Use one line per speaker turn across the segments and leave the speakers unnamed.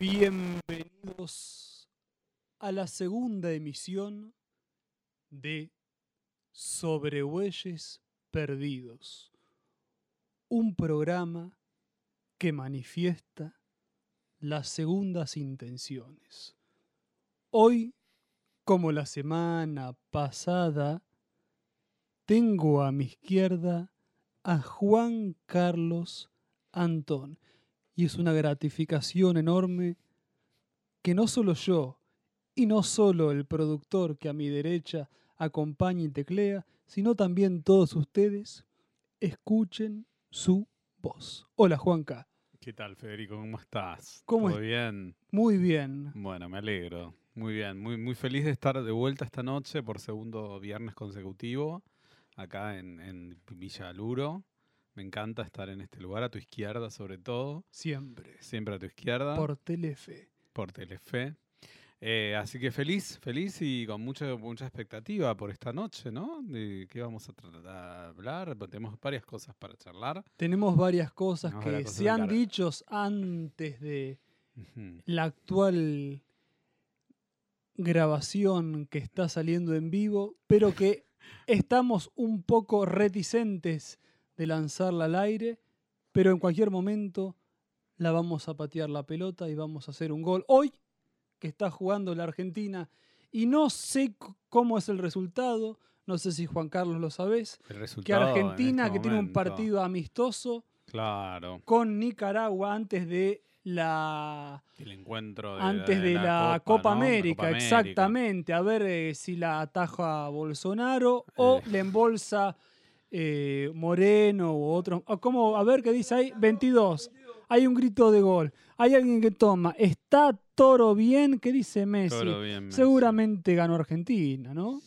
Bienvenidos a la segunda emisión de Sobrebueyes Perdidos, un programa que manifiesta las segundas intenciones. Hoy, como la semana pasada, tengo a mi izquierda a Juan Carlos Antón. Y es una gratificación enorme que no solo yo y no solo el productor que a mi derecha acompaña y teclea, sino también todos ustedes escuchen su voz. Hola Juanca.
¿Qué tal, Federico? ¿Cómo estás?
¿Cómo
¿Todo
es-
bien?
Muy bien.
Bueno, me alegro. Muy bien. Muy, muy feliz de estar de vuelta esta noche por segundo viernes consecutivo, acá en, en Villa Luro. Me encanta estar en este lugar, a tu izquierda sobre todo.
Siempre.
Siempre a tu izquierda.
Por Telefe.
por Telefe. Eh, así que feliz, feliz y con mucha, mucha expectativa por esta noche, ¿no? De qué vamos a tratar hablar. Tenemos varias cosas para charlar.
Tenemos varias cosas
Tenemos
que
varias cosas
se han dicho antes de la actual grabación que está saliendo en vivo, pero que estamos un poco reticentes de lanzarla al aire, pero en cualquier momento la vamos a patear la pelota y vamos a hacer un gol. Hoy que está jugando la Argentina y no sé cómo es el resultado, no sé si Juan Carlos lo sabés,
El
que Argentina
este
que tiene un partido amistoso
Claro.
con Nicaragua antes de la
El encuentro de
antes de la, Copa, América,
Copa
exactamente. A ver eh, si la ataja Bolsonaro o
Eh.
le embolsa eh, Moreno u otro. o ¿Cómo? A ver qué dice ahí. 22. Hay un grito de gol. Hay alguien que toma. ¿Está Toro bien? ¿Qué dice Messi?
Todo bien, Messi.
Seguramente ganó Argentina, ¿no?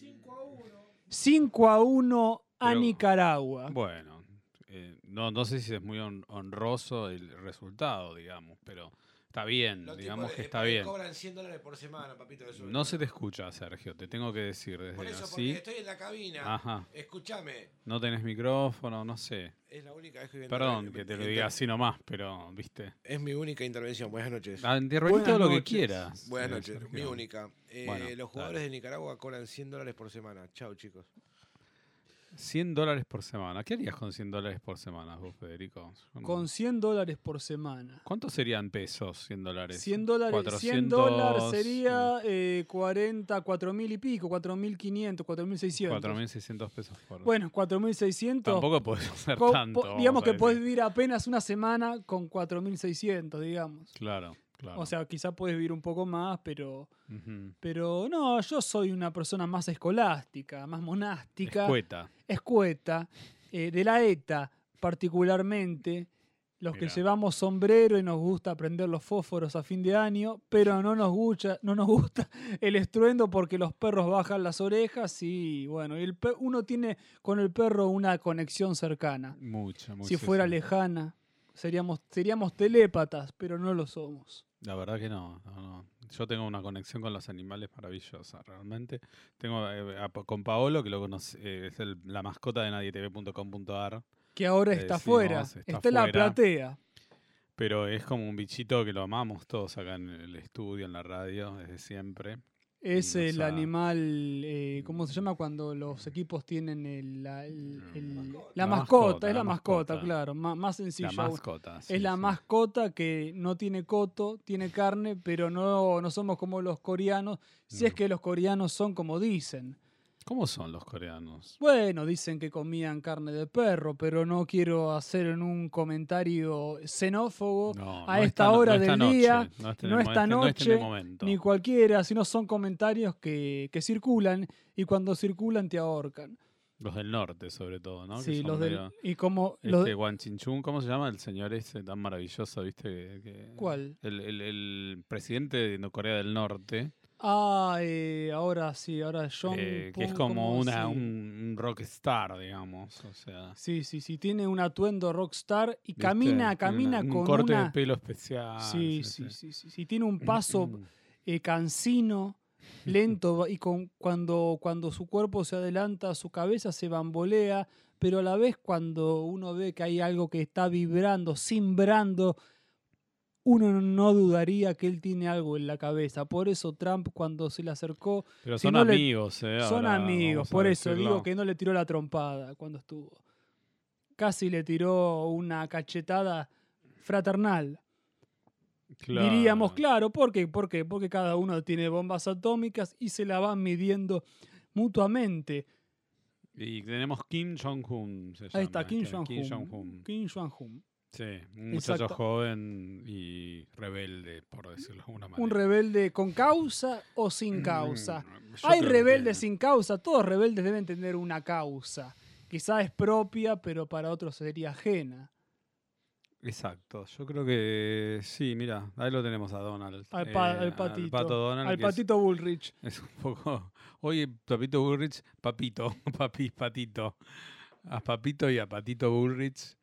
5 a 1 a
Pero-
Nicaragua.
Bueno, eh, no, no sé si es muy hon- honroso el resultado, digamos, pero está bien,
Los
digamos
tipos
que
de-
está bien.
cobran 100 dólares por semana, papito. Eso
No se te escucha, Sergio, te tengo que decir desde
Por eso,
así.
porque estoy en la cabina.
Ajá,
Escúchame,
no tenés micrófono, no sé.
es la única vez que voy a
Perdón que te lo diga así nomás, pero, viste.
Es mi única intervención. Buenas noches.
Ah, intervení
Buenas
todo lo que
noches.
quieras.
Buenas
eh,
noches, mi única. Eh,
Bueno,
los jugadores de Nicaragua cobran 100 dólares por semana. Chao, chicos.
100 dólares por semana. ¿Qué harías con 100 dólares por semana vos, Federico? No-
Con 100 dólares por semana.
¿Cuántos serían pesos 100 dólares?
100 dólares, 100
400,
dólares sería eh, 40, 4 mil y pico, 4 mil 500, 4 mil 600.
4.600 pesos por
Bueno, 4 mil 600.
Tampoco podés hacer tanto.
digamos que puedes vivir apenas una semana con 4 mil 600, digamos.
Claro, claro.
O sea, quizá puedes vivir un poco más, pero, pero no, yo soy una persona más escolástica, más monástica,
Escueta.
escueta, eh, de la ETA particularmente, los que llevamos sombrero y nos gusta prender los fósforos a fin de año, pero no nos gusta, no nos gusta el estruendo porque los perros bajan las orejas y bueno, el uno tiene con el perro una conexión cercana.
Mucha, mucha.
si fuera lejana, seríamos, seríamos telépatas, pero no lo somos.
La verdad que no, no, no. Yo tengo una conexión con los animales maravillosa, realmente. Tengo eh, a- con Paolo, que lo conoce, eh, es el- la mascota de nadietv.com.ar,
Que ahora está afuera,
está
está, en la platea.
pero es como un bichito que lo amamos todos acá en el estudio, en la radio, desde siempre.
Es el animal, eh, ¿cómo se llama cuando los equipos tienen el, la, el- el- la
La
mascota? es la
la
mascota,
mascota.
claro, má- más sencillo.
La mascota. sí,
es la
sí.
mascota que no tiene coto, tiene carne, pero no, no somos como los coreanos, si es que los coreanos son como dicen.
¿Cómo son los coreanos?
Bueno, dicen que comían carne de perro, pero no quiero hacer en un comentario xenófobo
No,
a
no
esta hora del día,
no, este-
esta
no este
noche, ni cualquiera, sino son comentarios que, que circulan y cuando circulan te ahorcan.
Los del norte, sobre todo, ¿no?
Sí, los del,
medio-
y como
Este Wang Chinchun, ¿cómo se llama el señor ese tan maravilloso, viste? Que,
¿Cuál?
El, el- el presidente de Corea del Norte,
ah, eh, ahora sí, ahora John
eh, que es como una, un, rockstar, digamos. O sea,
Sí, sí, sí, tiene un atuendo rockstar y
¿viste?
camina, camina
una-
con
un corte
una
de pelo especial.
Sí, sí, sí, sí, sí, tiene un paso
Mm.
eh, cansino, lento y con, cuando, cuando su cuerpo se adelanta, su cabeza se bambolea, pero a la vez cuando uno ve que hay algo que está vibrando, simbrando uno no dudaría que él tiene algo en la cabeza. Por eso Trump cuando se le acercó,
Pero
si
son
no le-
amigos, ¿eh?
son amigos, por eso digo que no le tiró la trompada cuando estuvo. Casi le tiró una cachetada fraternal. Diríamos, claro, ¿por qué? ¿por qué? Porque cada uno tiene bombas atómicas y se la van midiendo mutuamente.
Y tenemos Kim Jong-un.
Ahí está, Kim
este.
Jong-un. Kim Jong-un.
Sí, un muchacho
Exacto.
joven y rebelde, por decirlo de alguna manera.
Un rebelde con causa o sin causa.
Mm, yo
Hay rebeldes
que-
sin causa, todos rebeldes deben tener una causa. Quizá es propia, pero para otros sería ajena.
Exacto, yo creo que sí, mira, ahí lo tenemos a Donald.
Al, pa-
eh,
al patito.
pato Donald,
al
es-
patito Bullrich.
Es, un poco. Oye, Papito Bullrich, Papito, Papi, Patito. A Papito y a Patito Bullrich.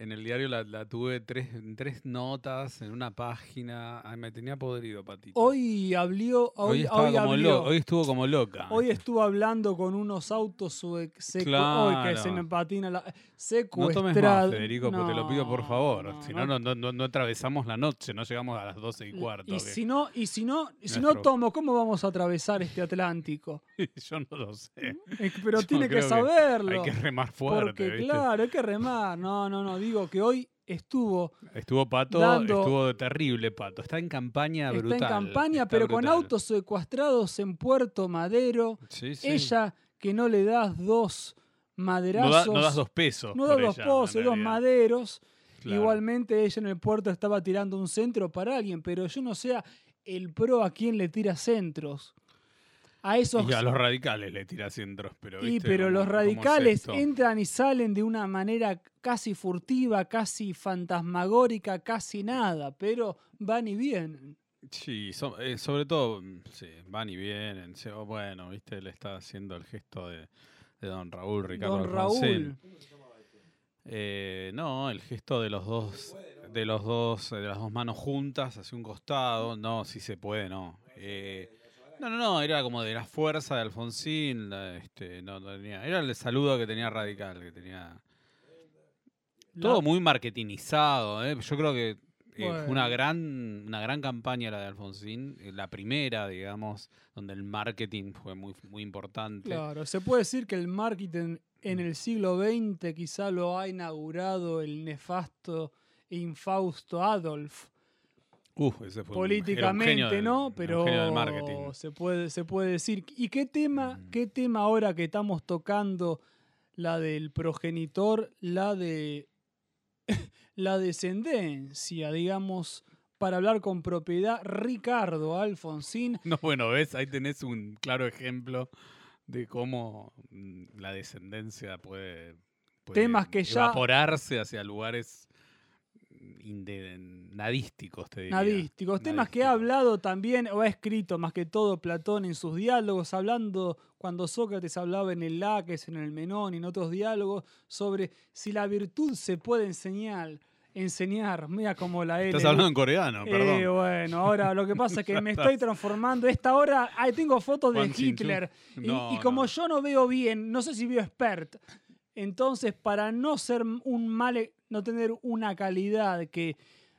En el diario la, la tuve tres, en tres notas en una página. Ay, me tenía podrido, Patito.
Hoy habló,
Hoy,
hoy,
como
habló-
hoy estuvo como loca.
hoy estuvo hablando con unos autos secu- hoy que se
Claro.
me patina la
no
secuestrado.
tomes más, Federico, porque te lo pido por
No,
favor.
no,
si no, no, no, no, no atravesamos la noche, no llegamos a las 12 y cuarto.
Y
que-
si no, y si no, y si no tomo, ¿cómo vamos a atravesar este Atlántico?
Yo no lo sé.
Eh, Pero
Yo
tiene que saberlo.
Hay que remar fuerte.
porque
¿viste?
claro, hay que remar. No, no, no. Digo que hoy estuvo,
Estuvo Pato,
dando-
estuvo terrible Pato. Está en campaña brutal.
está en campaña,
está
pero con autos secuestrados en Puerto Madero.
Sí, sí.
Ella que no le das dos
no,
maderazos.
da- no das dos pesos.
no da
por
dos poses, dos maderos.
Claro.
Igualmente ella en el puerto estaba tirando un centro para alguien, pero yo no sé el pro a quién le tira centros. A esos
Y a los radicales le tira centros, pero
Y
¿viste
pero
cómo-
los
es
radicales entran y salen de una manera casi furtiva, casi fantasmagórica, casi nada, pero van y vienen.
Sí, so- eh, sobre todo, mm, sí, van y vienen. sí, o bueno, viste, le está haciendo el gesto de, de don Raúl, Ricardo
Don. Raúl,
Eh, no, el gesto de los dos, de los dos, eh, de las dos manos juntas hacia un costado, no, si se puede, no. Eh, no, no, no, era como de la fuerza de Alfonsín, la- este, no, no tenía, era el saludo que tenía radical, que tenía todo muy marketingizado, ¿eh? yo creo que eh, fue una gran, una gran campaña la de Alfonsín, eh, la primera, digamos, donde el marketing fue muy, muy importante.
Claro, se puede decir que el marketing en el siglo XX quizá lo ha inaugurado el nefasto e infausto Adolf.
Uf, ese fue un
políticamente,
del-
¿no? Pero
del marketing.
se puede, se puede decir. ¿Y qué tema,
Mm.
qué tema ahora que estamos tocando la del progenitor, la de la descendencia, digamos, para hablar con propiedad, Ricardo Alfonsín,
No, bueno, ves, ahí tenés un claro ejemplo de cómo mm, la descendencia puede, puede
Temas que ya-
evaporarse hacia lugares nadísticos, te diría.
nadísticos, temas que ha hablado también o ha escrito más que todo Platón en sus diálogos, hablando cuando Sócrates hablaba en el Laques, en el Menón y en otros diálogos sobre si la virtud se puede enseñar, enseñar, mira como la L.
Estás hablando en coreano,
Eh,
perdón.
bueno, ahora lo que pasa es que me estoy transformando. Esta hora, ahí tengo fotos de. Hitler. Y,
No,
y como
no.
yo no veo bien, no sé si veo expert. Entonces, para no ser un mal, no tener una calidad que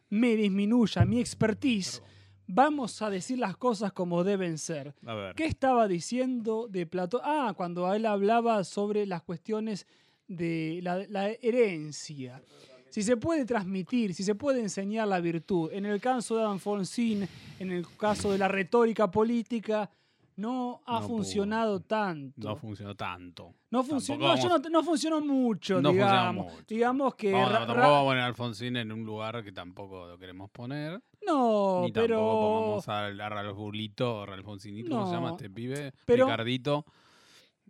me disminuya mi expertise,
Perdón.
vamos a decir las cosas como deben ser.
A ver.
¿Qué estaba diciendo de Platón? Ah, cuando él hablaba sobre las cuestiones de la, la herencia. Si se puede transmitir, si se puede enseñar la virtud. En el caso de Alfonsín, en el caso de la retórica política, no ha
No
funcionado
pudo.
tanto.
No funcionó tanto.
No funcionó,
vamos-
no, no funcionó mucho,
No funcionó
digamos.
mucho.
Digamos que.
Tampoco vamos a poner a Alfonsín en un lugar que tampoco lo queremos poner.
no,
ni
pero.
tampoco vamos a a los bulitos, a Alfonsinito, ¿cómo se llama este pibe?
pero-
Ricardito,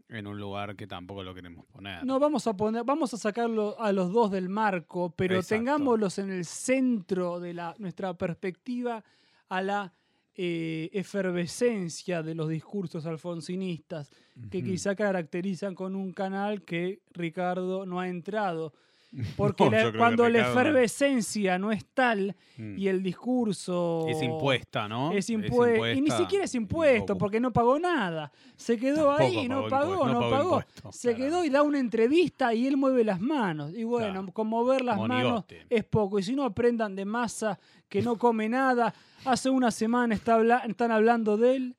en un lugar que tampoco lo queremos poner.
No, vamos a poner, vamos a sacarlo a los dos del marco, pero
Exacto.
tengámoslos en el centro de la, nuestra perspectiva a la eh, efervescencia de los discursos alfonsinistas, que quizá caracterizan con un canal que Ricardo no ha entrado. Porque
No,
la- cuando la
Ricardo-
efervescencia no es tal
Mm.
y el discurso
Es impuesta, ¿no?
es impuesto. Y ni siquiera es impuesto, porque no pagó nada. Se quedó
Tampoco
ahí, no
pagó
pagó,
impuesto,
no
no pagó
pagó.
impuesto,
Se quedó y da una entrevista y él mueve las manos. Y bueno,
Claro.
con mover las manos es poco. Y si no aprendan de masa que no come nada. Hace una semana está habla- están hablando de él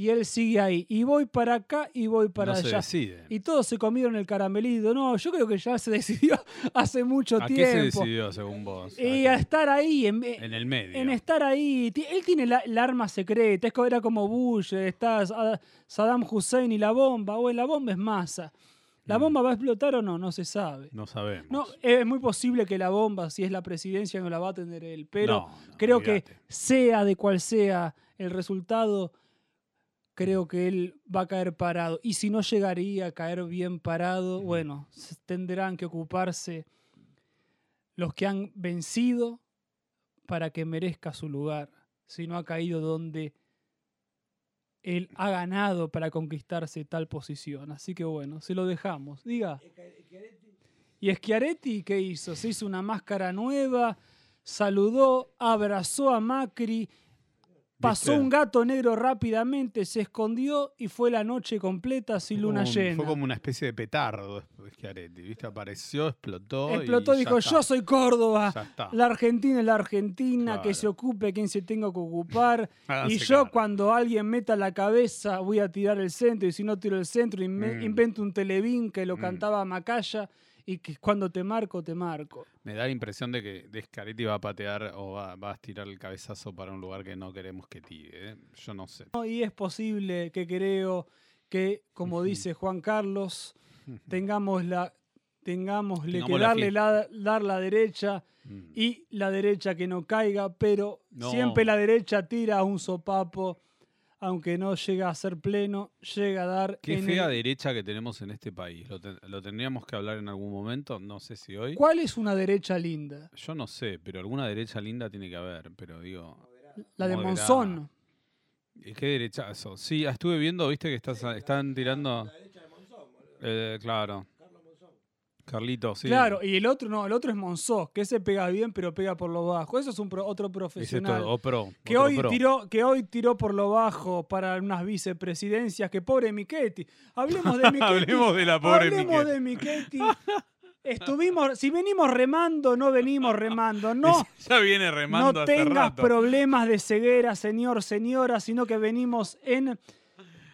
y él sigue ahí. Y voy para acá y voy para
no se
allá.
decide.
Y todos se comieron el caramelito. No, yo creo que ya se decidió hace mucho
¿A qué
tiempo.
se decidió, según vos? ¿A
Y a estar ahí, en,
en el medio.
en estar ahí. Él tiene la, la arma secreta. Es era como Bush, está Sa- Saddam Hussein y la bomba. O la bomba es masa. ¿La
Mm.
bomba va a explotar o no? No se sabe.
No sabemos.
No, es muy posible que la bomba, si es la presidencia, no la va a tener él. Pero
No, no,
creo que sea de cual sea el resultado, creo que él va a caer parado. Y si no llegaría a caer bien parado, bueno, tendrán que ocuparse los que han vencido para que merezca su lugar. Si no ha caído donde él ha ganado para conquistarse tal posición. Así que bueno, se lo dejamos. Diga. ¿Y Schiaretti qué hizo? Se hizo una máscara nueva, saludó, abrazó a Macri, pasó un gato negro rápidamente, se escondió y fue la noche completa sin luna
Como
llena.
Fue como una especie de petardo Schiaretti, ¿viste? Apareció, explotó.
Explotó y dijo, yo soy Córdoba.
Ya está.
La Argentina es la Argentina, que se ocupe quien se tenga que ocupar. Y yo cuando alguien meta la cabeza voy a tirar el centro y si no tiro el centro
Mm.
invento un televín que lo
Mm.
cantaba Macaya y que cuando te marco, te marco.
Me da la impresión de que de Schiaretti va a patear o va, va a estirar el cabezazo para un lugar que no queremos que tire. ¿eh? Yo no sé.
¿no? Y es posible que creo que, como dice Juan Carlos, tengamos la tengámosle
Tengamos
que darle la, dar la derecha
Mm.
y la derecha que no caiga, pero
No.
siempre la derecha tira un sopapo, aunque no llega a ser pleno, llega a dar
Qué
en
fea
el-
derecha que tenemos en este país. ¿Lo, ten- lo tendríamos que hablar en algún momento? No sé si hoy.
¿Cuál es una derecha linda?
Yo no sé, pero alguna derecha linda tiene que haber. Pero digo,
La de
Moderada.
Monzón.
¿y ¿qué derechazo? Sí, estuve viendo, viste que estás, están tirando. Eh, claro. Carlito, sí.
Claro, y el otro no, el otro es Monzó, que ese pega bien, pero pega por lo bajo. Eso es un pro- otro
Ese
profesional.
todo, o pro,
que
otro
hoy,
pro.
tiró, que hoy tiró por lo bajo para unas vicepresidencias. Que pobre Michetti. Hablemos de Michetti.
Hablemos de la pobre
Hablemos
Michetti.
de Michetti. Estuvimos, si venimos remando, no venimos remando. No,
ya viene remando
no tengas
rato.
problemas de ceguera, señor, señora, sino que venimos en,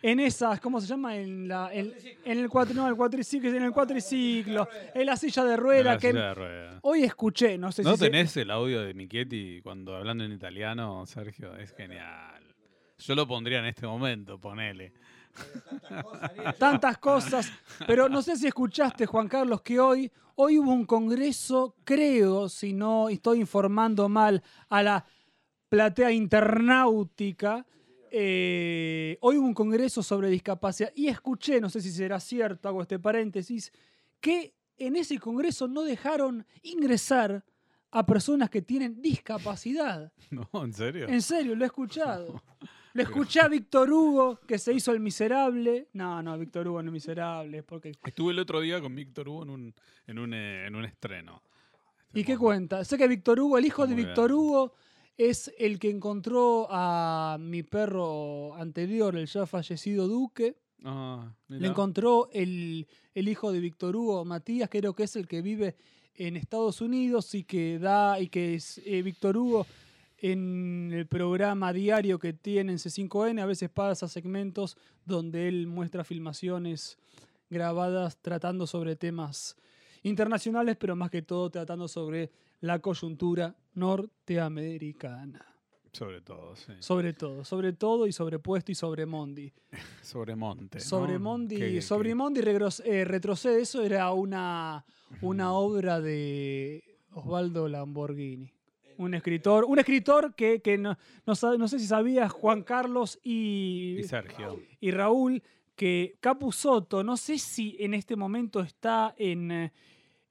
en esas, ¿cómo se llama? En, la, en, en el cuatro, no, el cuatriciclo, en el cuatriciclo, en la silla de
En
rueda.
la
que
silla de ruedas.
hoy escuché, no sé
¿No
si se-
tenés el audio de Michetti cuando hablando en italiano, Sergio? Es genial. Yo lo pondría en este momento, ponele.
tantas cosas, pero no sé si escuchaste, Juan Carlos, que hoy, hoy hubo un congreso, creo, si no estoy informando mal a la platea internautica, eh, hoy hubo un congreso sobre discapacidad y escuché, no sé si será cierto, hago este paréntesis, que en ese congreso no dejaron ingresar a personas que tienen discapacidad.
No, ¿en serio?
En serio, lo he escuchado. Lo escuché a Víctor Hugo, que se hizo el miserable. No, no, Víctor Hugo no es miserable, porque...
Estuve el otro día con Víctor Hugo en un, en un, eh, en un estreno.
¿Y qué cuenta? Sé que Víctor Hugo, el hijo de Víctor. Hugo, es el que encontró a mi perro anterior, el ya fallecido Duque.
Ah,
Le encontró el, el hijo de Víctor Hugo, Matías, creo que es el que vive en Estados Unidos y que da, y que es eh, Víctor Hugo en el programa diario que tiene en C5N, a veces pasa segmentos donde él muestra filmaciones grabadas tratando sobre temas internacionales, pero más que todo tratando sobre la coyuntura norteamericana.
Sobre todo, sí.
Sobre todo, sobre todo y sobrepuesto y sobre Mondi.
Sobre Monte. ¿no?
Sobre Mondi,
Qué-
sobre
qué-
Mondi eh, retrocede, eso era una, una obra de Osvaldo Lamborghini. Un escritor, un escritor que, que no, no, no sé si sabías, Juan Carlos y,
Y Sergio.
y Raúl, que Capusotto, no sé si en este momento está en, eh,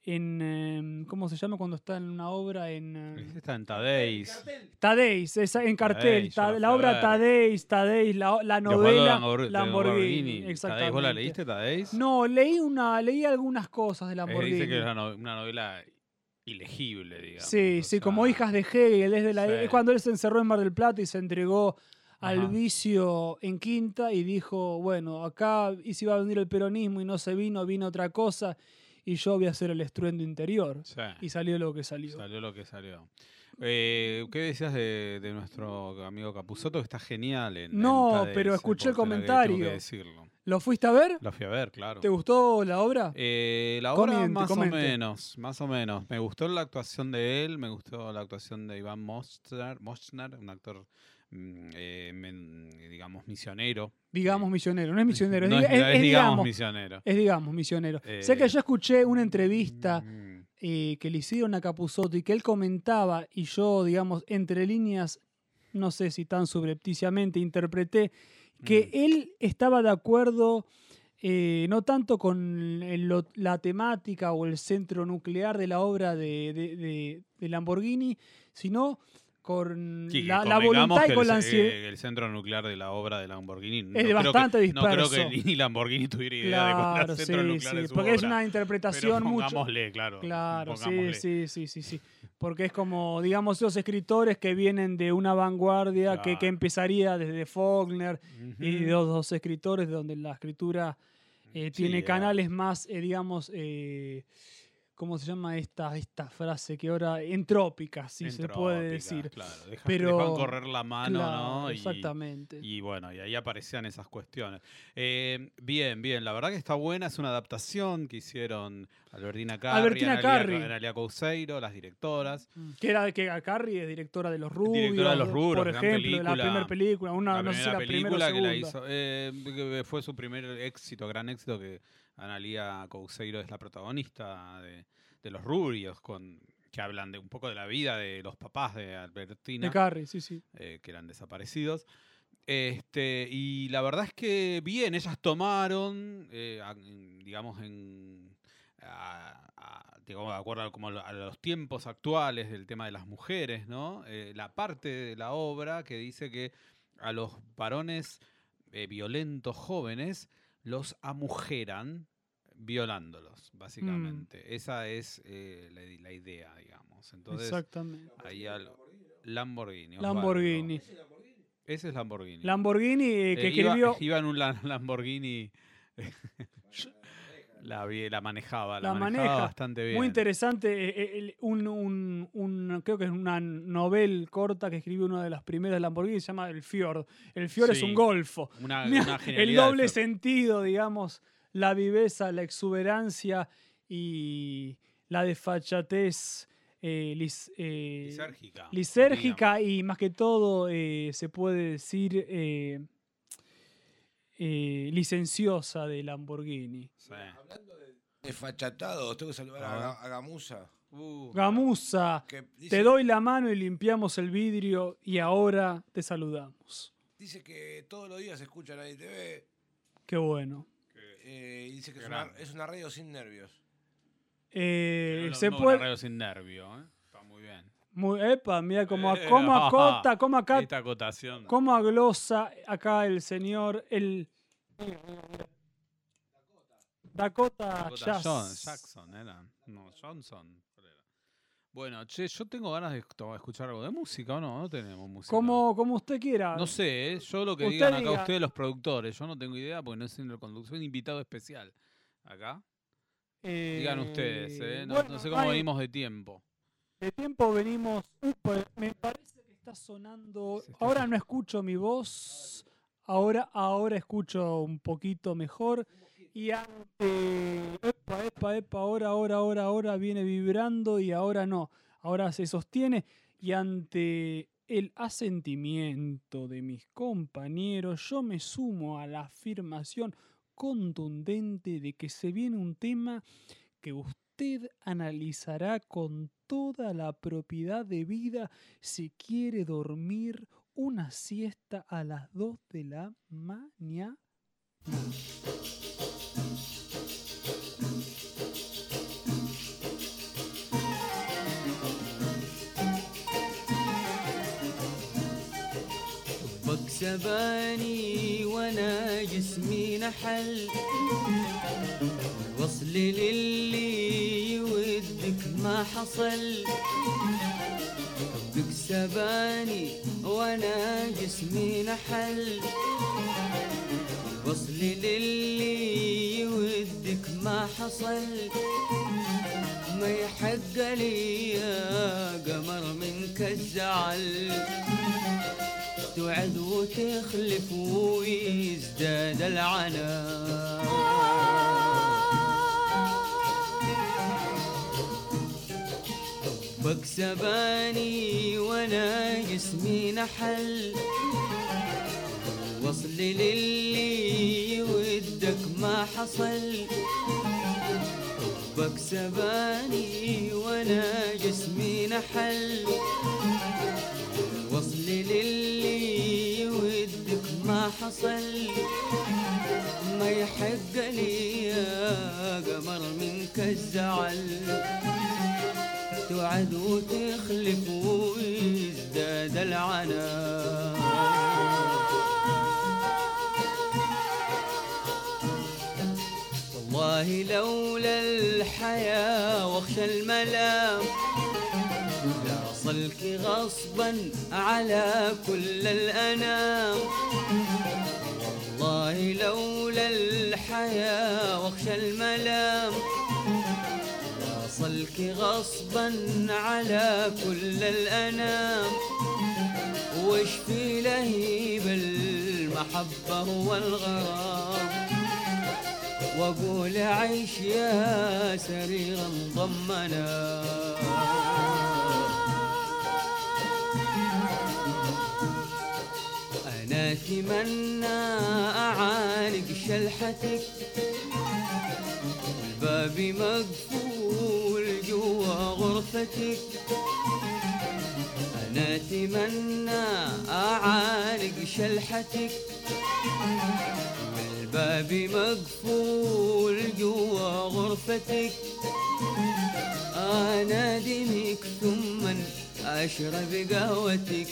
en em, ¿cómo se llama cuando está en una obra en
Este está en Tadeis.
Tadeis, esa- en cartel,
Tadeis, la
obra. Tadeis, Tadeis, la, novela
Lamborghini,
Lamborghini,
Tadeis,
exactamente.
¿Vos la leíste, Tadeis?
No, leí una, leí algunas cosas de
Eh,
Lamborghini.
dice que es una, no- una novela ilegible, digamos.
Sí,
o
sí, como hijas de Hegel, es, de la,
Sí.
es cuando él se encerró en Mar del Plata y se entregó al
Ajá.
vicio en Quinta y dijo, bueno, acá y si va a venir el peronismo y no se vino, vino otra cosa y yo voy a hacer el estruendo interior.
Sí,
Y salió lo que salió.
salió lo que salió. Eh, ¿Qué decías de, de nuestro amigo Capuzotto? Que está genial en
No, pero escuché el
la que
comentario.
que decirlo.
¿Lo fuiste a ver?
La fui a ver, claro.
¿Te gustó la obra?
Eh, la obra
Comente,
más
comente.
o menos, más o menos. Me gustó la actuación de él, me gustó la actuación de Iván Moschner, Moschner un actor, eh, men- digamos, misionero.
digamos misionero, no es misionero, es,
No
diga- es-
es
es
digamos misionero.
es digamos misionero. sé que
Eh,
yo escuché una entrevista
Mm,
eh, que le hicieron a Capusotto y que él comentaba, y yo, digamos, entre líneas, no sé si tan subrepticiamente interpreté, que
mm.
él estaba de acuerdo eh, no tanto con el- lo- la temática o el centro nuclear de la obra de, de- de- de Lamborghini, sino con
Sí, que
la, la voluntad
que
y con
el,
la ansiedad.
eh, el centro nuclear de la obra de Lamborghini no
de
creo que-
bastante
No creo que
disperso.
ni Lamborghini tuviera idea de cuál
Claro,
el
sí,
centro nuclear
sí,
de su
porque es
obra.
una
Pero
interpretación mucho.
pongámosle, claro.
Claro, sí,
pongámosle.
sí, sí, sí, sí. Porque es como, digamos, esos escritores que vienen de una vanguardia que, que
Claro.
empezaría desde Faulkner y
Ujú.
de dos, dos escritores donde la escritura eh, tiene
era-
canales más, eh, digamos, eh, ¿cómo se llama esta, esta frase que ahora? Entrópicas, si se puede
Entrópica,
decir.
Claro, deja-
Pero-
dejan correr la mano,
Claro,
¿no?
Exactamente.
Y bueno, y ahí aparecían esas cuestiones. Eh, bien, bien, la verdad que está buena, es una adaptación que hicieron Albertina Carri,
Albertina
Analia,
Carri.
Analia Couseiro, las directoras.
que era que a Carrie es directora de Los Rubios,
Directora de Los Rubios,
por ejemplo, de la
película.
primera película, una,
la
no sé si la primera o
película que la hizo, eh, fue su primer éxito, gran éxito, que Analia Couseiro es la protagonista de, de Los Rubios, con, que hablan de un poco de la vida de los papás de Albertina
De Carrie, sí, sí.
eh, que eran desaparecidos. Este, y la verdad es que bien, ellas tomaron, eh, a- digamos, en, a- a- digamos, de acuerdo a, como a los tiempos actuales del tema de las mujeres, ¿no? Eh, la parte de la obra que dice que a los varones violentos jóvenes los amujeran violándolos, básicamente. Esa es eh, la, la idea, digamos. Entonces,
Exactamente.
ahí al- Lamborghini.
Lamborghini.
Ese es Lamborghini.
Lamborghini eh, que
Eh, iba-
escribió.
Iba, en un la- Lamborghini. la, manejaba, la,
La
manejaba
maneja.
bastante bien.
Muy interesante, eh, eh, el- un, un- un- creo que es una novel corta que escribió una de las primeras de Lamborghini, se llama El Fiord. El Fiord es un golfo.
Una,
Mira,
una
el doble sentido, digamos, la viveza, la exuberancia y la desfachatez eh, lis- eh,
lisérgica.
lisérgica y más que todo eh, se puede decir eh, licenciosa de Lamborghini.
Sí.
Desfachatados, tengo que saludar a,
Ah.
A Gamusa.
Uh,
Gamusa,
Que
te doy la mano y limpiamos el vidrio y ahora te saludamos.
dice que todos los días escucha Nadie TV.
Qué bueno.
eh, dice que es una, es una radio sin nervios.
Eh,
no-
se
no,
puede...
Una radio sin nervio, ¿eh? Muy
epa, mira cómo,
Eh,
cómo acota, cómo acá
Esta acotación.
¿Cómo aglosa acá el señor, el Dakota,
Dakota
Jazz?
John- Jackson era. No, Johnson. Bueno, che, yo tengo ganas de escuchar algo de música o no, no tenemos música.
Como, como usted quiera.
No sé, ¿eh? yo lo que
Usted
digan acá
diga.
ustedes los productores, yo no tengo idea porque no el conductor, soy un invitado especial. Acá. Digan ustedes, ¿eh? No,
bueno,
no sé cómo venimos de tiempo.
De tiempo venimos. Upa, me parece que está sonando. Ahora no escucho mi voz. Ahora, ahora escucho un poquito mejor. Y ante. Epa, epa, epa, ahora, ahora, ahora, ahora viene vibrando y ahora no. Ahora se sostiene. Y ante el asentimiento de mis compañeros, yo me sumo a la afirmación contundente de que se viene un tema que usted usted analizará con toda la propiedad de vida si quiere dormir una siesta a las 2 de la mañana.
للي يودك ما حصل. حبك سباني وأنا جسمي نحل. الوصل للي يودك ما حصل. ما يحق لي يا قمر منك الزعل. توعد وتخلف ويزداد العنا سباني وأنا جسمي نحل. وصل للي ودك ما حصل. حبك سباني وأنا جسمي نحل. وصل للي ودك ما حصل. ما يحق لي يا قمر منك الزعل. توعد وتخلف ويزداد العنا. والله لولا الحياة واخشى الملام لاصلك غصبا على كل الأنام. والله لولا الحياة واخشى الملام لاصلك غصبا على كل الأنام. وش في لهيب المحبة والغرام؟ واقول عيش يا سريرا ضمنا. أنا أتمنى اعانق شلحتك والباب مقفول جوا غرفتك أنا أتمنى اعانق شلحتك. والباب مقفول جوا غرفتك. أنا دمك ثم أشرب قهوتك.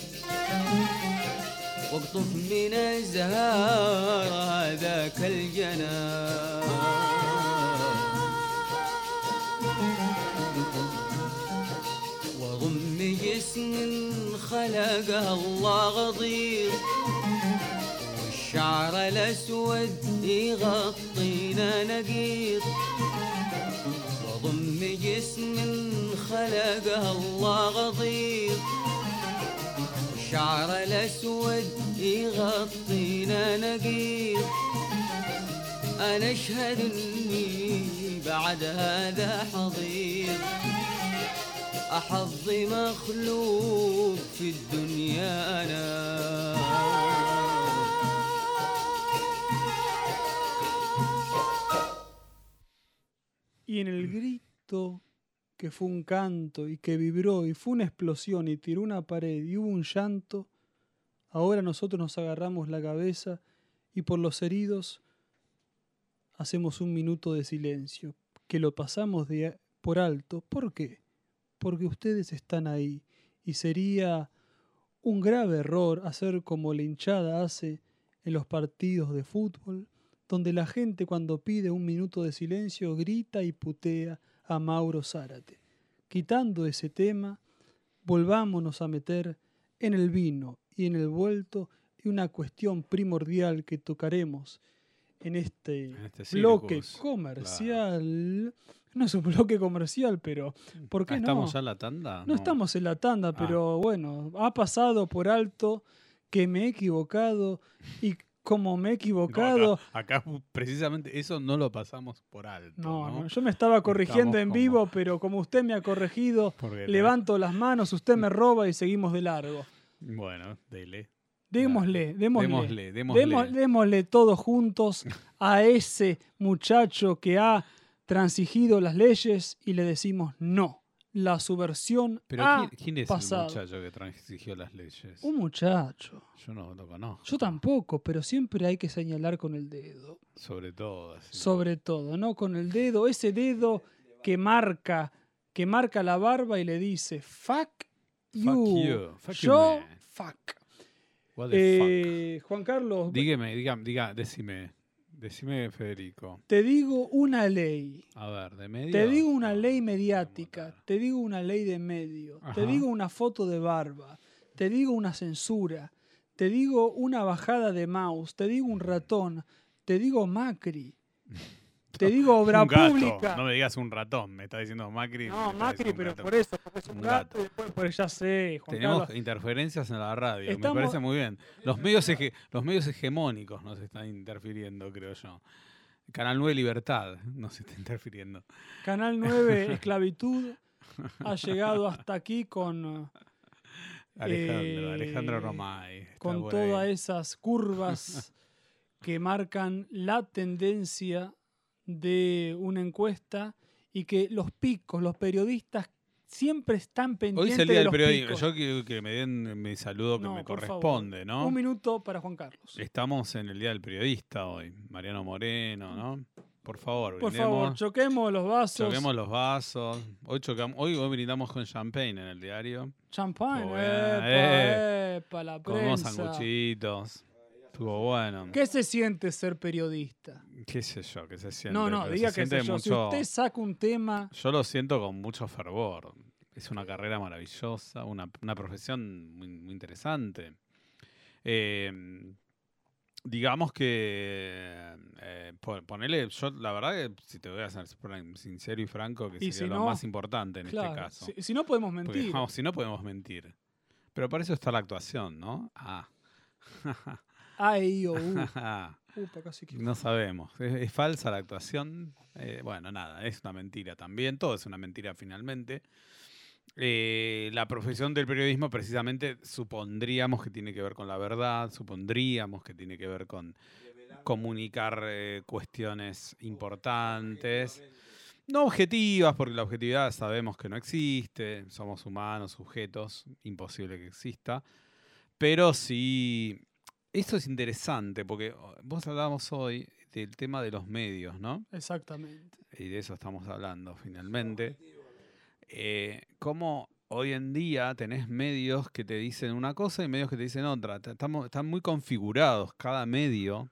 واقطف من الزهار هذاك الجنان. حسن خلق الله غضير. والشعر الأسود يغطينا نقير. وضم جسم خلق الله غضير. والشعر الأسود يغطينا نقير. أنا أشهد أني بعد هذا حضير. احظ مخلوق في الدنيا انا
Y en el grito que fue un canto y que vibró y fue una explosión y tiró una pared y hubo un llanto, ahora nosotros nos agarramos la cabeza y por los heridos hacemos un minuto de silencio, que lo pasamos de, por alto. ¿Por qué? Porque ustedes están ahí y sería un grave error hacer como la hinchada hace en los partidos de fútbol, donde la gente cuando pide un minuto de silencio grita y putea a Mauro Zárate. Quitando ese tema, volvámonos a meter en el vino y en el vuelto y una cuestión primordial que tocaremos en este,
En este
bloque comercial. No es un bloque comercial, pero ¿por qué
Ah,
no?
¿Estamos ya en la tanda?
No estamos en la tanda,
Ah.
pero bueno, ha pasado por alto que me he equivocado y como me he
No,
equivocado,
acá, acá precisamente eso no lo pasamos por alto.
no,
No,
no, yo me estaba corrigiendo
Estamos
en
como-
vivo, pero como usted me ha corregido, levanto las manos, usted me roba y seguimos de largo.
Bueno, dele.
Démosle, démosle,
Démosle, démosle.
Démosle todos juntos a ese muchacho que ha transigido las leyes y le decimos no. La subversión
Pero
ha
¿quién, quién es
pasado.
el muchacho que transigió las leyes?
Un muchacho.
Yo no lo conozco.
Yo tampoco, pero siempre hay que señalar con el dedo.
Sobre todo. así.
Sobre todo, ¿no? Con el dedo, ese dedo que marca, que marca la barba y le dice, fuck you.
Fuck you, fuck you,
Yo,
man".
fuck.
What the fuck.
Eh, Juan Carlos,
Dígame, dígame, diga, decime. Decime, Federico.
te digo una ley.
A ver, de medio.
Te digo una ley
me
mediática, te digo una ley de medio, te digo una foto de barba, te digo una censura, te digo una bajada de mouse, te digo un ratón, te digo Macri, te digo obra
Un gato.
pública.
No me digas un ratón, me está diciendo Macri.
No, Macri, pero
gato.
por eso, porque es un,
Un
gato,
gato.
y después, pues ya sé, Juan
Tenemos
Carlos.
interferencias en la radio,
Estamos-
me parece muy bien. Los medios, hege- los medios hegemónicos nos están interfiriendo, creo yo. Canal 9 Libertad nos está interfiriendo.
Canal 9 Esclavitud ha llegado hasta aquí con,
Alejandro,
Eh,
Alejandro Romay.
con
por
todas esas curvas que marcan la tendencia de una encuesta y que los picos, los periodistas siempre están
Hoy
pendientes
es el día
de
del periodismo.
picos.
Yo quiero que me den mi saludo que
No,
me
favor.
corresponde, ¿no?
Un minuto para Juan Carlos.
Estamos en el día del periodista hoy. Mariano Moreno, ¿no? Por favor,
Por
brindemos.
favor, choquemos los vasos.
Choquemos los vasos. Hoy, chocamos, hoy, hoy brindamos con champagne en el diario.
Champagne,
bien,
epa,
eh.
epa, la
Comemos
prensa.
sanguchitos. Estuvo bueno.
¿Qué se siente ser periodista?
¿Qué sé yo? ¿Qué se siente?
no, no,
Pero
diga
se
que
siente
sé yo. Si usted saca un tema,
Yo lo siento con mucho fervor. Es una carrera maravillosa, una, una profesión muy, muy interesante. Eh, digamos que, eh, pon- ponele, yo la verdad que si te voy a ser sincero y franco, que
Y
sería
si
lo
no,
más importante en
claro,
este caso.
si, si no podemos
Porque,
mentir.
si no podemos mentir. Pero para eso está la actuación, ¿no? Ah.
A, I, O, U. Upa, casi que-
No sabemos. ¿Es, es falsa la actuación? Eh, bueno, nada, es una mentira también. Todo es una mentira finalmente. Eh, la profesión del periodismo precisamente supondríamos que tiene que ver con la verdad, supondríamos que tiene que ver con comunicar eh, cuestiones importantes. No objetivas, porque la objetividad sabemos que no existe, somos humanos, sujetos, imposible que exista. Pero sí, esto es interesante, porque vos hablábamos hoy del tema de los medios, ¿no?
Exactamente.
Y de eso estamos hablando finalmente. Eh, cómo hoy en día tenés medios que te dicen una cosa y medios que te dicen otra. Estamos, están muy configurados. Cada medio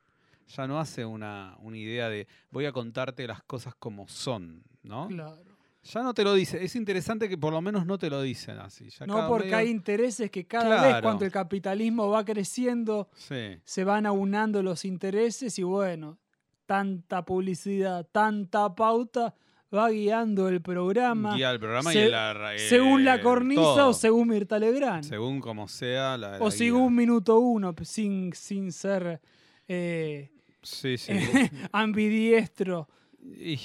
ya no hace una, una idea de voy a contarte las cosas como son, ¿no?
Claro.
Ya no te lo dice. Es interesante que por lo menos no te lo dicen así. Ya
No porque
medio-
hay intereses que cada vez cuando el capitalismo va creciendo,
Sí.
se van aunando los intereses y bueno, tanta publicidad, tanta pauta va guiando el programa
Guía el programa
se-
y la, ra-
según la
eh,
cornisa
todo.
o según Mirta Legrand.
Según como sea la.
o
la
según
guía.
minuto uno, sin, sin ser eh,
Sí, sí.
ambidiestro,
Y- y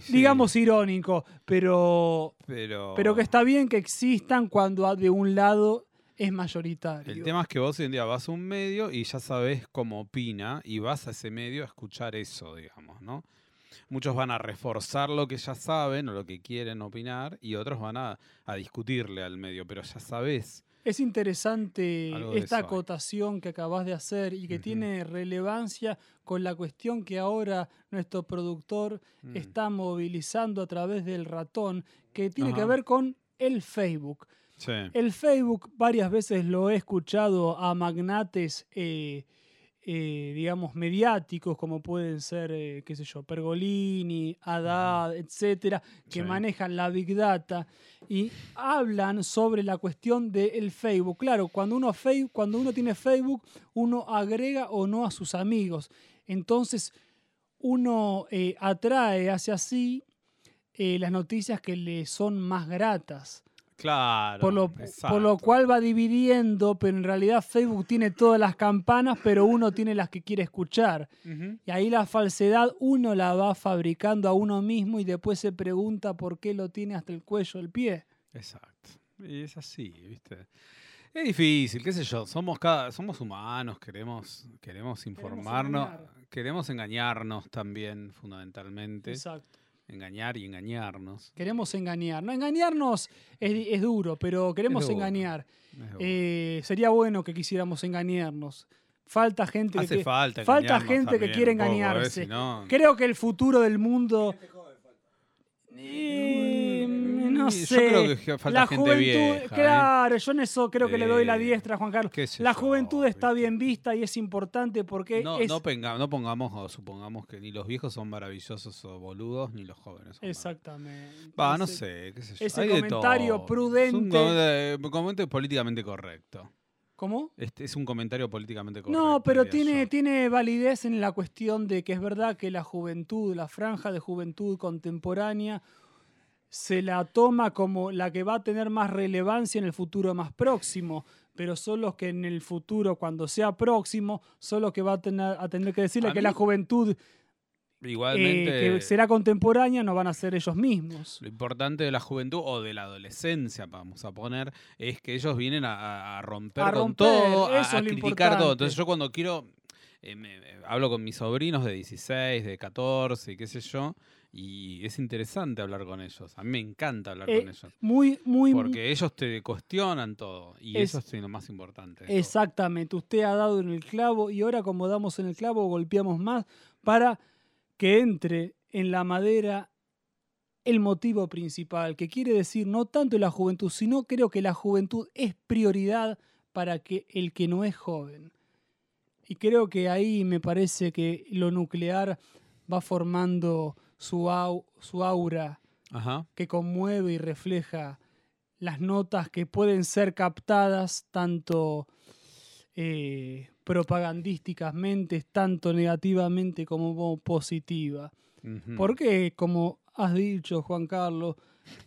sí,
digamos irónico, pero,
Pero,
pero que está bien que existan cuando de un lado es mayoritario.
El tema es que vos hoy en día vas a un medio y ya sabés cómo opina y vas a ese medio a escuchar eso, digamos, ¿no? Muchos van a reforzar lo que ya saben o lo que quieren opinar y otros van a, a discutirle al medio, pero ya sabés.
Es interesante esta
eso
acotación que acabas de hacer y que tiene relevancia con la cuestión que ahora nuestro productor
Mm.
está movilizando a través del ratón, que tiene que ver con el Facebook.
Sí.
El Facebook varias veces lo he escuchado a magnates, eh, eh, digamos, mediáticos, como pueden ser, eh, qué sé yo, Pergolini, Haddad, etcétera, que
Sí.
manejan la Big Data y hablan sobre la cuestión del Facebook. Claro, cuando uno, cuando uno tiene Facebook, uno agrega o no a sus amigos. Entonces, uno eh, atrae hacia sí eh, las noticias que le son más gratas.
Claro.
Por lo, por lo cual va dividiendo, pero en realidad Facebook tiene todas las campanas, pero uno tiene las que quiere escuchar. Y ahí la falsedad uno la va fabricando a uno mismo y después se pregunta por qué lo tiene hasta el cuello del pie.
Exacto. Y es así, ¿viste? Es difícil, qué sé yo, somos cada, somos humanos, queremos, queremos informarnos,
engañar.
queremos engañarnos también, fundamentalmente.
Exacto.
Engañar y engañarnos.
Queremos engañar. No, engañarnos es, es duro, pero queremos
duro.
engañar. Eh, sería bueno que quisiéramos engañarnos. Falta gente
Hace
que,
falta
falta gente que quiere engañarse.
Si no-
Creo que el futuro del mundo. Eh, no, sé.
Yo creo que falta
la
gente
juventud,
vieja. ¿eh?
claro, yo en eso creo que le doy la
Eh,
diestra a Juan Carlos. La juventud está bien vista y es importante porque
No,
es
no, penga- no pongamos o supongamos que ni los viejos son maravillosos o boludos, ni los jóvenes son
exactamente.
Va, no sé, qué sé yo.
ese
Hay de
comentario
todo.
prudente-
Es un comentario, comentario políticamente correcto.
¿Cómo?
Este es un comentario políticamente correcto.
No, pero tiene,
yo.
tiene validez en la cuestión de que es verdad que la juventud, la franja de juventud contemporánea, se la toma como la que va a tener más relevancia en el futuro más próximo, pero son los que en el futuro, cuando sea próximo, son los que va a tener, a tener que decirle
A
que
mí-
la juventud
Igualmente,
eh, que será contemporánea no van a ser ellos mismos.
lo importante de la juventud o de la adolescencia, vamos a poner, es que ellos vienen a- a, a romper, con todo, a, criticar todo. Entonces yo cuando quiero, eh, me- hablo con mis sobrinos de 16, de 14, y qué sé yo, y es interesante hablar con ellos. A mí me encanta hablar
Eh,
con ellos.
Muy, muy,
Porque ellos te cuestionan todo, y
Es-
eso es lo más importante. todo.
Exactamente, usted ha dado en el clavo y ahora como damos en el clavo golpeamos más para que entre en la madera el motivo principal, que quiere decir no tanto la juventud, sino creo que la juventud es prioridad para que el que no es joven. Y creo que ahí me parece que lo nuclear va formando su, au- su aura
Ajá.
que conmueve y refleja las notas que pueden ser captadas tanto eh, propagandísticamente, tanto negativamente como positiva. Porque, como has dicho, Juan Carlos,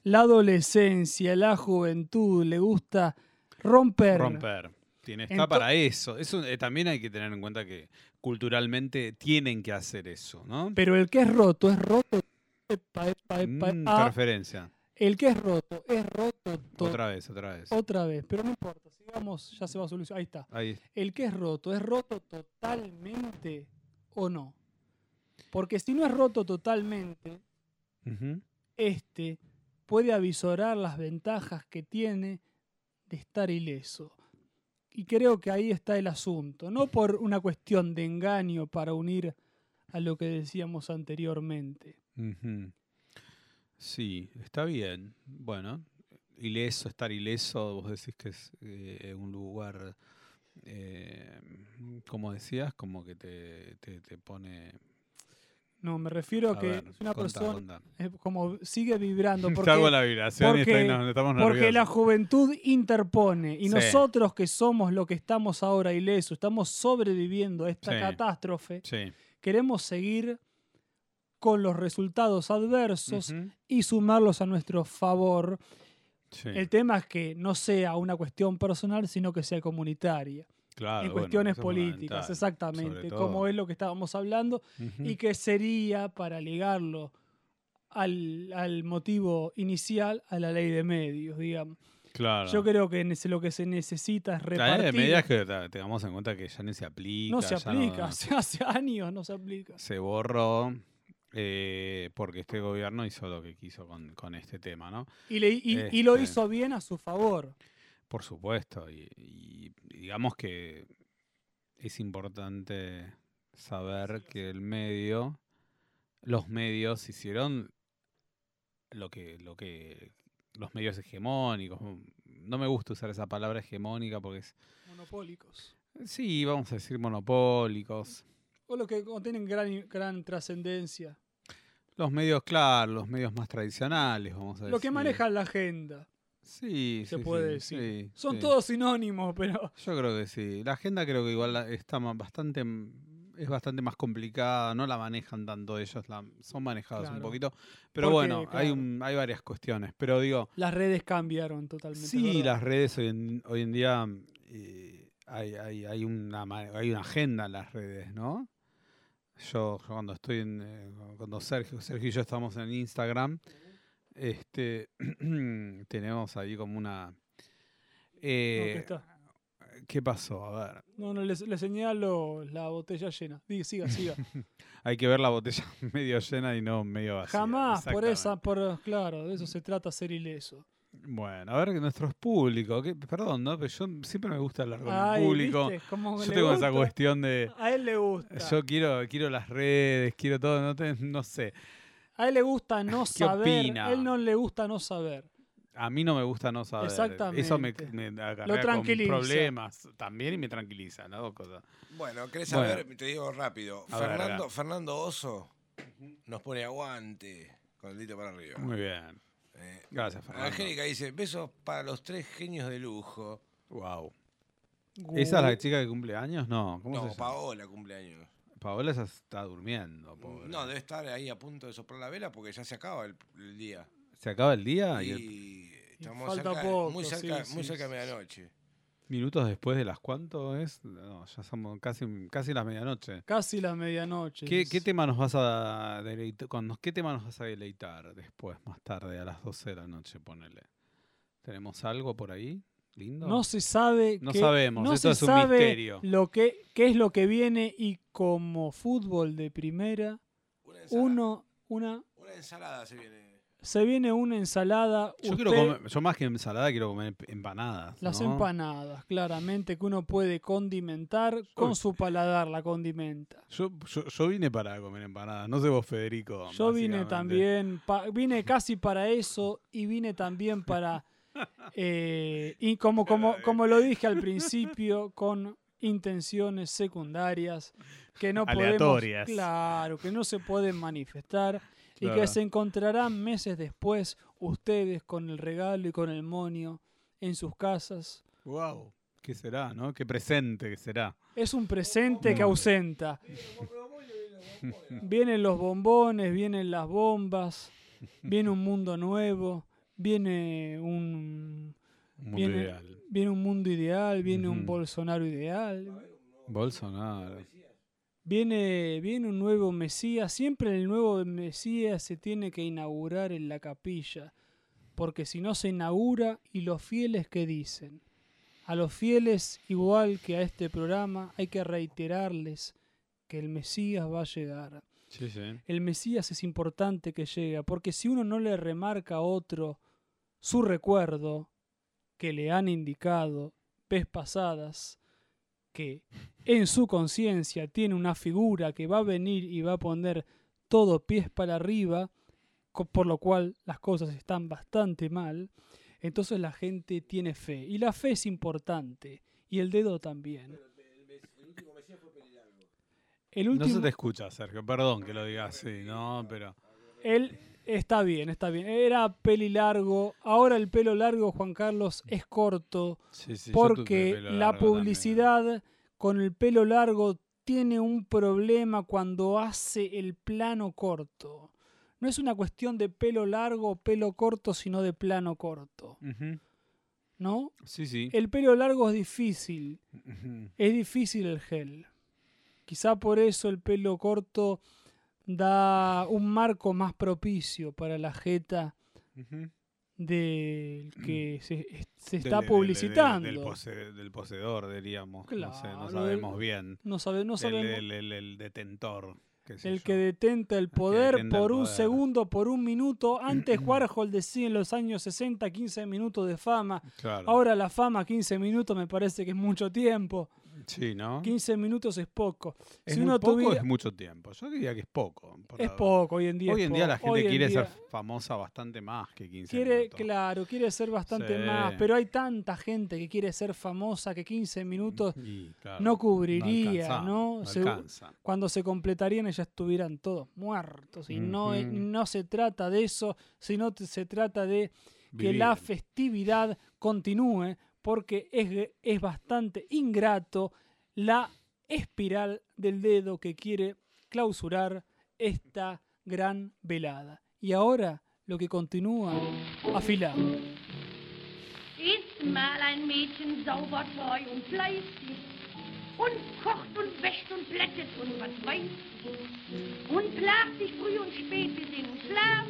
la adolescencia, la juventud, le gusta romper.
romper. Tiene, está para eso. eso eh, también hay que tener en cuenta que culturalmente tienen que hacer eso, ¿no?
Pero el que es roto es roto. epa, epa, epa,
Mm, interferencia.
el que es roto es roto to-
Otra vez, otra vez.
otra vez. Pero no importa, sigamos, ya se va a solucionar. Ahí está.
Ahí.
el que es roto, ¿es roto totalmente o no? Porque si no es roto totalmente, este puede avisorar las ventajas que tiene de estar ileso. Y creo que ahí está el asunto, no por una cuestión de engaño para unir a lo que decíamos anteriormente.
Sí, está bien. Bueno, ileso, estar ileso, vos decís que es eh, un lugar, eh, como decías, como que te, te pone...
No, me refiero a
A
que
ver,
una
contá,
persona
contá.
como sigue vibrando porque
la vibración y
porque-
estoy- nos- estamos
Porque la juventud interpone y
Sí.
nosotros que somos lo que estamos ahora ileso, estamos sobreviviendo a esta
Sí.
catástrofe,
Sí.
queremos seguir con los resultados adversos y sumarlos a nuestro favor. El tema es que no sea una cuestión personal, sino que sea comunitaria,
claro,
en cuestiones políticas, exactamente, como es lo que estábamos hablando, y que sería, para ligarlo al, al motivo inicial, a la ley de medios, digamos.
Claro.
Yo creo que lo que se necesita es
La ley
repartir.
de medidas que te- tengamos en cuenta que ya ni se aplica.
no se aplica, hace, hace años no se aplica.
se borró eh, porque este gobierno hizo lo que quiso con, con este tema, ¿no?
Y, le- y- y lo
Este.
hizo bien a su favor.
Por supuesto. Y, digamos que es importante saber que el medio, los medios hicieron lo que, lo que los medios hegemónicos. No me gusta usar esa palabra hegemónica porque es,
Monopólicos.
sí, vamos a decir monopólicos.
O lo que tienen gran, gran trascendencia.
Los medios, claro, los medios más tradicionales, vamos a decir.
Lo que manejan la agenda,
Sí,
se
sí,
puede
sí,
decir. Son todos sinónimos, pero
Yo creo que sí. La agenda creo que igual está bastante es bastante más complicada, no la manejan tanto ellos, la, son manejados un poquito. Pero
Porque,
bueno, hay un, hay varias cuestiones. Pero digo,
las redes cambiaron totalmente.
sí,
¿verdad?
las redes hoy en, hoy en día eh, hay, hay, hay, una, hay una agenda en las redes, ¿no? Yo, yo cuando estoy en, eh, cuando Sergio, Sergio y yo estamos en Instagram, este tenemos ahí como una
No,
eh,
está.
¿Qué pasó? A ver.
No, no, le, le señalo la botella llena. Diga, siga, siga.
Hay que ver la botella medio llena y no medio vacía.
Jamás, por esa, por claro, de eso se trata ser ileso.
Bueno, a ver, que nuestros públicos. que- perdón, ¿no? Pero yo siempre me gusta hablar con
Ay,
el público. Yo tengo esa
gusta.
cuestión de.
A él le gusta.
Yo quiero, quiero las redes, quiero todo, no, te- no sé.
A él le gusta no
¿Qué
saber.
opina?
A él no le gusta no saber.
A mí no me gusta no saber. Eso me,
Exactamente.
me
Lo
con
tranquiliza.
problemas también y me tranquiliza, ¿no? Dos cosas.
Bueno, ¿querés
Bueno.
saber? Te digo rápido.
A ver,
Fernando. Fernando Oso nos pone aguante con el dito para arriba.
Muy bien.
Eh,
Gracias, Fernando.
Angélica dice, besos para los tres genios de lujo.
Wow. ¿Esa es la chica que cumple años? No. ¿Cómo
No? Paola cumpleaños.
Paola ya está durmiendo, pobre.
No, debe estar ahí a punto de soplar la vela porque ya se acaba el, el día.
Se acaba el día y el-
Y estamos
falta
cerca,
poco,
muy cerca,
sí,
muy
sí,
cerca de medianoche.
minutos después de las cuánto es. No, ya somos casi, casi las medianoche.
Casi la medianoche.
¿Qué, tema nos vas a deleitar? Con, ¿Qué tema nos vas a deleitar después, más tarde, a las 12 de la noche, ponele? ¿Tenemos algo por ahí? ¿Lindo?
No se sabe.
No sabemos,
no
esto
se
es un
sabe
misterio.
Lo que, qué es lo que viene y como fútbol de primera,
Una ensalada,
uno, una,
una ensalada se viene.
se viene una ensalada.
yo,
usted-
quiero comer- yo más que ensalada quiero comer empanadas.
Las
¿no?
empanadas, claramente, que uno puede condimentar con su paladar, la condimenta.
Yo, yo, yo vine para comer empanadas, no sé vos, Federico.
Yo vine también, pa- vine casi para eso y vine también para, eh, y como, como, como lo dije al principio, con intenciones secundarias que no
Aleatorias.
podemos, claro, que no se pueden manifestar y
Claro.
que se encontrarán meses después ustedes con el regalo y con el monio en sus casas.
Wow. ¿Qué será, no? Qué presente que será.
Es un presente que ausenta. Vienen los bombones, vienen las bombas, viene un mundo nuevo, viene un,
Un mundo
Viene-
ideal.
viene un mundo ideal, viene un. Bolsonaro ideal,
Bolsonaro.
viene, viene un nuevo Mesías. Siempre el nuevo Mesías se tiene que inaugurar en la capilla, porque si no se inaugura, y los fieles que dicen. A los fieles, igual que a este programa, hay que reiterarles que el Mesías va a llegar.
Sí, sí.
El Mesías es importante que llegue, porque si uno no le remarca a otro su recuerdo que le han indicado vez pasadas, que en su conciencia tiene una figura que va a venir y va a poner todo pies para arriba, por lo cual las cosas están bastante mal, entonces la gente tiene fe. Y la fe es importante, y el dedo también. El
No
último,
se te escucha, Sergio. Perdón que lo digas así, no, pero.
Él está bien, está bien. Era peli largo. Ahora el pelo largo, Juan Carlos, es corto.
Sí, sí,
porque la
también.
publicidad con el pelo largo tiene un problema cuando hace el plano corto. No es una cuestión de pelo largo o pelo corto, sino de plano corto. ¿No?
Sí, sí.
El pelo largo es difícil. Es difícil el gel. Quizá por eso el pelo corto da un marco más propicio para la jeta del que se, está
del-
publicitando.
Del, pose- del poseedor, diríamos. no sé,
Claro,
no sabemos bien.
No, sabe, no sabemos.
el, detentor.
el que detenta el poder
detenta el
por un
poder.
segundo, por un minuto. Antes Warhol decía en los años 60 15 minutos de fama.
Claro.
Ahora la fama 15 minutos me parece que es mucho tiempo.
Sí, ¿no?
15 minutos es poco.
¿Es
si
muy
uno
poco
tuviera-
es mucho tiempo? Yo diría que es poco.
es
la-
poco hoy en día.
Hoy en día la gente
en
quiere
día
ser famosa bastante más que 15
Quiere,
minutos.
claro, quiere ser bastante
Sí.
más, pero hay tanta gente que quiere ser famosa que 15 minutos
Y, claro,
no cubriría, ¿no?
no
Se- cuando se completarían ya estuvieran todos muertos. Y no, es-
Ujú.
no se trata de eso, sino se trata de que la
Vivir.
festividad continúe, porque es, es bastante ingrato la espiral del dedo que quiere clausurar esta gran velada. Y ahora lo que continúa afilado.
Mal ein Mädchen sauber, treu und fleißig und kocht und wäscht und plättet und was weiß und plagt sich früh und spät bis in den Schlaf.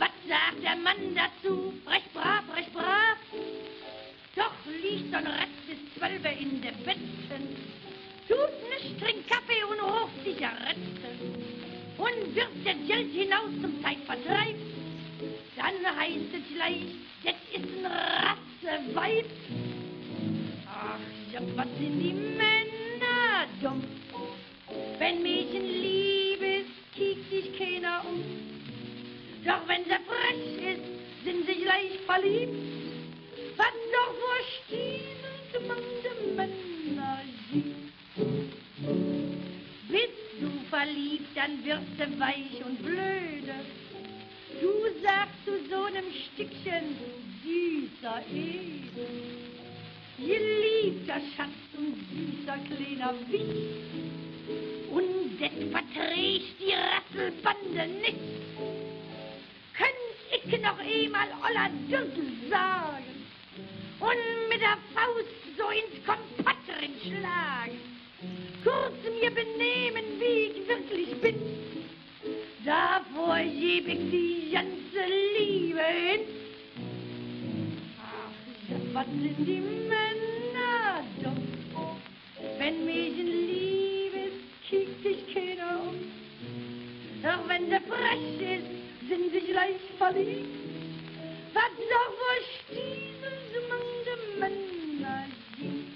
Was sagt der Mann dazu? Recht brav, recht brav. Doch liegt ein Rest bis zwölf in der Betten, tut nichts, trinkt Kaffee und raucht Zigaretten und wirft das Geld hinaus zum Zeitvertreib. Dann heißt es gleich, das ist ein Rasseweib. Ach ja, was sind die Männer dumm? Wenn Mädchen lieb ist, kiekt sich keiner um. Doch wenn sie frech ist, sind sich leicht verliebt. Was doch vor stiebelt man die Männer sieht. Bist du verliebt, dann wirst du weich und blöde. Du sagst zu so einem Stückchen süßer Ede. Geliebter Schatz und süßer kleiner Wicht. Und das verträgt die Rasselbande nicht. Könnt ich noch einmal Olla Dürtel sagen und mit der Faust so ins Kompott schlagen. Kurz mir benehmen, wie ich wirklich bin. Davor geb ich die ganze Liebe hin. Ach, was sind die Männer doch? Wenn Mädchen lieb ist, kickt sich keiner um. Doch wenn der frech ist, sind sich leicht verliebt. Was doch wohl Stiefel man die Männer sieht.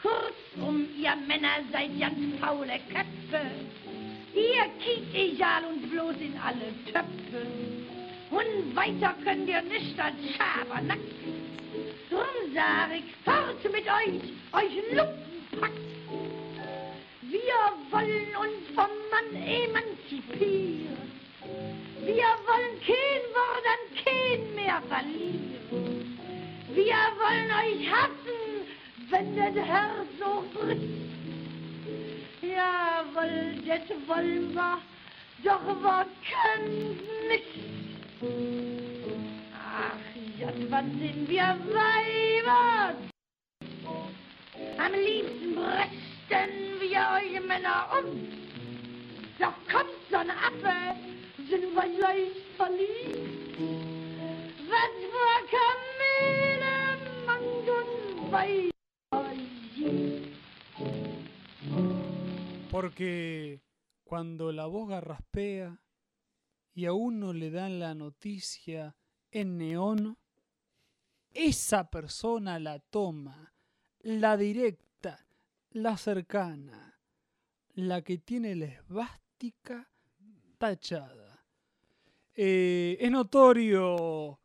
Kurzum, ihr Männer seid ganz faule Köpfe. Ihr kiekt egal und bloß in alle Töpfe. Und weiter könnt ihr nicht als Schabernack. Drum sag ich, fort mit euch, euch Lumpenpack. Wir wollen uns vom Mann emanzipieren. Wir wollen kein Wort an kein mehr verlieren. Wir wollen euch hassen, wenn das Herz so bricht. Jawohl, das wollen wir, doch wir können nicht. Ach, ja, was sind wir Weiber? Am liebsten brechen wir euch Männer um. Doch kommt so ein Affe,
Porque cuando la voz garraspea y a uno le dan la noticia en neón, esa persona la toma, la directa, la cercana, la que tiene la esvástica tachada. Eh, es notorio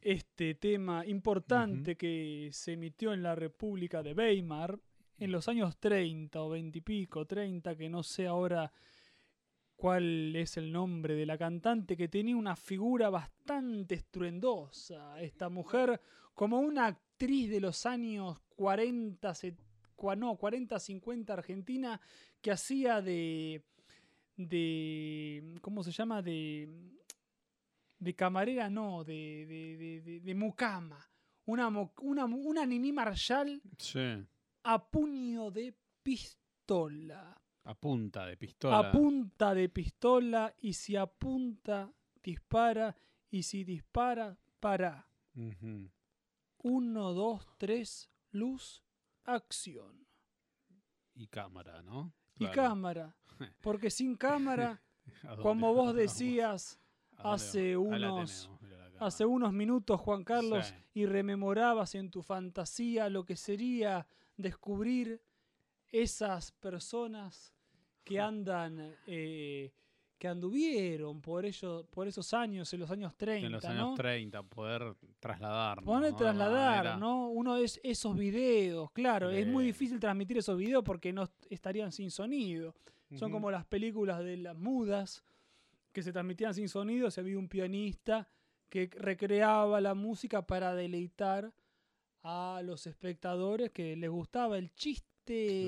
este tema importante que se emitió en la República de Weimar en los años 30 o 20 y pico, 30, que no sé ahora cuál es el nombre de la cantante, que tenía una figura bastante estruendosa. Esta mujer, como una actriz de los años 40, se- cua- no, 40, 50 argentina, que hacía de, de, ¿cómo se llama? De, de camarera, no, de, de, de, de- de mucama. Una, una, una Nini Marshall
Sí.
a puño de pistola.
A punta de pistola.
A punta de pistola y si apunta, dispara y si dispara, para. Uno, dos, tres, luz, acción.
Y cámara, ¿no?
Y cámara. Porque sin cámara,
¿A dónde
como vos decías
¿A dónde
hace
la
unos- hace unos minutos, Juan Carlos,
Sí.
y rememorabas en tu fantasía lo que sería descubrir esas personas que andan, eh, que anduvieron por ellos, por esos años, en los años 30,
En los
¿no?
años 30, poder trasladarnos.
Poner
¿no?
Trasladar. ¿no? Uno es esos videos, claro, es muy difícil transmitir esos videos porque no est- estarían sin sonido. Son como las películas de las mudas que se transmitían sin sonido, si había un pianista que recreaba la música para deleitar a los espectadores que les gustaba el chiste,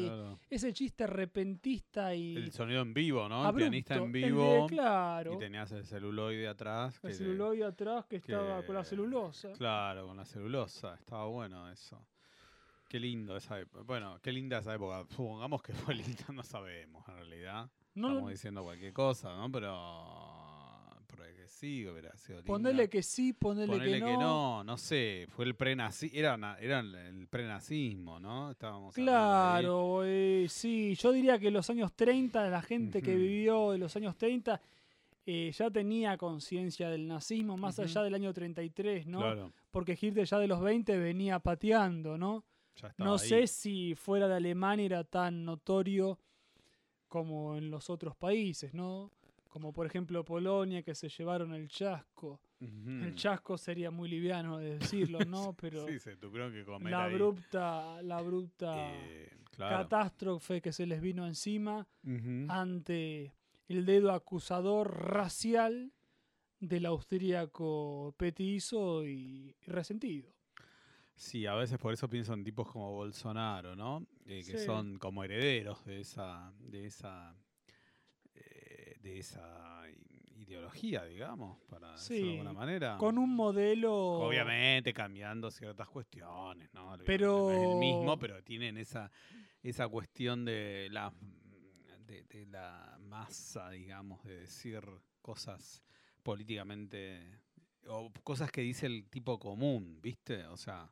Claro.
ese chiste repentista y
El sonido en vivo, ¿no? El pianista en
de-
vivo.
claro,
Y tenías el celuloide atrás.
el
que-
celuloide atrás que estaba con la
que-
celulosa.
Claro, con la celulosa. Estaba bueno eso. Qué lindo esa época. Bueno, qué linda esa época. Supongamos que fue linda, no sabemos en realidad.
No,
Estamos diciendo cualquier cosa, ¿no? Pero. Porque que sí, hubiera sido linda.
ponele que sí, ponele,
Ponele
que,
que
no.
no, no sé, fue el prenazismo, era, era el- prenazismo, ¿no? Estábamos.
Claro, eh, sí, yo diría que los años 30, la gente que vivió de los años 30 eh, ya tenía conciencia del nazismo, más allá del año 33, ¿no?
Claro,
Porque Hitler ya de los 20 venía pateando, ¿no? No
ahí.
sé si fuera de Alemania era tan notorio como en los otros países, ¿no? como por ejemplo Polonia, que se llevaron el chasco. El chasco sería muy liviano de decirlo, ¿no? Pero
Sí, se tuvieron que comer
la
ahí.
abrupta, la abrupta
Eh, claro.
catástrofe que se les vino encima ante el dedo acusador racial del austríaco petizo y resentido.
Sí, a veces por eso pienso en tipos como Bolsonaro, ¿no? Eh, que
Sí.
son como herederos de esa, de esa, eh, de esa ideología, digamos, para decirlo de alguna manera.
Con un modelo...
Obviamente cambiando ciertas cuestiones, ¿no?
Pero-
no es el mismo, pero tienen esa, esa cuestión de la, de, de la masa, digamos, de decir cosas políticamente o cosas que dice el tipo común, ¿viste? O sea,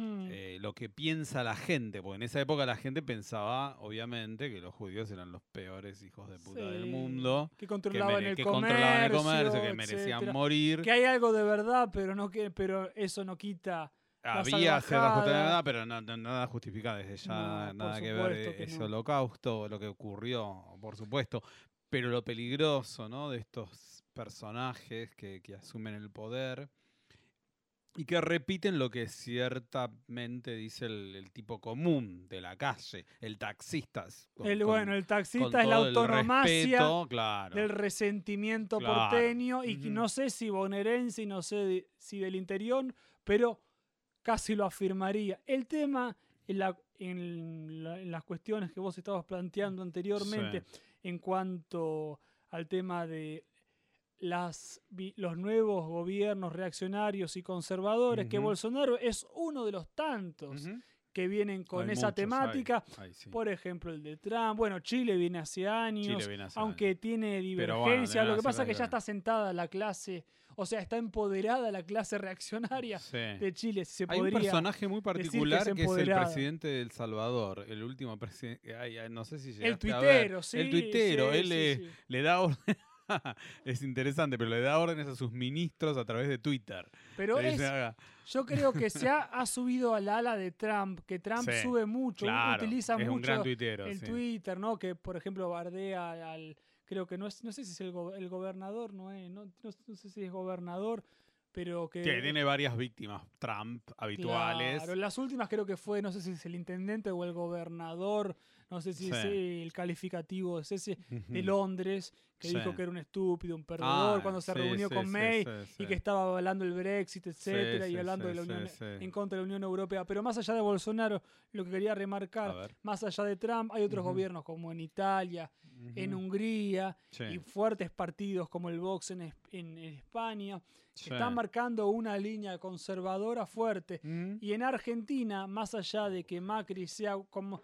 Mm,
eh, lo que piensa la gente, porque en esa época la gente pensaba, obviamente, que los judíos eran los peores hijos de puta del mundo,
Que
que,
controlaban,
mere-
el,
que
comercio,
controlaban el comercio, que merecían
etcétera.
morir.
Que hay algo de verdad, pero no que, pero eso no quita.
Había cierta justificada, pero no- no- nada justifica desde ya,
No,
nada, que ver
que
ese holocausto, lo que ocurrió, por supuesto. Pero lo peligroso, ¿no? De estos personajes que, que asumen el poder y que repiten lo que ciertamente dice el, el tipo común de la calle, el taxista. con-
El, bueno, el taxista es la
el
autonomacia
respeto, claro.
del resentimiento
Claro.
porteño y no sé si bonaerense y no sé de- si del interior, pero casi lo afirmaría. El tema en, la- en la- en las cuestiones que vos estabas planteando anteriormente en cuanto al tema de las, los nuevos gobiernos reaccionarios y conservadores, que. Bolsonaro es uno de los tantos que vienen con
Hay
esa
muchos,
temática.
hay, sí.
Por ejemplo, el de Trump. Bueno, Chile viene hace años.
Chile viene hace
aunque
años.
tiene
bueno,
divergencia. lo que pasa es que ya está sentada la clase, o sea, está empoderada la clase reaccionaria
Sí.
de Chile. Si se
Hay un personaje muy
decir que es
particular que es, el presidente de El Salvador, el último presidente. No sé si
el
llegaste a ver.
tuitero, sí.
El tuitero,
sí,
él le, le da órdenes. es interesante, pero le da órdenes a sus ministros a través de Twitter.
Pero es, yo creo que se ha, ha subido al ala de Trump, que Trump
Sí,
sube mucho,
Claro,
utiliza
es un
mucho
gran tuitero.
el
sí.
Twitter, ¿no? Que por ejemplo bardea al. Creo que no es, no sé si es el, go- el gobernador, no es, no, no- no sé si es gobernador, pero que.
Que tiene varias víctimas Trump habituales.
Claro, las últimas creo que fue, no sé si es el intendente o el gobernador, no sé si es
Sí.
el calificativo, es ese de. Londres, que
Sí.
dijo que era un estúpido, un perdedor,
Ah,
cuando se
sí,
reunió con May y que estaba avalando el Brexit, etcétera, y hablando de la Unión en contra de la Unión Europea. Pero más allá de Bolsonaro, lo que quería remarcar, más allá de Trump, hay otros gobiernos como en Italia, en. Hungría, y fuertes partidos como el Vox en, Es- en España, que están marcando una línea conservadora fuerte. Y en Argentina, más allá de que Macri sea como.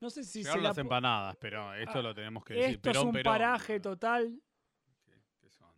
No sé si se
Llegaron las empanadas, pero esto
Ah,
lo tenemos que decir.
Esto es un
Perón.
paraje total.
¿Qué son?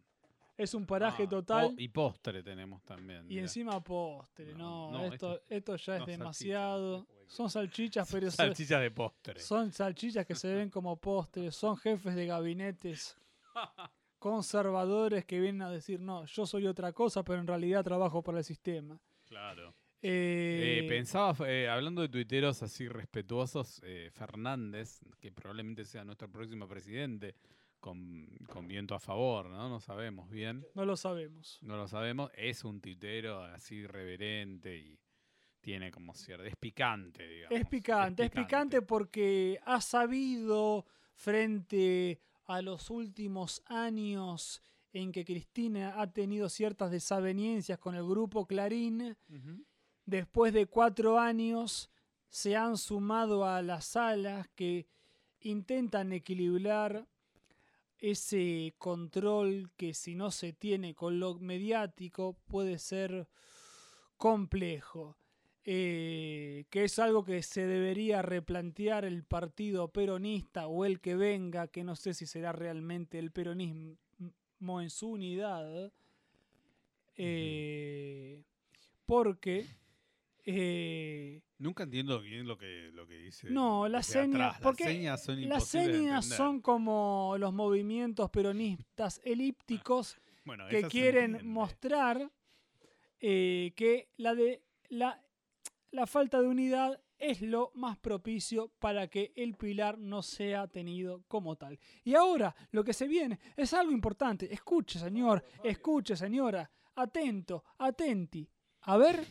Es un paraje
Ah,
total.
y postre tenemos también.
y
mirá.
encima postre.
No,
No,
no,
esto,
esto-
esto ya es
no,
demasiado. Son salchichas, pero son,
Salchichas de postre.
son salchichas que se ven como postres. Son jefes de gabinetes conservadores que vienen a decir: No, yo soy otra cosa, pero en realidad trabajo para el sistema.
Claro.
Eh,
Eh, pensaba, eh, hablando de tuiteros así respetuosos, Fernández, que probablemente sea nuestro próximo presidente, con, con viento a favor, ¿no? No sabemos bien,
no lo sabemos.
no lo sabemos. Es un tuitero así reverente y tiene como cierto. Es picante, digamos.
Es picante, es picante porque ha sabido frente a los últimos años en que Cristina ha tenido ciertas desavenencias con el grupo Clarín. Después de cuatro años se han sumado a las alas que intentan equilibrar ese control que si no se tiene con lo mediático puede ser complejo. Eh, que es algo que se debería replantear el partido peronista o el que venga, que no sé si será realmente el peronismo en su unidad, eh, porque eh,
Nunca entiendo bien lo que, lo que dice.
No, las señas-
atrás.
porque
Las señas son
las señas como los movimientos peronistas elípticos
Bueno,
que quieren mostrar eh, que la de la, la falta de unidad es lo más propicio para que el pilar no sea tenido como tal. Y ahora lo que se viene es algo importante. Escuche, señor, escuche, señora. Atento, atenti. A ver.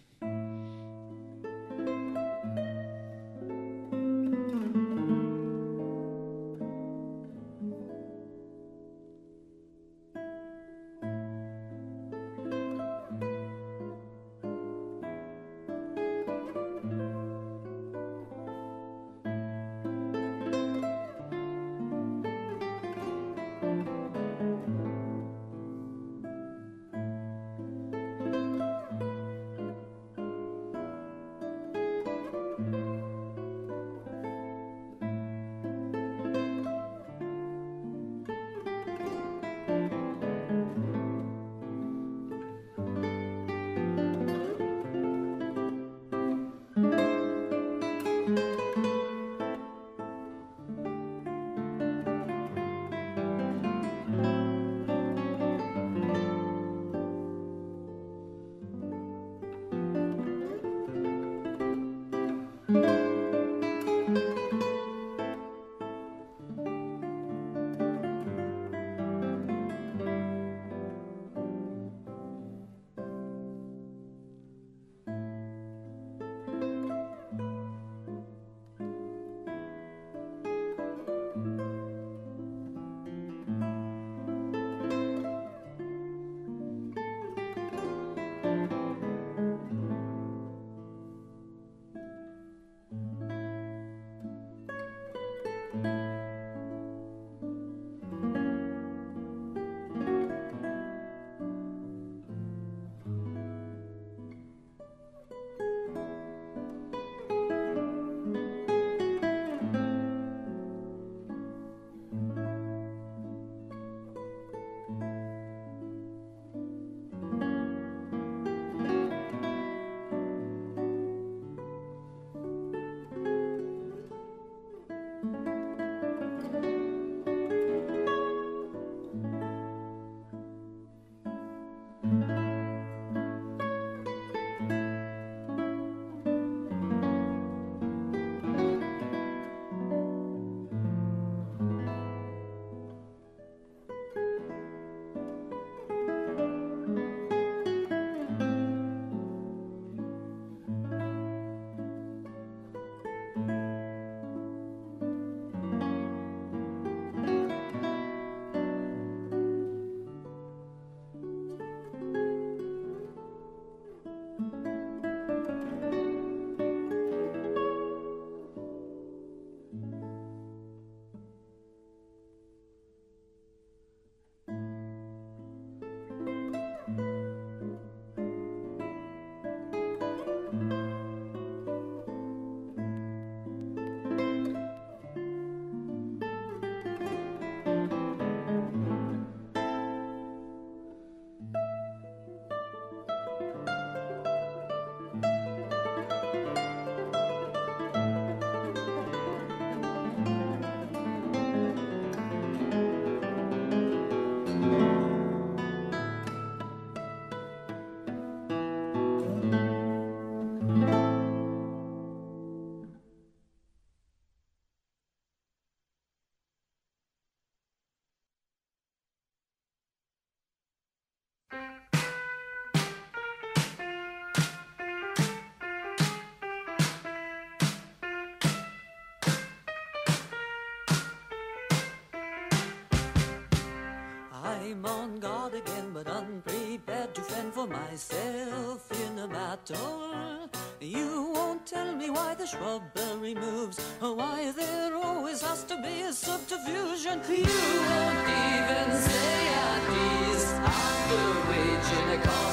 I'm on guard again, but unprepared to fend for myself in a battle. You won't tell me why the shrubbery moves, or why there always has to be a subterfusion. You won't even say at ease after waging a costly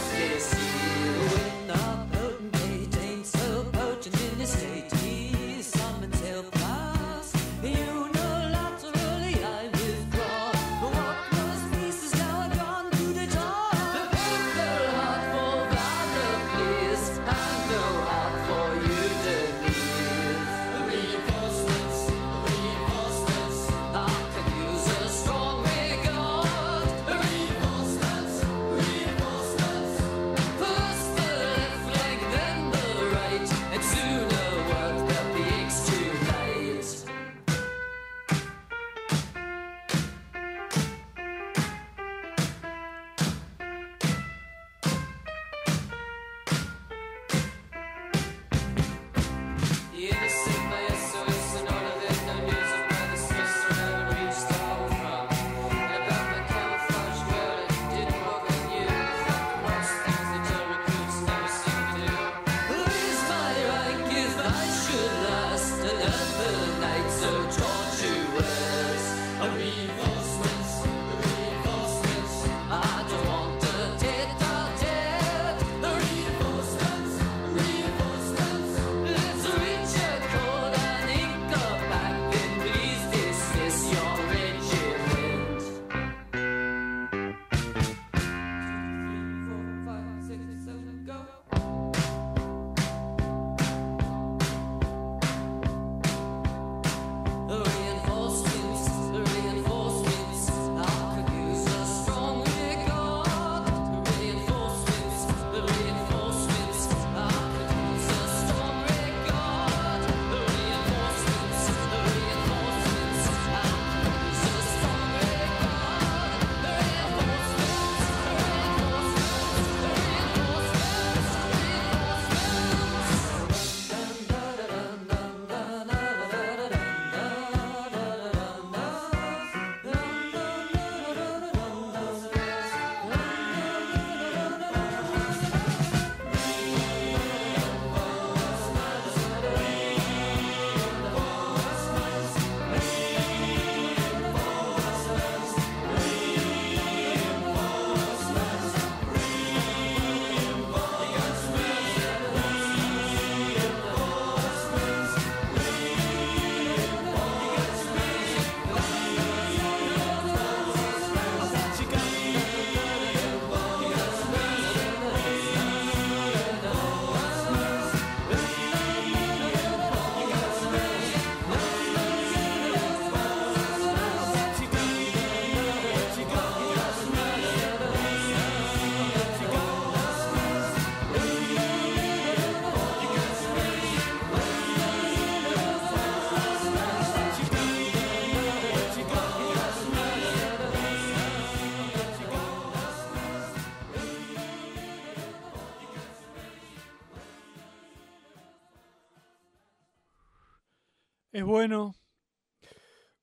bueno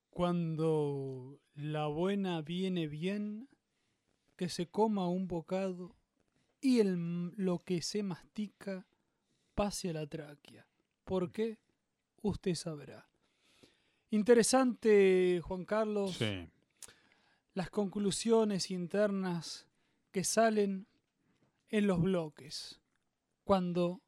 cuando la buena viene bien, que se coma un bocado y el, lo que se mastica pase a la tráquea. ¿Por qué? Usted sabrá. Interesante, Juan Carlos,
Sí.
las conclusiones internas que salen en los bloques. Cuando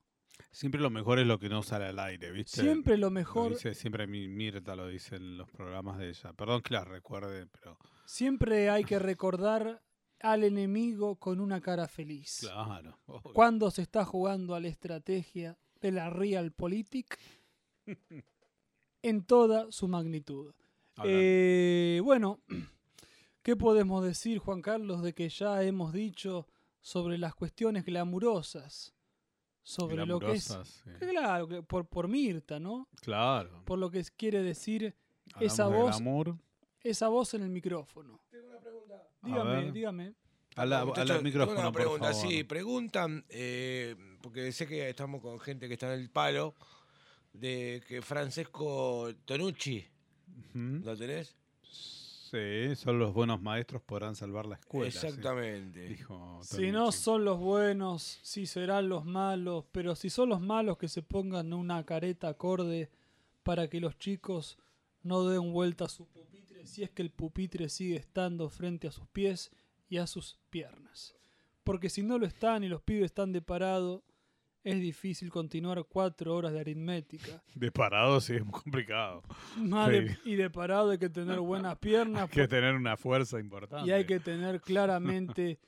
Siempre lo mejor es lo que no sale al aire, ¿viste?
siempre lo
Lo
mejor
dice, siempre mi- Mirta lo dice en los programas de ella. Perdón que la recuerde, pero
Siempre hay que recordar al enemigo con una cara feliz.
claro. obvio.
Cuando se está jugando a la estrategia de la Realpolitik en toda su magnitud. Eh, bueno, ¿qué podemos decir, Juan Carlos, de que ya hemos dicho sobre las cuestiones glamurosas? Sobre lo que es...
Sí.
Claro, por, por Mirta, ¿no?
Claro.
Por lo que quiere decir
Hablamos
esa voz- esa voz en el micrófono.
A
Dígame,
ver.
dígame.
Muchachos,
al
tengo
micrófono,
una
por
pregunta,
favor.
sí, preguntan, eh, porque sé que estamos con gente que está en el palo, de que Francesco Tonucci. ¿lo tenés?
Sí, son los buenos maestros podrán salvar la escuela. sí,
Exactamente.
dijo
Si no son los buenos, si serán los malos, pero si son los malos que se pongan una careta acorde para que los chicos no den vuelta a su pupitre, si es que el pupitre sigue estando frente a sus pies y a sus piernas. Porque si no lo están y los pibes están de parado, es difícil continuar cuatro horas de aritmética.
De parado sí es muy complicado.
Más de- y de parado hay que tener buenas piernas.
Hay que tener una fuerza importante.
Y hay que tener claramente,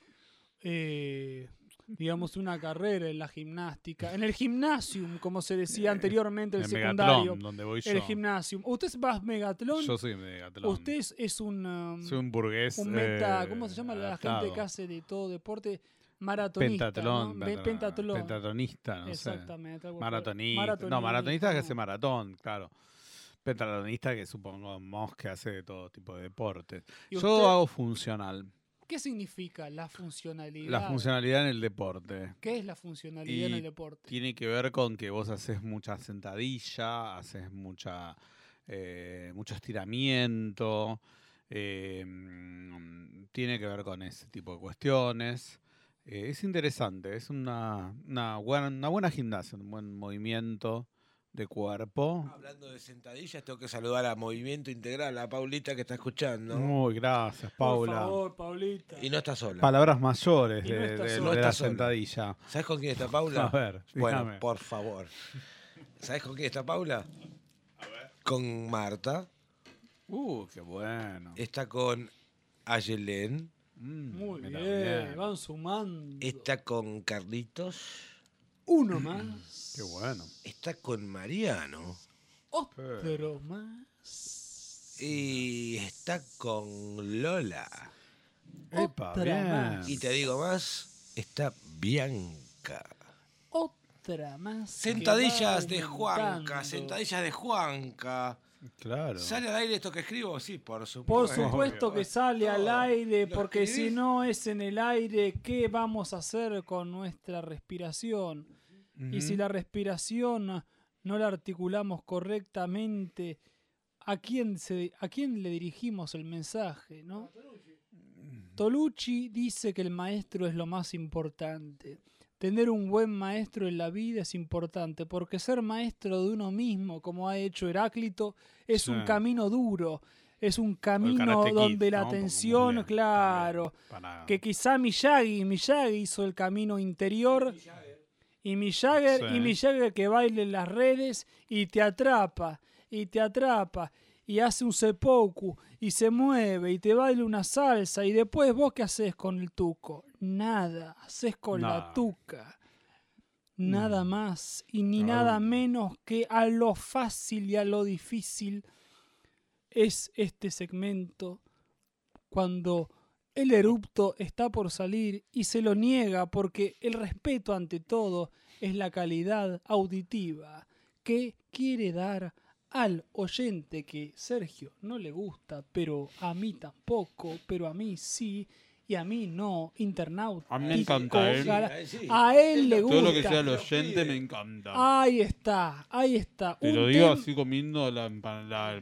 eh, digamos, una carrera en la gimnástica. En el gimnasium, como se decía anteriormente, el
En
secundario.
Megatlón, donde voy yo.
El gimnasium. ¿Usted va a Megatlón?
Yo soy Megatlón.
Usted es, un, um,
Soy un burgués.
un meta,
eh,
¿cómo se llama la gente que hace de todo deporte? Maratonista.
Pentatlón.
¿no? Pentatlón.
Pentatonista, no sé.
Exactamente. algo por-
Maratonista. No, maratonista que hace maratón, claro. Pentatlonista que supongamos que hace de todo tipo de deportes.
¿Y
Yo
usted-
hago funcional.
¿Qué significa la funcionalidad?
La funcionalidad en el deporte.
¿Qué es la funcionalidad en el deporte?
Tiene que ver con que vos haces mucha sentadilla, haces mucha eh, mucho estiramiento. eh, mm, tiene que ver con ese tipo de cuestiones. Eh, es interesante, es una, una, buena, una buena gimnasia, un buen movimiento de cuerpo.
Hablando de sentadillas, tengo que saludar a Movimiento Integral, a Paulita que está escuchando.
Muy gracias, Paula.
Por favor, Paulita.
Y no está sola.
Palabras mayores
no
de, la
sola.
sentadilla.
¿Sabes con quién está Paula?
A ver,
Bueno,
dígame.
por favor. ¿Sabes con quién está Paula? Con Marta.
Uh, qué bueno.
Está con Ayelén.
Mm,
Muy bien, van sumando.
Está con Carlitos.
Uno más.
Qué bueno.
Está con Mariano.
Otro más.
Y está con Lola.
Epa,
Otra
bien.
más.
Y te digo más, está Bianca.
Otra más.
Sentadillas de Juanca, sentadillas de Juanca.
Claro.
¿Sale al aire esto que escribo? Sí, por supuesto.
Por supuesto que sale al aire,
¿Lo
porque si no es en el aire, ¿qué vamos a hacer con nuestra respiración? Y si la respiración no la articulamos correctamente, ¿a quién, se, ¿a quién le dirigimos el mensaje? ¿no? Tolucci dice que el maestro es lo más importante. Tener un buen maestro en la vida es importante, porque ser maestro de uno mismo, como ha hecho Heráclito, es
Sí.
un camino duro, es un camino
Kid,
donde la atención,
bien,
claro,
para-
que quizá Miyagi, Miyagi hizo el camino interior y Miyagi, y
Sí.
Miyagi que baile en las redes y te atrapa, y te atrapa, y hace un seppuku, y se mueve, y te baila una salsa, y después vos qué haces con el tuco? Nada, haces con la tuca. Nada
Mm.
más y ni
Ay.
nada menos que a lo fácil y a lo difícil es este segmento cuando el erupto está por salir y se lo niega porque el respeto ante todo es la calidad auditiva que quiere dar al oyente que Sergio no le gusta, pero a mí tampoco, pero a mí sí, y a mí no, internauta.
A mí me encanta, ¿eh?
sí.
A él le
Todo lo que
gusta.
sea el
Lo
oyente me encanta.
Ahí está, ahí está.
Te
Un
lo digo
tem-
así comiendo la, la,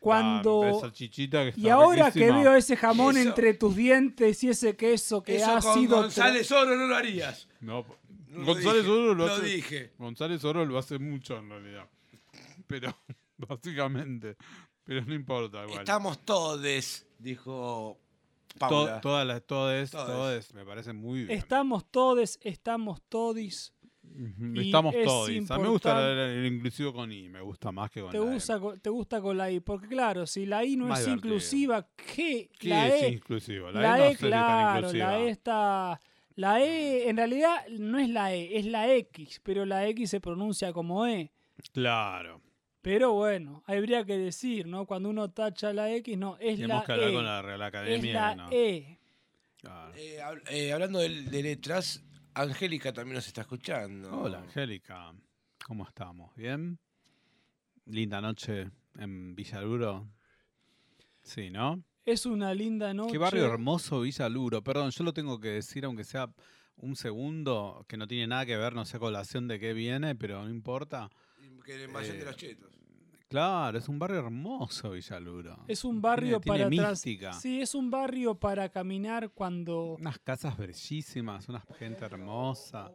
Cuando-
la salchichita que está
Y ahora que veo ese jamón
Eso-
entre tus dientes y ese queso que
Eso
ha
con
sido...
González Oro no lo harías.
No,
No lo
González
dije,
Oro lo
lo
hace.
dije.
González Oro lo hace mucho en realidad. Pero, básicamente. Pero no importa, igual.
Estamos todes, dijo
To-
Paula.
todas las, todes,
Todes.
todes, me parece muy bien.
Estamos todes, estamos todis.
Estamos
es
todos. A mí me gusta el, el inclusivo con I, me gusta más que con
Te
la
gusta, co- te gusta con la I, porque claro, si la I no
Más
es
divertido.
inclusiva, ¿qué?
¿Qué
la
es
E,
inclusivo? La,
la
E no
E,
tan
claro,
inclusiva.
la E está... La E en realidad no es la E, es la X, pero la X se pronuncia como E.
Claro.
Pero bueno, habría que decir, ¿no? Cuando uno tacha la X, no, es
Tenemos
la
que hablar
E.
con la Real
es
Academia.
la
¿no?
E.
Claro.
Eh, hab- eh, hablando de, de letras, Angélica también nos está escuchando.
Hola, Angélica. ¿Cómo estamos? ¿Bien? Linda noche en Villaluro. Sí, ¿no?
Es una linda noche.
Qué barrio hermoso Villaluro. Perdón, yo lo tengo que decir, aunque sea un segundo, que no tiene nada que ver, no sé colación de qué viene, pero no importa.
Que el Mayón de
Eh,
los chetos.
Claro, es un barrio hermoso Villaluro.
Es un barrio
Tiene-
para
tiene mística.
Sí, es un barrio para caminar cuando
Unas casas bellísimas, una gente hermosa.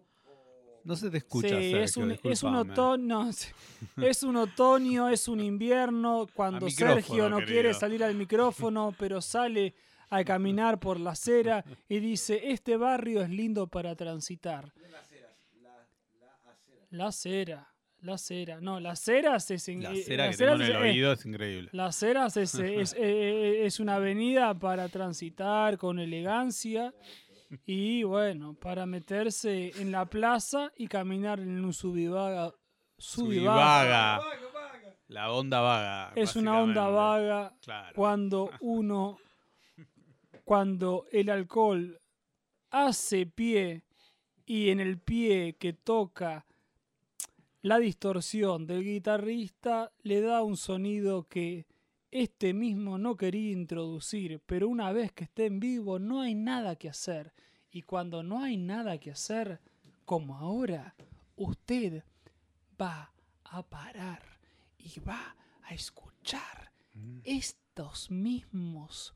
No se te escucha,
Sí,
Sergio,
es un, es un otoño, es un otoño, es un invierno, cuando Sergio no quiere salir al micrófono, pero sale a caminar por la acera y dice, este barrio es lindo para transitar. La acera, la acera. No, la acera es... en-
La
eh,
cera que
las
tengo en el
es- eh,
oído es increíble.
Las Heras es, es, eh, es una avenida para transitar con elegancia y bueno, para meterse en la plaza y caminar en un subivaga. subivaga.
La onda vaga.
Es una onda vaga
Claro.
cuando uno, cuando el alcohol hace pie y en el pie que toca la distorsión del guitarrista le da un sonido que este mismo no quería introducir, pero una vez que esté en vivo no hay nada que hacer. Y cuando no hay nada que hacer, como ahora, usted va a parar y va a escuchar estos mismos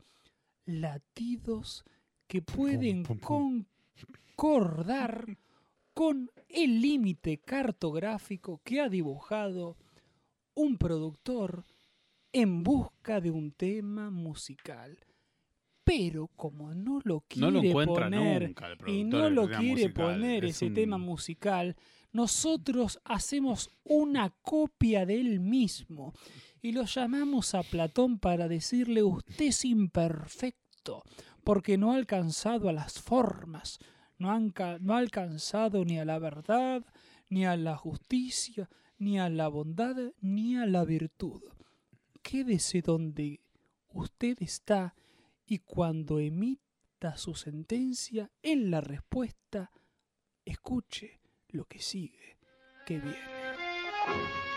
latidos que pueden concordar con el límite cartográfico que ha dibujado un productor en busca de un tema musical. Pero como no lo
No
quiere
lo
poner
nunca el
y no
del
lo quiere
musical.
poner
Es
ese
un-
tema musical, nosotros hacemos una copia de él mismo y lo llamamos a Platón para decirle usted es imperfecto porque no ha alcanzado a las formas, no, han no ha alcanzado ni a la verdad, ni a la justicia, ni a la bondad, ni a la virtud. Quédese donde usted está y cuando emita su sentencia en la respuesta, escuche lo que sigue, que viene.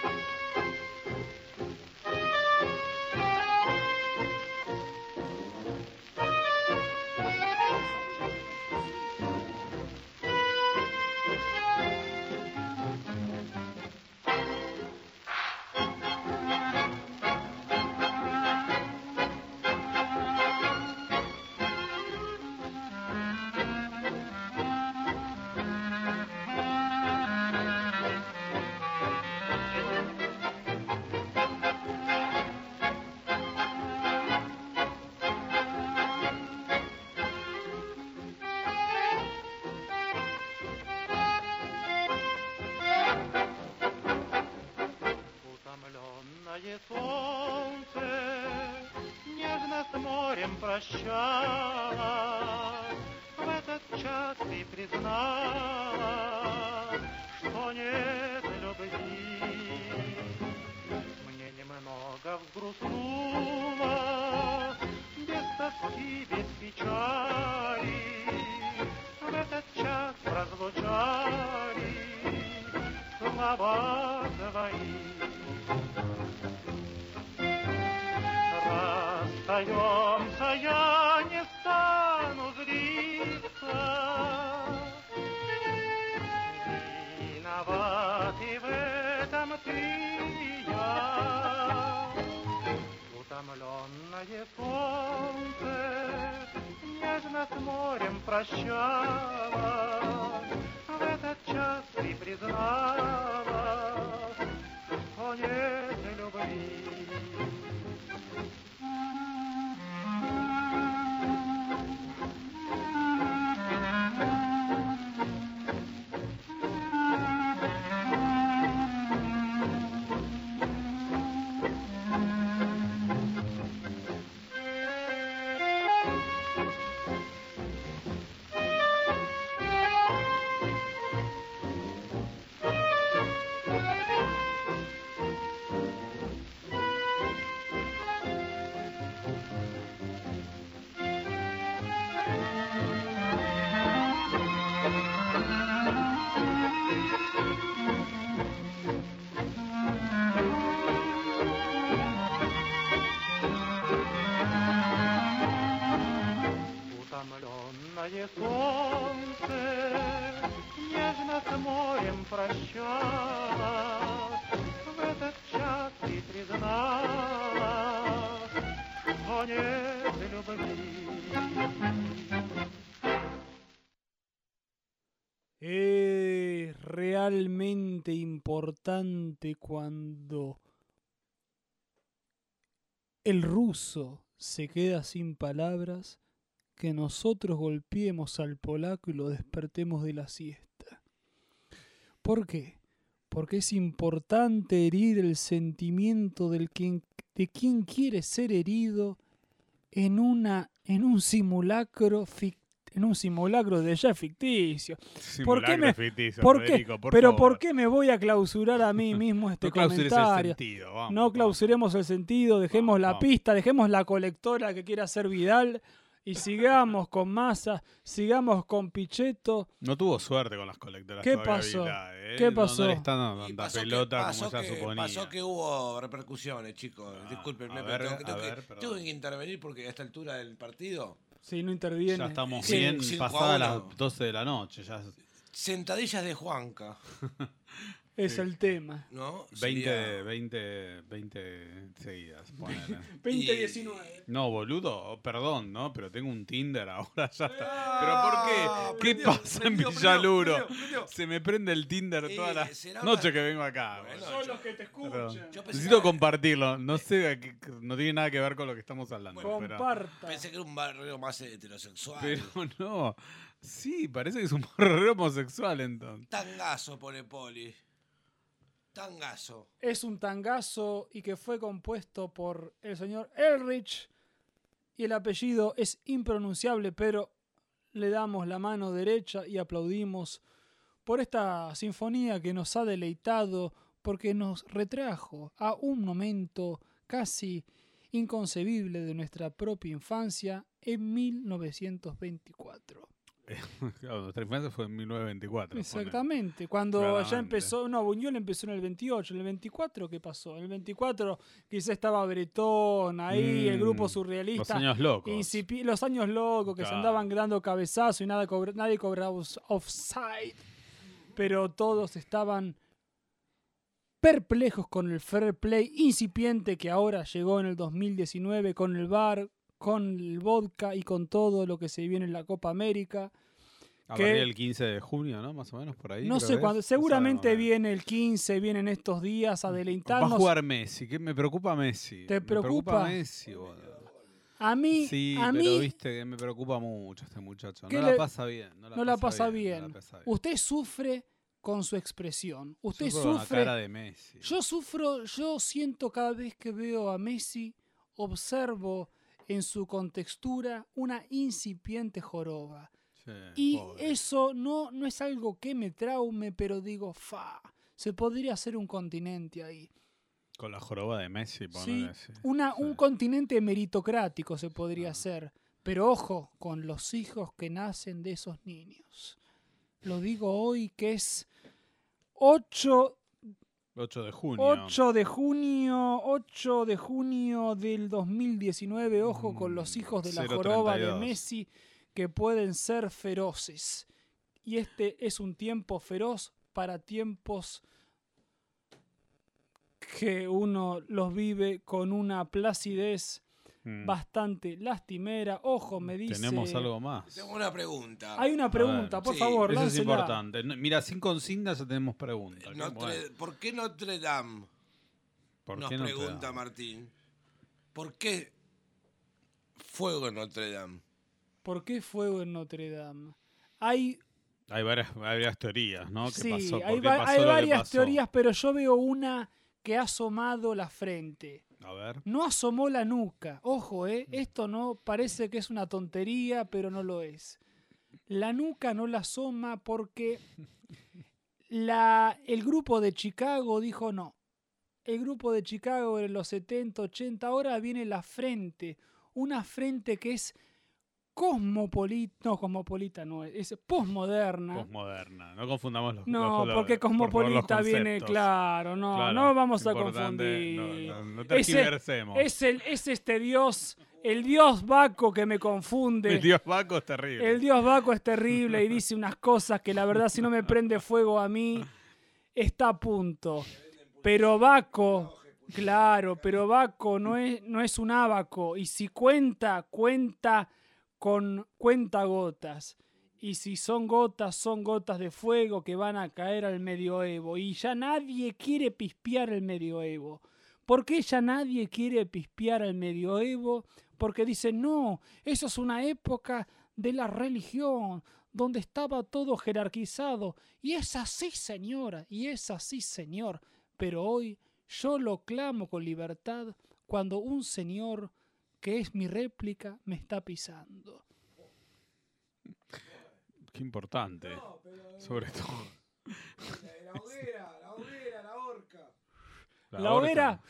над морем прощала, В этот час ты признала,
el ruso se queda sin palabras que nosotros golpeemos al polaco y lo despertemos de la siesta. ¿Por qué? Porque es importante herir el sentimiento del de quien quiere ser herido en, una, en un simulacro fic- en un simulacro de ya ficticio. ¿Por qué
Simulacro
me-
ficticio,
¿Por qué?
Federico, por
Pero
favor.
¿por qué me voy a clausurar a mí mismo este
No clausures el
comentario?
sentido, vamos,
no
vamos.
clausuremos el sentido, dejemos la
vamos.
pista, dejemos la colectora que quiera hacer Vidal y sigamos con Massa, sigamos con Pichetto.
No tuvo suerte con las colectoras.
¿Qué pasó?
Vidal, ¿eh?
¿Qué
No-
pasó?
No, le están dando
Y
tanta
pasó que-
pelota
pasó
como
que-
suponía.
Pasó que hubo repercusiones, chicos.
Ah,
Discúlpenme,
a
pero
ver,
tengo, que- tengo que-
ver, perdón.
tengo que intervenir porque a esta altura del partido,
Si no interviene.
Ya estamos
Sí,
bien pasadas las 12 de la noche. Ya
sentadillas de Juanca,
Es el tema.
¿no?
20,
Sería-
20, 20 seguidas. ponele.
2019.
No, boludo, perdón, ¿no? Pero tengo un Tinder ahora, ya está.
Ah,
¿Pero por qué? ¿Qué
prendió,
pasa
prendió,
en Villaluro?
prendió, prendió.
Se me prende el Tinder
Eh, será
noches
una-
que vengo acá.
Bueno,
boludo.
Son los que te escuchan.
Yo pensé
Necesito compartirlo. No sé, a qué- no tiene nada que ver con lo que estamos hablando. pero,
Comparta.
Pensé que era un barrio más heterosexual.
pero no. Sí, parece que es un borrero homosexual entonces.
Tangazo pone Poli. Tangazo.
Es un tangazo y que fue compuesto por el señor Elrich. Y el apellido es impronunciable, pero le damos la mano derecha y aplaudimos por esta sinfonía que nos ha deleitado, porque nos retrajo a un momento casi inconcebible de nuestra propia infancia en 1924.
Claro, nuestra infancia fue en 1924. ponele.
Exactamente, cuando ya
Claramente.
empezó, no, Buñuel empezó en el 28, en el 24, ¿qué pasó? En el 24 quizá estaba Bretón ahí, el grupo
Mm,
surrealista.
Los años locos.
incipi- los años locos que se andaban dando cabezazo y nada cobra- nadie cobraba offside. Pero todos estaban perplejos con el fair play incipiente que ahora llegó en el 2019 con el bar, con el vodka y con todo lo que se viene en la Copa América.
A
que-
partir del 15 de junio, ¿no? Más o menos por ahí.
No sé cuándo.
No
seguramente viene el 15, vienen estos días a
Va a
deleitarnos.
jugar Messi, que me preocupa Messi.
¿Te
Me
preocupa?
Messi, boludo.
A mí,
Sí,
a
pero
mí
viste que me preocupa mucho este muchacho.
¿Qué
No
le-
la pasa bien. No la,
no la pasa
no
bien.
la pasa bien.
Usted sufre con su expresión. Usted
Sufro con la
sufre.
cara de Messi.
Yo sufro, yo siento cada vez que veo a Messi, observo en su contextura una incipiente joroba.
Sí,
Y
pobre.
eso no, no es algo que me traume, pero digo, fa, se podría hacer un continente ahí.
Con la joroba de Messi,
Sí, una, un continente meritocrático se podría
Ah.
hacer. Pero ojo con los hijos que nacen de esos niños. Lo digo hoy que es 8,
8 de junio.
8 de junio, 8 de junio del 2019. Ojo con los
Mm,
hijos de la
032.
joroba de Messi que pueden ser feroces. Y este es un tiempo feroz para tiempos que uno los vive con una placidez
Mm.
bastante lastimera. Ojo, me dice.
Tenemos algo más.
Tengo una pregunta.
Hay una pregunta,
ver,
por
sí,
favor,
Eso es importante. Mira, sin consignas ya tenemos preguntas.
Notre-. ¿Por qué Notre Dame?
¿Por
Nos
qué no te
pregunta
da?
Martín. ¿Por qué fuego en Notre Dame?
¿Por qué fuego en Notre Dame? Hay,
Hay varias, varias teorías, ¿no? ¿Qué
sí,
pasó? ¿Por
hay,
qué pasó
hay
lo que
varias
pasó?
teorías, pero yo veo una que ha asomado la frente.
A ver.
No asomó la nuca. Ojo, ¿eh? Esto no parece que es una tontería, pero no lo es. La nuca no la asoma porque la, el grupo de Chicago dijo no. El grupo de Chicago en los 70, 80, ahora viene la frente. Una frente que es cosmopolita, no cosmopolita, no, es posmoderna.
Posmoderna. No confundamos los
No,
los-
porque
por
cosmopolita viene, claro, no,
Claro,
no vamos a confundir.
No, no, no tergiversemos.
Es, el, es este dios, el dios Baco que me confunde.
El dios Baco es terrible.
El dios Baco es terrible y dice unas cosas que la verdad si no me prende fuego a mí, está a punto. Pero Baco, claro, pero Baco no es, no es un abaco. Y si cuenta, cuenta con cuenta gotas. Y si son gotas, son gotas de fuego que van a caer al medioevo. Y ya nadie quiere pispear el medioevo. ¿Por qué ya nadie quiere pispear al medioevo? Porque dicen, no, eso es una época de la religión, donde estaba todo jerarquizado. Y es así, señora, y es así, señor. Pero hoy yo lo clamo con libertad cuando un señor, que es mi réplica, me está pisando.
Qué importante. Sobre todo.
La hoguera, la hoguera, la horca.
La hoguera,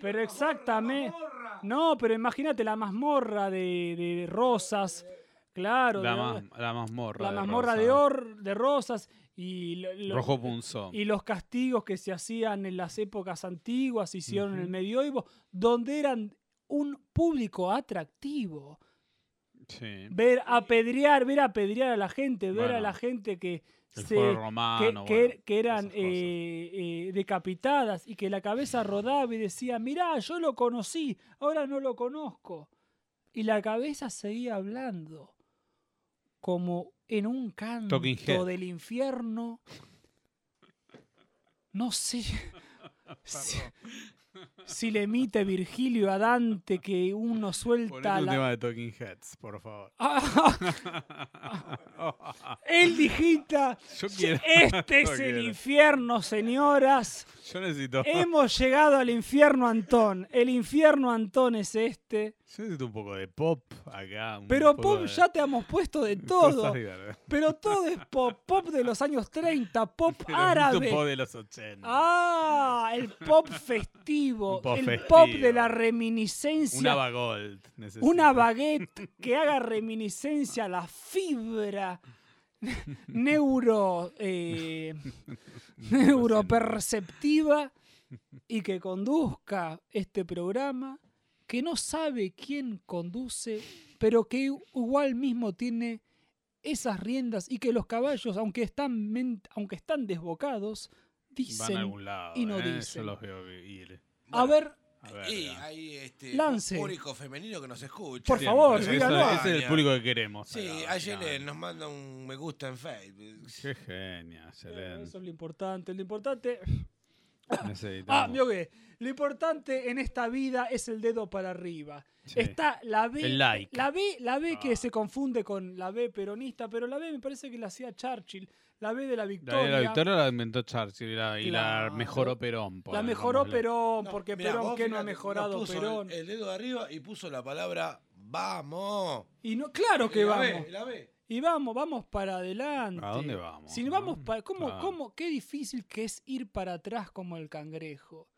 pero exactamente. No, pero imagínate la mazmorra de, de rosas, claro.
La,
de-
ma- la mazmorra.
la
de
mazmorra
Rosa.
de, or, de rosas y, lo- lo-
Rojo punzón.
y los castigos que se hacían en las épocas antiguas, se hicieron en el medioevo, donde eran un público atractivo.
Sí.
Ver apedrear, ver apedrear a la gente, ver a la gente que se
romano.
que-
bueno,
que eran eh, eh, decapitadas y que la cabeza rodaba y decía, mirá, yo lo conocí, ahora no lo conozco. Y la cabeza seguía hablando, como en un canto del infierno. No sé si, le emite Virgilio a Dante que uno suelta
un
la...
tema de Talking Heads, por favor.
Él digita,
Yo quiero.
este
Yo
es el infierno, señoras.
Yo necesito.
Hemos llegado al infierno Antón. El infierno Antón es este.
Yo necesito un poco de pop acá. un
Pero
poco
pop
de
ya te hemos puesto de todo. Pero todo es pop. Pop de los años 30, pop
Pero
árabe.
pop de los 80.
Ah, el pop festivo.
Pop
el
festivo.
pop de la reminiscencia.
Una Bagold. necesito.
Una baguette que haga reminiscencia a la fibra neuro eh, neuroperceptiva y que conduzca este programa que no sabe quién conduce pero que igual mismo tiene esas riendas y que los caballos aunque están aunque están desbocados
Van a
dicen
algún lado.
y no
¿eh?
dicen.
Yo los veo ir.
A ver
A ver.
Y
ya.
hay este
Lance.
público femenino que nos escucha.
Por favor,
ese- es el público que queremos.
Sí, ayer nos manda un me gusta en Facebook.
Qué genia, Selene.
eso es lo importante lo importante. Ah. Lo importante en esta vida es el dedo para arriba.
Sí.
Está la B.
El like.
La B, la B que
Ah.
se confunde con la B peronista, pero la B me parece que la hacía Churchill. La B de la
La,
victoria.
la victoria la inventó Churchill y la, y la mejoró Perón.
La mejoró. Perón,
No,
porque
mirá,
Perón que no ha mejorado
puso
Perón.
El, el dedo de arriba y puso la palabra vamos.
Y no, claro que
Y la
vamos.
B, la B.
Y vamos, vamos para adelante.
¿A dónde vamos,
Si
no?
vamos para, ¿cómo,
Claro.
cómo, qué difícil que es ir para atrás como el cangrejo,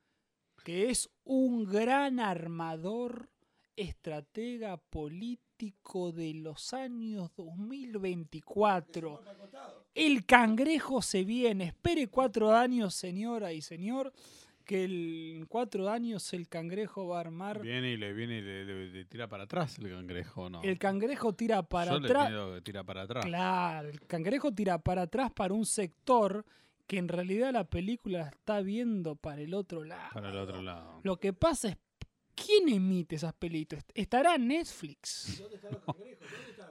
que es un gran armador, estratega político de los años 2024. El cangrejo se viene. Espere cuatro años, señora y señor, que en cuatro años el cangrejo va a armar.
Viene y le viene y le, le- le tira para atrás el cangrejo, ¿no?
El cangrejo tira para atrás.
pido que tira para atrás.
Claro, el cangrejo tira para atrás para un sector que en realidad la película la está viendo para el otro lado.
Para el otro lado.
Lo que pasa es ¿Quién emite esas películas? ¿Estará en Netflix?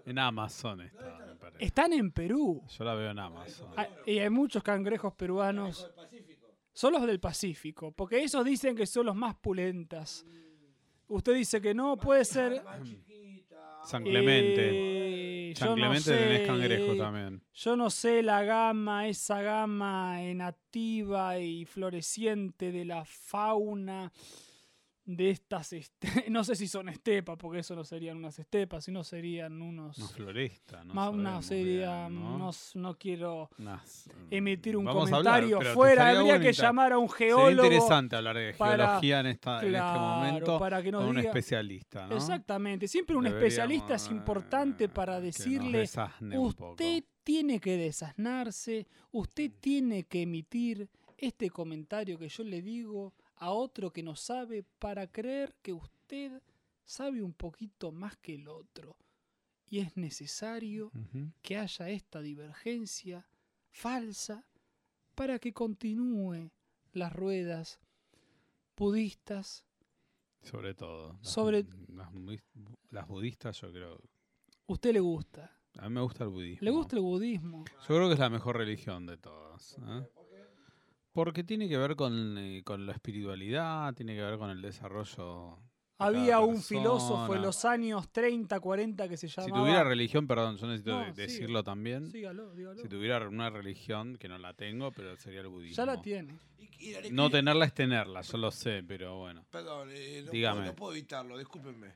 En Amazon está, me parece.
Están en Perú.
Yo la veo en Amazon.
Ah, Y hay muchos cangrejos peruanos. Son los del Pacífico, porque esos dicen que son los más pulentas. Usted dice que no, puede ser.
San Clemente.
Eh,
San
yo no
Clemente tenés
sé,
cangrejo también.
Yo no sé la gama, esa gama nativa y floreciente de la fauna de estas, este- no sé si son estepas, porque eso no serían unas estepas, sino serían unos,
No floresta, no
más una sería,
bien, ¿no?
no, quiero emitir un
hablar,
comentario fuera, habría que llamar a un
Sería
geólogo.
interesante hablar de
para-
geología en, esta, en este momento
para que nos
con un especialista, ¿no?
Exactamente, siempre un
Deberíamos,
especialista es importante
eh,
para
que nos
decirle, usted tiene que desasnarse, usted tiene que emitir este comentario que yo le digo a otro que no sabe para creer que usted sabe un poquito más que el otro. Y es necesario que haya esta divergencia falsa para que continúe las ruedas budistas
Sobre todo. Las,
Sobre-
las, las budistas, yo creo.
¿Usted le gusta?
A mí me gusta el budismo.
¿Le gusta el budismo?
Yo creo que es la mejor religión de todas. ¿eh? Porque tiene que ver con, eh, con la espiritualidad, tiene que ver con el desarrollo. de
Había
cada
un filósofo en los años 30, 40 que se
Si
llamaba...
tuviera religión, perdón, yo necesito
No,
de-
siga.
decirlo también.
Sígalo, dígalo.
Si tuviera una religión, que no la tengo, pero sería el budismo.
Ya la tiene.
Y- y la
No tenerla es tenerla, yo lo sé, pero bueno.
Perdón, eh, no,
Dígame.
Puedo, no puedo evitarlo, discúlpenme.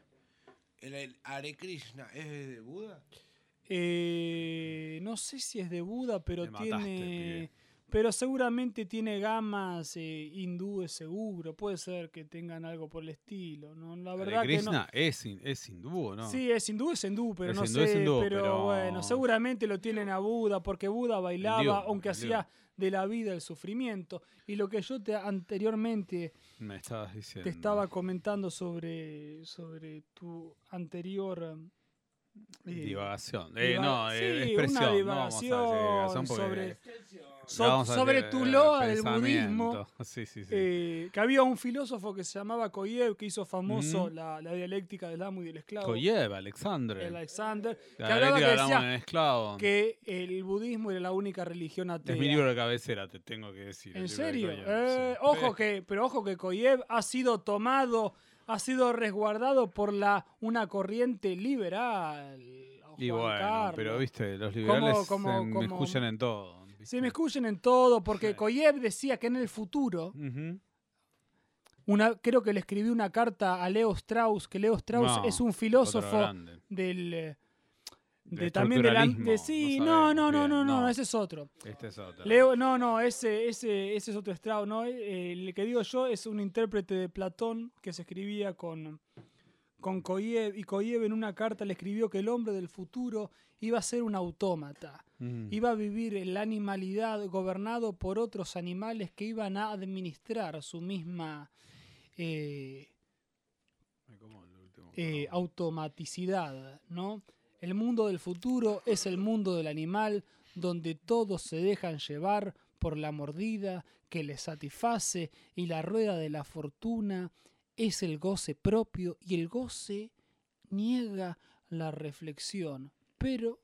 ¿El, el Hare Krishna es de Buda?
Eh, no sé si es de Buda, pero
Me
tiene... Pero seguramente tiene gamas eh, hindúes seguro. Puede ser que tengan algo por el estilo. ¿no? La verdad que no.
Krishna es, es hindú, ¿o ¿no?
Sí, es hindú, es hindú, pero
Es
no
hindú,
sé.
es hindú,
pero,
pero-
bueno, seguramente lo tienen a Buda, porque Buda bailaba, aunque hacía de la vida el sufrimiento. Y lo que yo te anteriormente
Me estabas diciendo.
te estaba comentando sobre, sobre tu anterior
Divagación. Eh,
diva-
no,
sí,
eh,
una
expresión. no vamos a decir divagación
sobre, so-
vamos a
sobre tu loa del budismo.
Sí, sí,
eh, que había un filósofo que se llamaba Koyev que hizo famoso la, la dialéctica del amo y del esclavo.
Koyev, Alexander.
el Alexander, que
La
hablaba que decía
esclavo.
que el budismo era la única religión atea.
Es mi libro de cabecera, te tengo que decir.
¿En
de
serio?
Koyev,
Eh, ojo que, pero ojo que Koyev ha sido tomado, ha sido resguardado por la una corriente liberal.
Y
Juan
bueno,
Carlos.
pero viste, los liberales se me en todo.
Se
¿viste?
me escuchen en todo, porque. Koyev decía que en el futuro, una, creo que le escribí una carta a Leo Strauss, que Leo Strauss
No,
es un filósofo del...
De
De, también de la... de- sí,
no
no, no, no,
bien,
no, no,
no.
ese es otro.
Este es otro.
Leo, no, no, ese, ese, ese es otro Strauss, no, eh, el que digo yo es un intérprete de Platón que se escribía con, con Koyev, y Koyev en una carta le escribió que el hombre del futuro iba a ser un autómata,
Mm.
iba a vivir en la animalidad gobernado por otros animales que iban a administrar su misma eh, eh, automaticidad, ¿no? El mundo del futuro es el mundo del animal donde todos se dejan llevar por la mordida que les satisface y la rueda de la fortuna es el goce propio y el goce niega la reflexión. Pero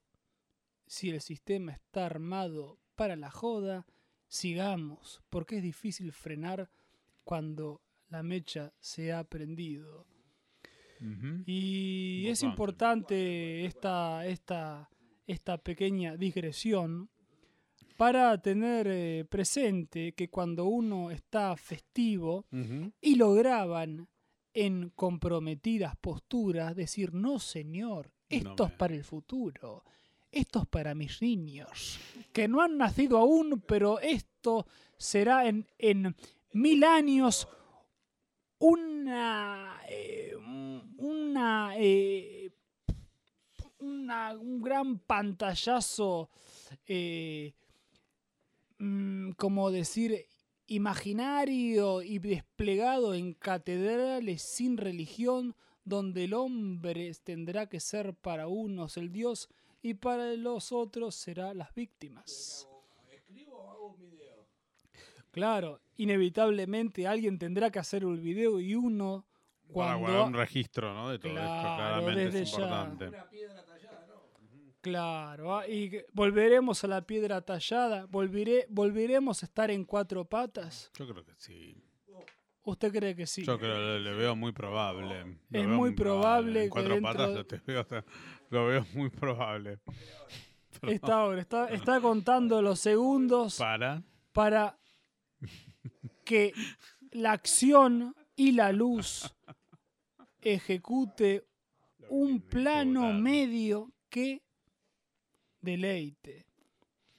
si el sistema está armado para la joda, sigamos, porque es difícil frenar cuando la mecha se ha prendido. Y es
Importante.
esta, esta, esta pequeña digresión para tener eh, presente que cuando uno está festivo y lo graban en comprometidas posturas, decir, no señor,
No
esto es para el futuro, esto es para mis niños, que no han nacido aún, pero esto será en, en mil años una, eh, un- una, eh, una- un gran pantallazo, eh, mm, como decir, imaginario y desplegado en catedrales sin religión, donde el hombre tendrá que ser para unos el Dios y para los otros será las víctimas. Claro, inevitablemente alguien tendrá que hacer el video y uno
Para
Cuando,
guardar un registro, ¿no? De todo esto,
Claro,
claramente
desde
es
ya.
importante.
Claro, ah, y volveremos a la piedra tallada, volveré, volveremos a estar en cuatro patas.
Yo creo que sí.
¿Usted cree que sí?
Yo creo que le veo muy probable. Lo
Es
veo
muy probable
En
que
cuatro patas
de-
yo te veo, o sea, lo veo muy probable.
Está ahora, está, está contando los segundos
Para.
para que la acción y la luz ejecute un plano medio que deleite.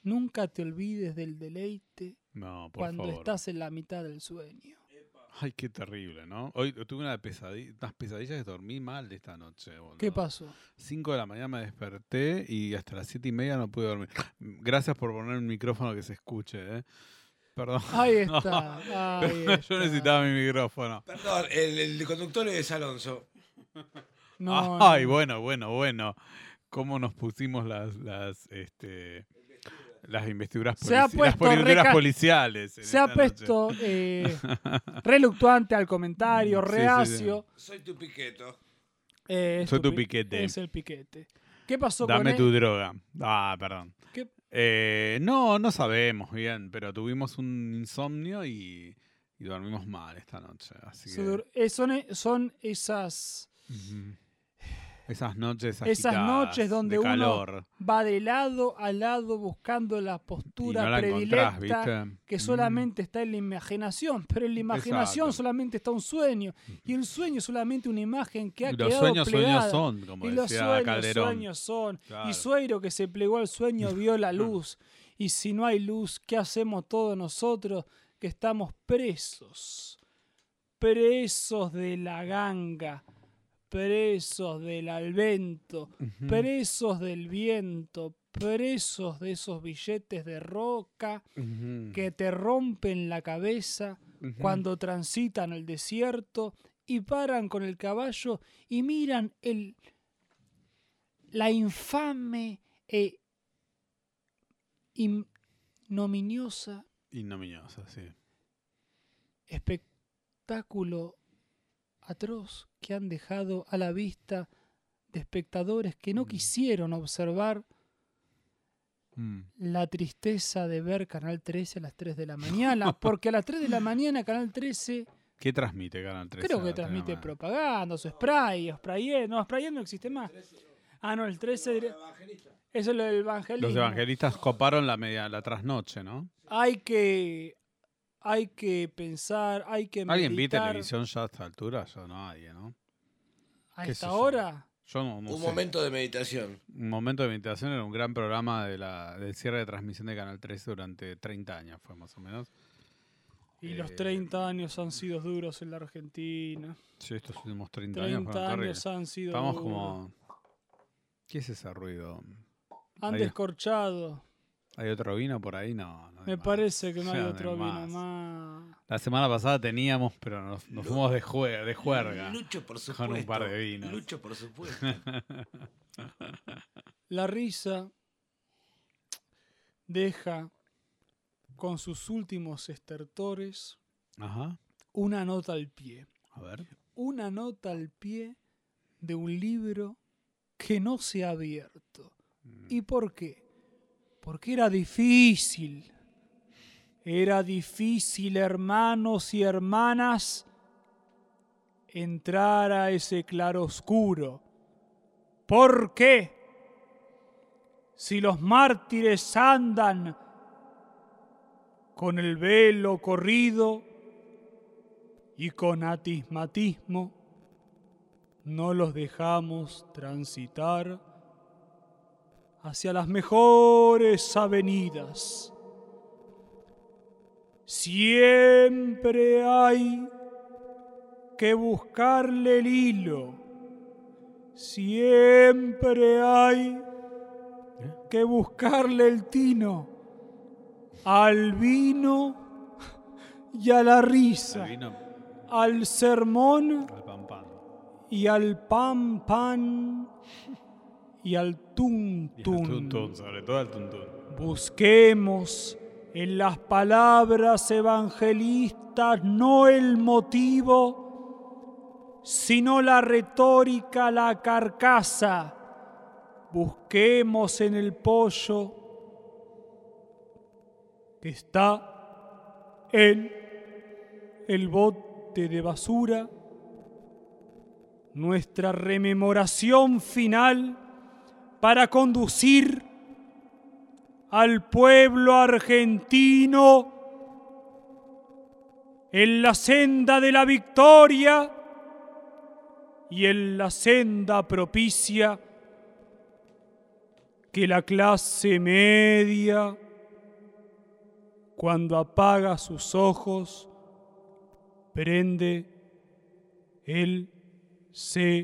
Nunca te olvides del deleite
No, por
cuando
favor.
estás en la mitad del sueño.
Ay, qué terrible, ¿no? Hoy tuve una pesadi- unas pesadillas que dormí mal de esta noche.
¿Qué
boludo.
pasó?
5 de la mañana me desperté y hasta las siete y media no pude dormir. Gracias por poner un micrófono que se escuche, ¿eh? Perdón.
Ahí está. ahí
Yo
está.
necesitaba mi micrófono.
Perdón, el, el conductor es Alonso.
No,
Ay,
no.
bueno, bueno, bueno. ¿Cómo nos pusimos las, las, este, las investiduras,
Se ha
polici- las
puesto reca-
policiales?
Se ha puesto eh, reluctante al comentario,
Sí, sí, sí.
reacio.
Soy tu piqueto.
Eh,
Soy tu
pi-
piquete.
Es el piquete. ¿Qué pasó
Dame
con
tu
él?
droga. Ah, perdón.
¿Qué-
Eh, no, no sabemos bien, pero tuvimos un insomnio y, y dormimos mal esta noche. Así que,
dur- eh, son, son esas.
Esas noches
esas noches donde
de
uno va de lado a lado buscando la postura
no la encontrás,
predilecta que
Mm.
solamente está en la imaginación, pero en la imaginación
Exacto.
solamente está un sueño y el sueño es solamente una imagen que ha
Y Los
quedado
sueños,
plegada.
sueños son, como
y los sueños,
Calderón.
sueños son.
Claro.
Y Sueiro que se plegó al sueño vio la luz. Y si no hay luz, ¿qué hacemos todos nosotros que estamos presos? Presos de la ganga, presos del alvento, presos del viento, presos de esos billetes de roca que te rompen la cabeza cuando transitan el desierto y paran con el caballo y miran el, la infame e ignominiosa
Ignominiosa, sí.
espectáculo atroz que han dejado a la vista de espectadores que no
Mm.
quisieron observar
Mm.
la tristeza de ver Canal 13 a las 3 de la mañana, porque a las 3 de la mañana Canal 13
¿Qué transmite Canal 13?
creo que transmite propaganda, su spray, spray, no, spray no existe más. Ah, no, el 13 dire- eso es lo del evangelismo.
Los evangelistas coparon la media, la trasnoche, ¿no?
Hay que hay que pensar, hay que
¿Alguien vi
meditar.
televisión ya a esta altura? Yo no, nadie, ¿no?
a esta hora.
Yo no, no
Un
sé.
momento de meditación.
Un momento de meditación era un gran programa de la, del cierre de transmisión de Canal 13 durante 30 años, fue más o menos.
Y los
Eh,
30 años han sido duros en la Argentina.
Sí, estos últimos 30, años
30
fueron
años han sido
Estamos
duros.
como... ¿Qué es ese ruido?
Han
ahí-
descorchado.
¿Hay otro vino por ahí? No. no
Me
más.
parece que no hay otro vino
más.
más.
La semana pasada teníamos, pero nos, nos fuimos de, jue- de juerga.
Lucho, por supuesto.
Con un par de vinos.
Lucho, por supuesto.
La risa deja con sus últimos estertores
Ajá.
una nota al pie.
A ver.
Una nota al pie de un libro que no se ha abierto.
Mm.
¿Y por qué? Porque era difícil. Era difícil, hermanos y hermanas, entrar a ese claroscuro. ¿Por qué? Si los mártires andan con el velo corrido y con atismatismo, no los dejamos transitar hacia las mejores avenidas. Siempre hay que buscarle el hilo. Siempre hay que buscarle el tino al vino y a la risa,
vino
al sermón
al pan pan.
y al pan pan y al tun
Y al
tun.
tuntún, sobre todo al tuntún.
Busquemos en las palabras evangelistas no el motivo, sino la retórica, la carcasa. Busquemos en el pollo que está en el bote de basura nuestra rememoración final para conducir al pueblo argentino en la senda de la victoria y en la senda propicia que la clase media, cuando apaga sus ojos, prende el celular.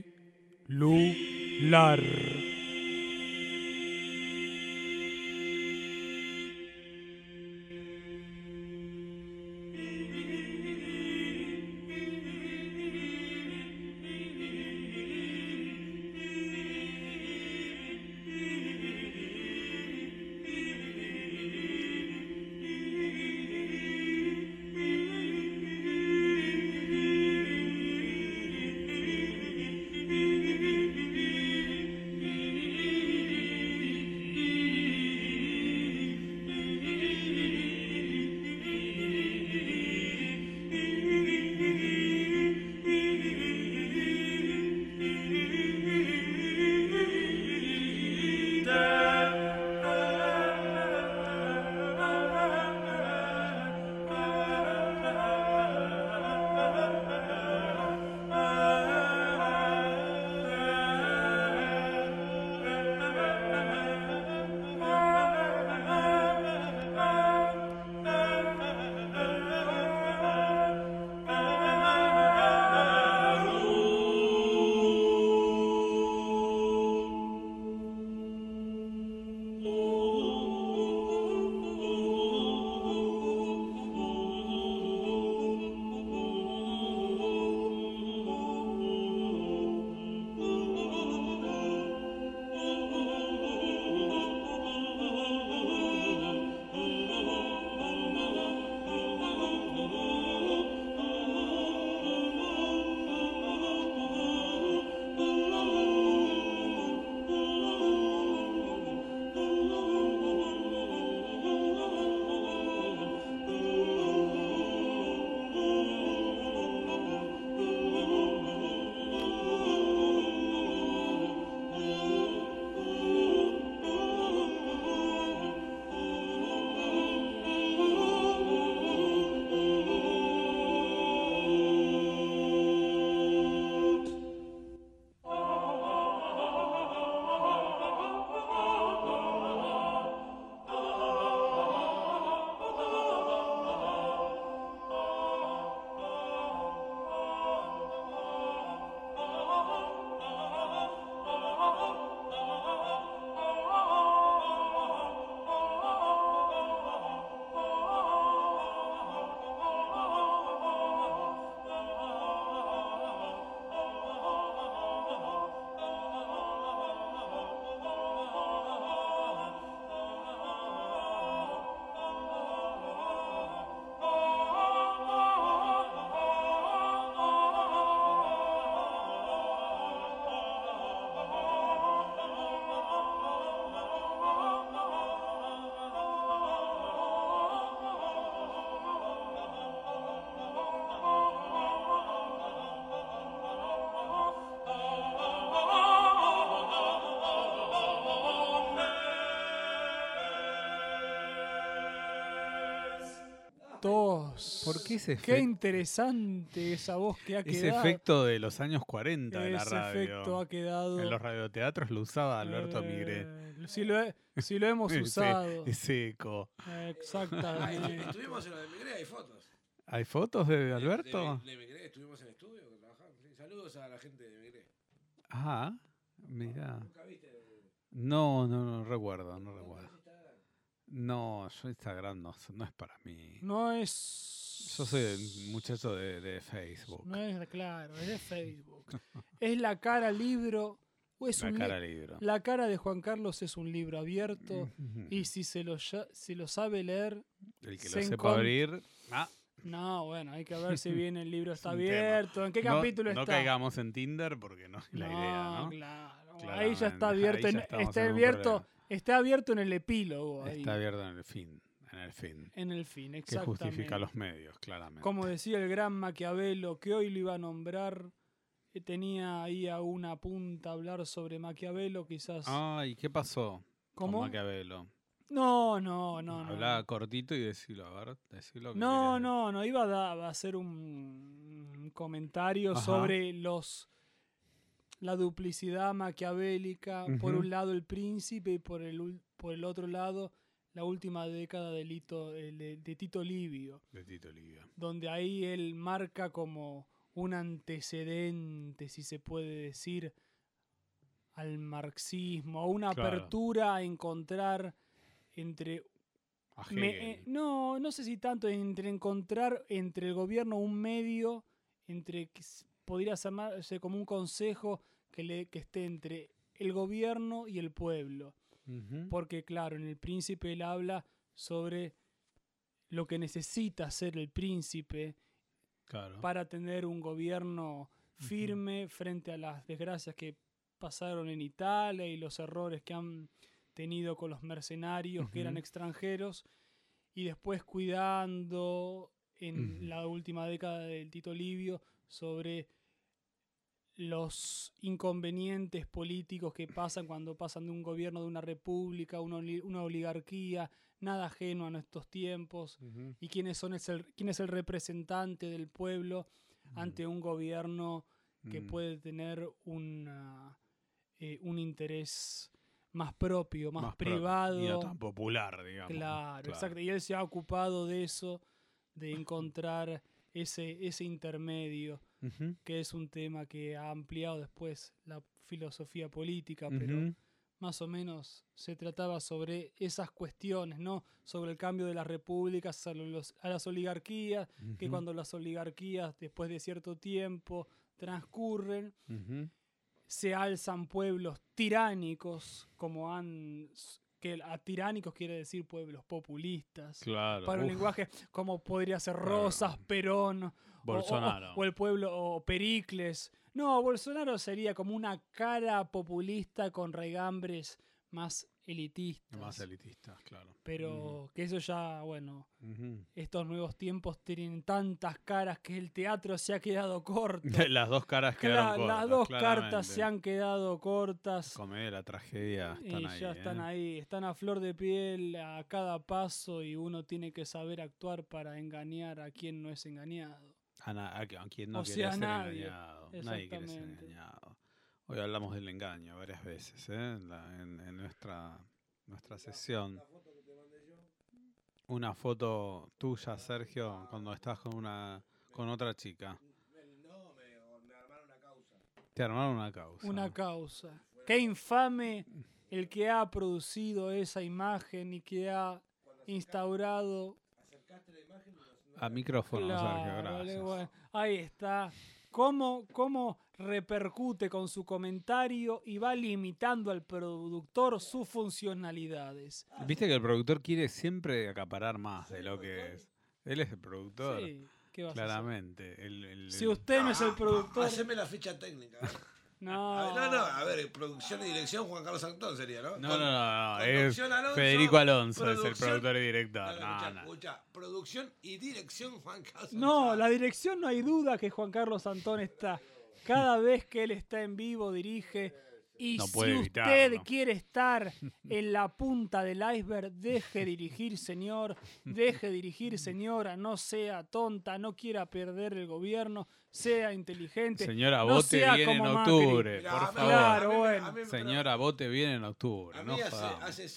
¿Por qué ese
Qué interesante esa voz que ha
Ese
quedado.
efecto de los años 40 de la
Ese
radio.
efecto ha quedado.
En los radioteatros lo usaba Alberto
eh,
Migré.
Sí lo, he- sí lo hemos
Ese-
usado.
Ese eco.
Exactamente.
estu- estuvimos en lo de Migré, hay fotos.
¿Hay fotos de Alberto?
De, de Migré, estuvimos en estudio que trabajamos. Saludos a la gente de Migré.
Ah, mira.
¿Nunca viste?
No, no, no recuerdo, no recuerdo. No, yo Instagram no, no es para mí.
No es.
Yo soy un muchacho de, de Facebook.
No es claro, es de Facebook. es la cara libro. O es
La
un li-
cara libro.
La cara de Juan Carlos es un libro abierto y si se lo, ya- si lo sabe leer,
El que
se
lo sepa abrir. Ah,
No, bueno, hay que ver si bien el libro está
tema.
abierto, en qué
No-
capítulo
no,
está.
caigamos en Tinder porque no es la idea, ¿no?
claro. Ahí ya está abierto,
ya
en-
estamos
está abierto, está abierto en el epílogo ahí,
Está abierto en el fin, el fin.
en el fin,
Que
exactamente.
justifica los medios, claramente.
Como decía el gran Maquiavelo, que hoy lo iba a nombrar, eh, tenía ahí a una punta hablar sobre Maquiavelo, quizás.
Ay, ¿qué pasó
¿Cómo?
con Maquiavelo?
No, no, no, no.
Hablaba cortito y decilo, a ver, decilo. que
No, no, no, iba a, da- a hacer un, un comentario
Ajá.
sobre los la duplicidad maquiavélica, por un lado el príncipe y por el, por el otro lado la última década de, Lito- eh, de- de Tito Livio,
De Tito Livio.
donde ahí él marca como un antecedente, si se puede decir, al marxismo, o una
Claro.
apertura a encontrar entre
A
me- eh, no, no sé si tanto entre encontrar entre el gobierno un medio, entre que podría llamarse como un consejo que, le, que esté entre el gobierno y el pueblo. Porque claro, en el príncipe él habla sobre lo que necesita ser el príncipe
Claro.
para tener un gobierno firme frente a las desgracias que pasaron en Italia y los errores que han tenido con los mercenarios que eran extranjeros. Y después cuidando en la última década del Tito Livio sobre los inconvenientes políticos que pasan cuando pasan de un gobierno de una república una, una oligarquía, nada ajeno a nuestros tiempos, y quiénes son es el, quién es el representante del pueblo ante un gobierno que
Mm.
puede tener una, eh, un interés más propio, más, privado.
Y no tan popular, digamos. ¿no?
Claro, exacto. Y él se ha ocupado de eso, de encontrar ese, ese intermedio, Que es un tema que ha ampliado después la filosofía política, pero más o menos se trataba sobre esas cuestiones, ¿no? Sobre el cambio de las repúblicas a, los- a las oligarquías, que cuando las oligarquías, después de cierto tiempo, transcurren, se alzan pueblos tiránicos, como han... que a tiránicos quiere decir pueblos populistas.
Claro.
Para un
uf,
lenguaje como podría ser. Rosas, Perón, o- o-
Bolsonaro.
O, el pueblo, o Pericles. No, Bolsonaro sería como una cara populista con regambres más elitistas.
Más elitistas, claro.
Pero que eso ya, bueno, estos nuevos tiempos tienen tantas caras que el teatro se ha quedado corto.
Las dos caras quedaron cortas,
las dos
claramente.
cartas se han quedado cortas.
Comedia, la tragedia, están
y
ahí.
ya están
¿eh?
ahí, están a flor de piel a cada paso y uno tiene que saber actuar para engañar a quien no es engañado.
A, quien no
O
quiere
sea,
ser
nadie.
engañado. Nadie quiere ser engañado. Hoy hablamos del engaño varias veces ¿eh? en, la- en- en nuestra, nuestra sesión. Una foto tuya, Sergio, cuando estás con una con otra chica. Te armaron una causa.
Una causa. Qué infame el que ha producido esa imagen y que ha instaurado.
A micrófono, Sergio, gracias.
bueno, ahí está. ¿Cómo, ¿Cómo repercute con su comentario y va limitando al productor sus funcionalidades?
Viste que el productor quiere siempre acaparar más de lo que es. Él es el productor.
Sí, ¿qué vas a hacer?
Claramente. El- el-
Si usted no es el productor,
Haceme la ficha técnica.
No.
A ver, no, no, a ver, producción y dirección Juan Carlos Antón sería, ¿no?
No,
Con-
no, no, no, es
conducción Alonso,
Federico Alonso, es el
producción-
productor y director.
No, no,
No,
escucha,
no.
escucha, producción y dirección Juan Carlos
No,
Antón.
la dirección no hay duda que Juan Carlos Antón está. Cada vez que él está en vivo dirige. Y
No
si
puede
usted
evitarlo.
quiere estar en la punta del iceberg, deje dirigir, señor. Deje dirigir, señora. No sea tonta, no quiera perder el gobierno. Sea inteligente.
Señora,
no
vote bien en octubre,
Mirá,
por
a mí-
favor.
Claro,
a mí me-
bueno.
a mí me-
Señora, vote bien en octubre.
A
no
mí hace,
jodamos.
hace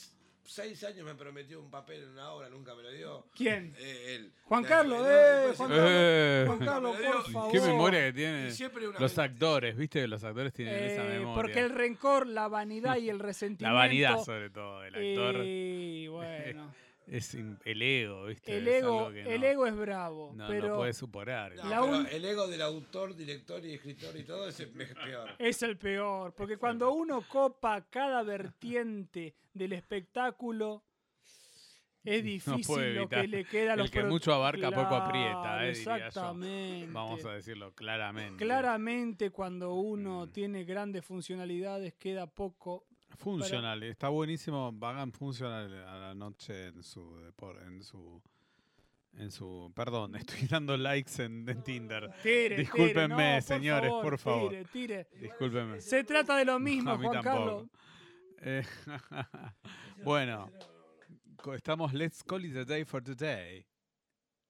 seis años me prometió un papel en una obra, nunca me lo dio.
¿Quién?
Eh, él.
Juan
La-
Carlos,
no,
eh,
después
Juan Carlos.
Eh,
Juan Carlos, por favor.
Qué memoria que tienen los actores, viste los actores tienen esa
Eh,
memoria.
porque el rencor, la vanidad y el resentimiento.
La vanidad sobre todo del actor
Y bueno.
es el ego, viste.
El
es
ego,
que
el ego es bravo,
no,
pero
no puede superar.
No,
La
pero
un-
el ego del autor, director y escritor y todo es peor.
es el peor. Porque cuando uno copa cada vertiente del espectáculo, Es difícil
puede
lo que le queda a
El
los
que
pro-
mucho abarca, poco aprieta, eh, diría yo.
Exactamente.
Vamos a decirlo claramente.
Claramente cuando uno
Mm.
tiene grandes funcionalidades queda poco.
Funcional, está buenísimo. Hagan funcional a la noche en su en su en su perdón, estoy dando likes en, en Tinder.
Tire, tire,
Discúlpenme,
no,
señores, por favor.
Tire, tire.
Discúlpenme.
Se trata de lo mismo,
A mí
Juan
tampoco.
Carlos.
Eh, bueno, estamos Let's call it a day for today.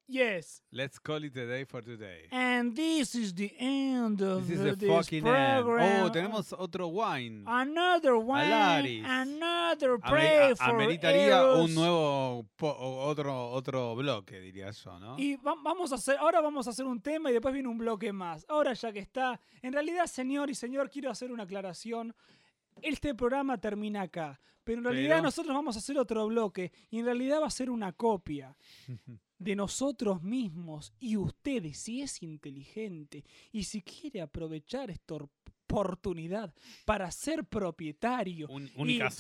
Yes.
Let's call it a day for today.
And this is the end of
This is
the, this
fucking end.
program.
Oh, tenemos otro wine.
Another one.
Alaris.
Another
Ame-
pray
a-
for
ameritaría
Eros.
un nuevo otro otro bloque, diría yo, ¿no?
Y va- vamos a hacer, ahora vamos a hacer un tema y después viene un bloque más. Ahora ya que está, en realidad, señor y señor, quiero hacer una aclaración. Este programa termina acá, pero en realidad
Pero-
nosotros vamos a hacer otro bloque y en realidad va a ser una copia de nosotros mismos y ustedes, si es inteligente y si quiere aprovechar esta or- oportunidad para ser propietario.
Un-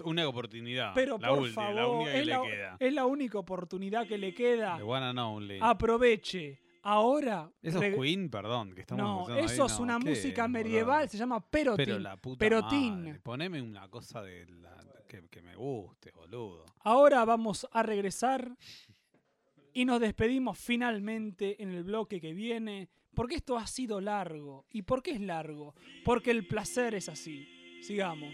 una oportunidad.
Pero
la
por
última,
favor,
la única que
es,
le
la,
queda.
es la única oportunidad que le queda.
The one and only.
Aproveche. Ahora.
Eso es Queen, perdón, que estamos
no,
ahí,
eso es
no,
una
¿qué
música medieval,
boludo?
se llama perotín.
Pero la puta
perotín.
madre, Poneme una cosa de la- que, que me guste, boludo.
Ahora vamos a regresar y nos despedimos finalmente en el bloque que viene, porque esto ha sido largo. ¿Y por qué es largo? Porque el placer es así. Sigamos.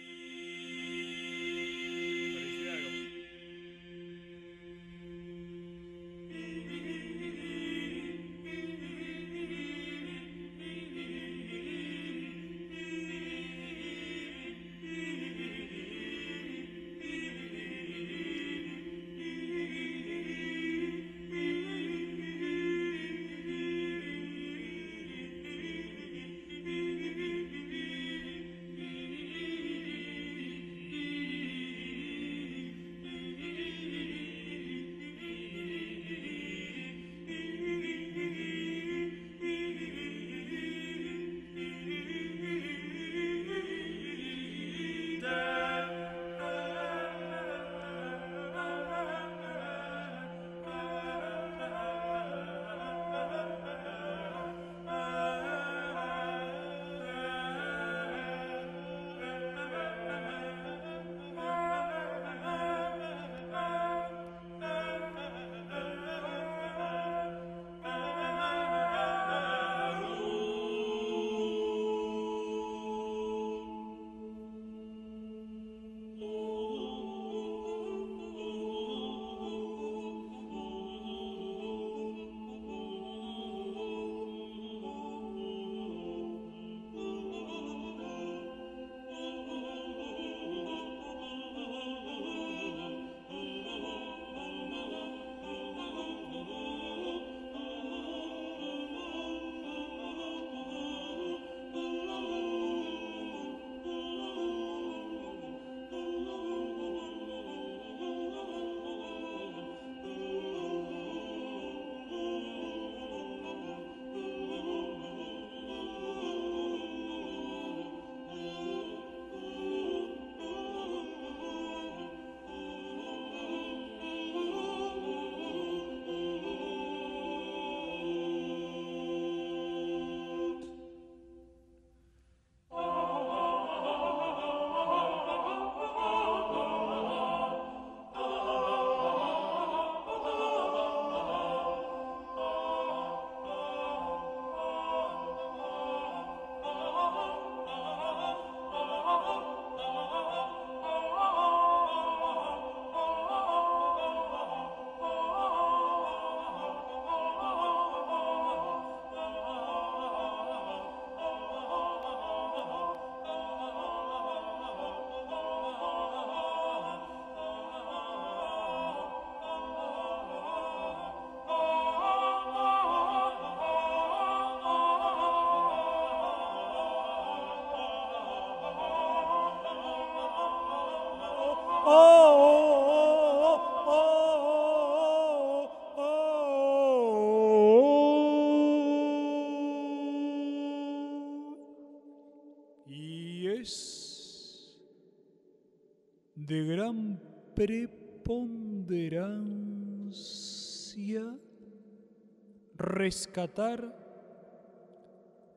Rescatar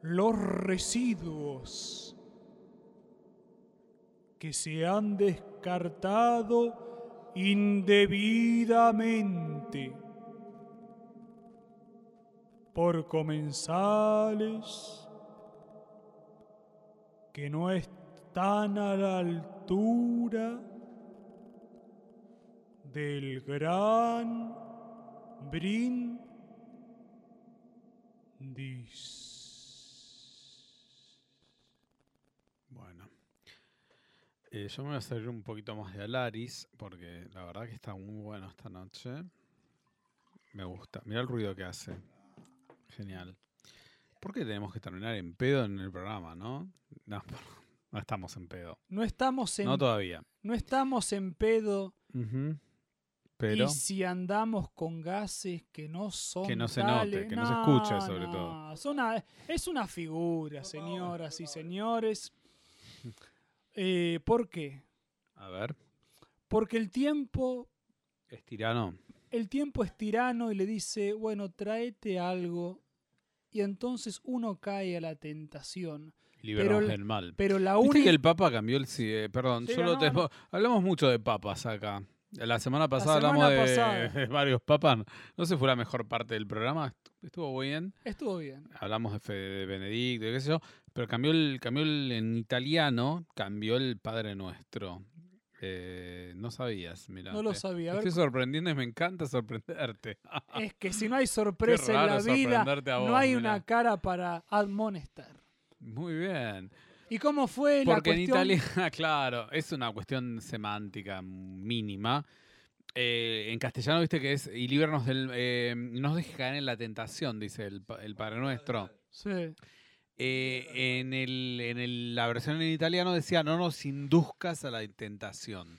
los residuos que se han descartado indebidamente por comensales que no están a la altura del gran brindis.
Bueno. Eh, yo me voy a servir un poquito más de Alaris, porque la verdad que está muy bueno esta noche. Me gusta. Mira el ruido que hace. Genial. ¿Por qué tenemos que terminar en pedo en el programa, no? No, no estamos en pedo.
No estamos en,
No todavía.
no estamos en pedo
Ujú. Pero
y si andamos con gases que no son
Que no se
tales-
note, que no se escuche, sobre
no,
todo.
son una- es una figura, señoras y señores. Eh, ¿Por qué?
a ver,
Porque el tiempo,
es tirano.
el tiempo es tirano y le dice, bueno, tráete algo. Y entonces uno cae a la tentación.
Liberamos del mal.
Pero la
Viste que
única...
el Papa cambió el... eh, perdón,
Sí,
solo
no,
te- hablamos mucho de papas acá. La semana pasada hablamos
semana
de,
pasada.
de varios papas. No sé si fue la mejor parte del programa. estu- Estuvo bien.
Estuvo bien.
Hablamos de, Fe- de Benedicto, y qué sé yo. Pero cambió el, cambió el, en italiano, cambió el Padre Nuestro. Eh, no sabías, mira.
No lo sabía.
Estoy sorprendiendo y me encanta sorprenderte.
es que si no hay sorpresa en la vida, no hay
mirá.
una cara para admonestar.
Muy bien.
¿Y cómo fue la
Porque en
cuestión?
Italia, claro, es una cuestión semántica mínima. Eh, en castellano, viste que es, y líbranos del, eh, no nos dejes caer en la tentación, dice el, pa- el Padre Nuestro.
Sí.
Eh, en el, en el- la versión en italiano decía, no nos induzcas a la tentación.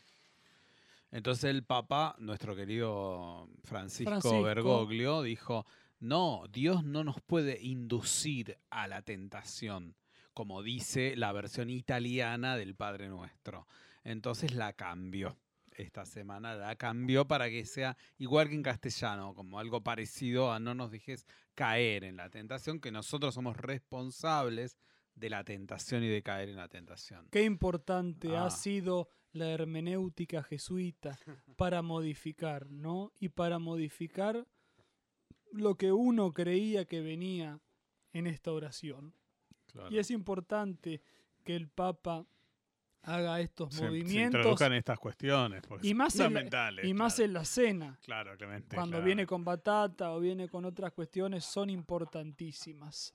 Entonces el Papa, nuestro querido Francisco,
Francisco.
Bergoglio, dijo, no, Dios no nos puede inducir a la tentación, como dice la versión italiana del Padre Nuestro. Entonces la cambió. Esta semana la cambió para que sea igual que en castellano, como algo parecido a no nos dejes caer en la tentación, que nosotros somos responsables de la tentación y de caer en la tentación.
Qué importante
Ah.
ha sido la hermenéutica jesuita para modificar, ¿no? Y para modificar lo que uno creía que venía en esta oración.
Claro.
Y es importante que el Papa haga estos
se, se
movimientos
introduzcan estas cuestiones, porque
y
son
más, en la,
fundamentales.
y más
claro.
en la cena.
Claro, Clemente,
Cuando
claro.
viene con batata o viene con otras cuestiones son importantísimas.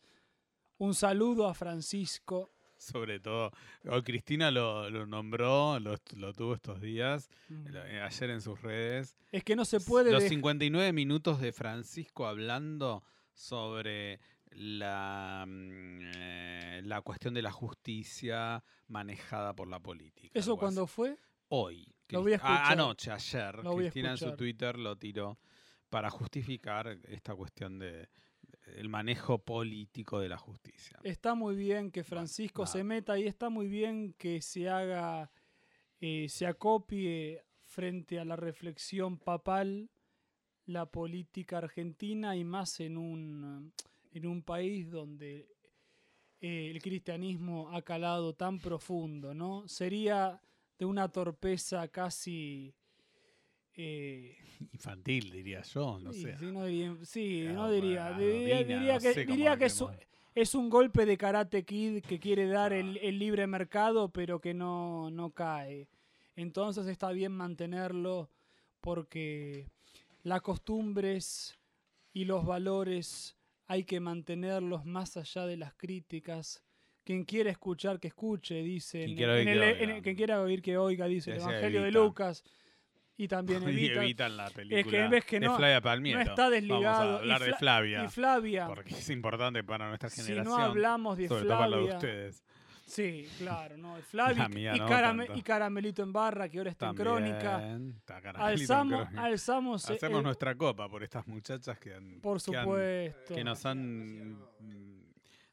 Un saludo a Francisco.
Sobre todo, hoy Cristina lo, lo nombró, lo, lo tuvo estos días,
Mm.
eh, ayer en sus redes.
Es que no se puede
Los
dej-
59 minutos de Francisco hablando sobre la, mm, eh, la cuestión de la justicia manejada por la política.
¿Eso
así.
fue?
Hoy.
Lo voy a
anoche, ayer.
Lo
Cristina en su. Twitter lo tiró para justificar esta cuestión de el manejo político de la justicia.
Está muy bien que Francisco se meta y está muy bien que se haga, eh, se acopie frente a la reflexión papal la política argentina y más en un, en un país donde eh, el cristianismo ha calado tan profundo, ¿no? Sería de una torpeza casi... eh,
Infantil, diría yo, no
sí,
sé.
sí, no diría, sí, no diría,
bueno,
diría,
Dina,
diría
no
que, diría es un golpe de Karate Kid que quiere dar el,
Ah.
el libre mercado, pero que no, no cae. Entonces está bien mantenerlo porque las costumbres y los valores hay que mantenerlos más allá de las críticas. Quien quiera escuchar, que escuche, dice.
Quien
en-
quiera
en el-
oiga.
en el- quien quiera oír que oiga, dice el Evangelio de. Lucas. Y también
Y
evita.
evitan la película
que ves que
de
no-
Flavia Palmiero.
no está desligado.
Vamos a hablar
y
de
Fla-
Flavia,
Y Flavia.
porque es importante para nuestra
Si
generación.
no hablamos de
sobre todo para de ustedes.
Sí, claro, no.
Mía
y,
no
Carame-
tanto.
y Caramelito en barra, que ahora está en crónica.
También, en
Alzamos,
Crónica.
alzamos eh,
Hacemos
el-
nuestra copa por estas muchachas que han,
por
que han-
supuesto.
que nos han mm,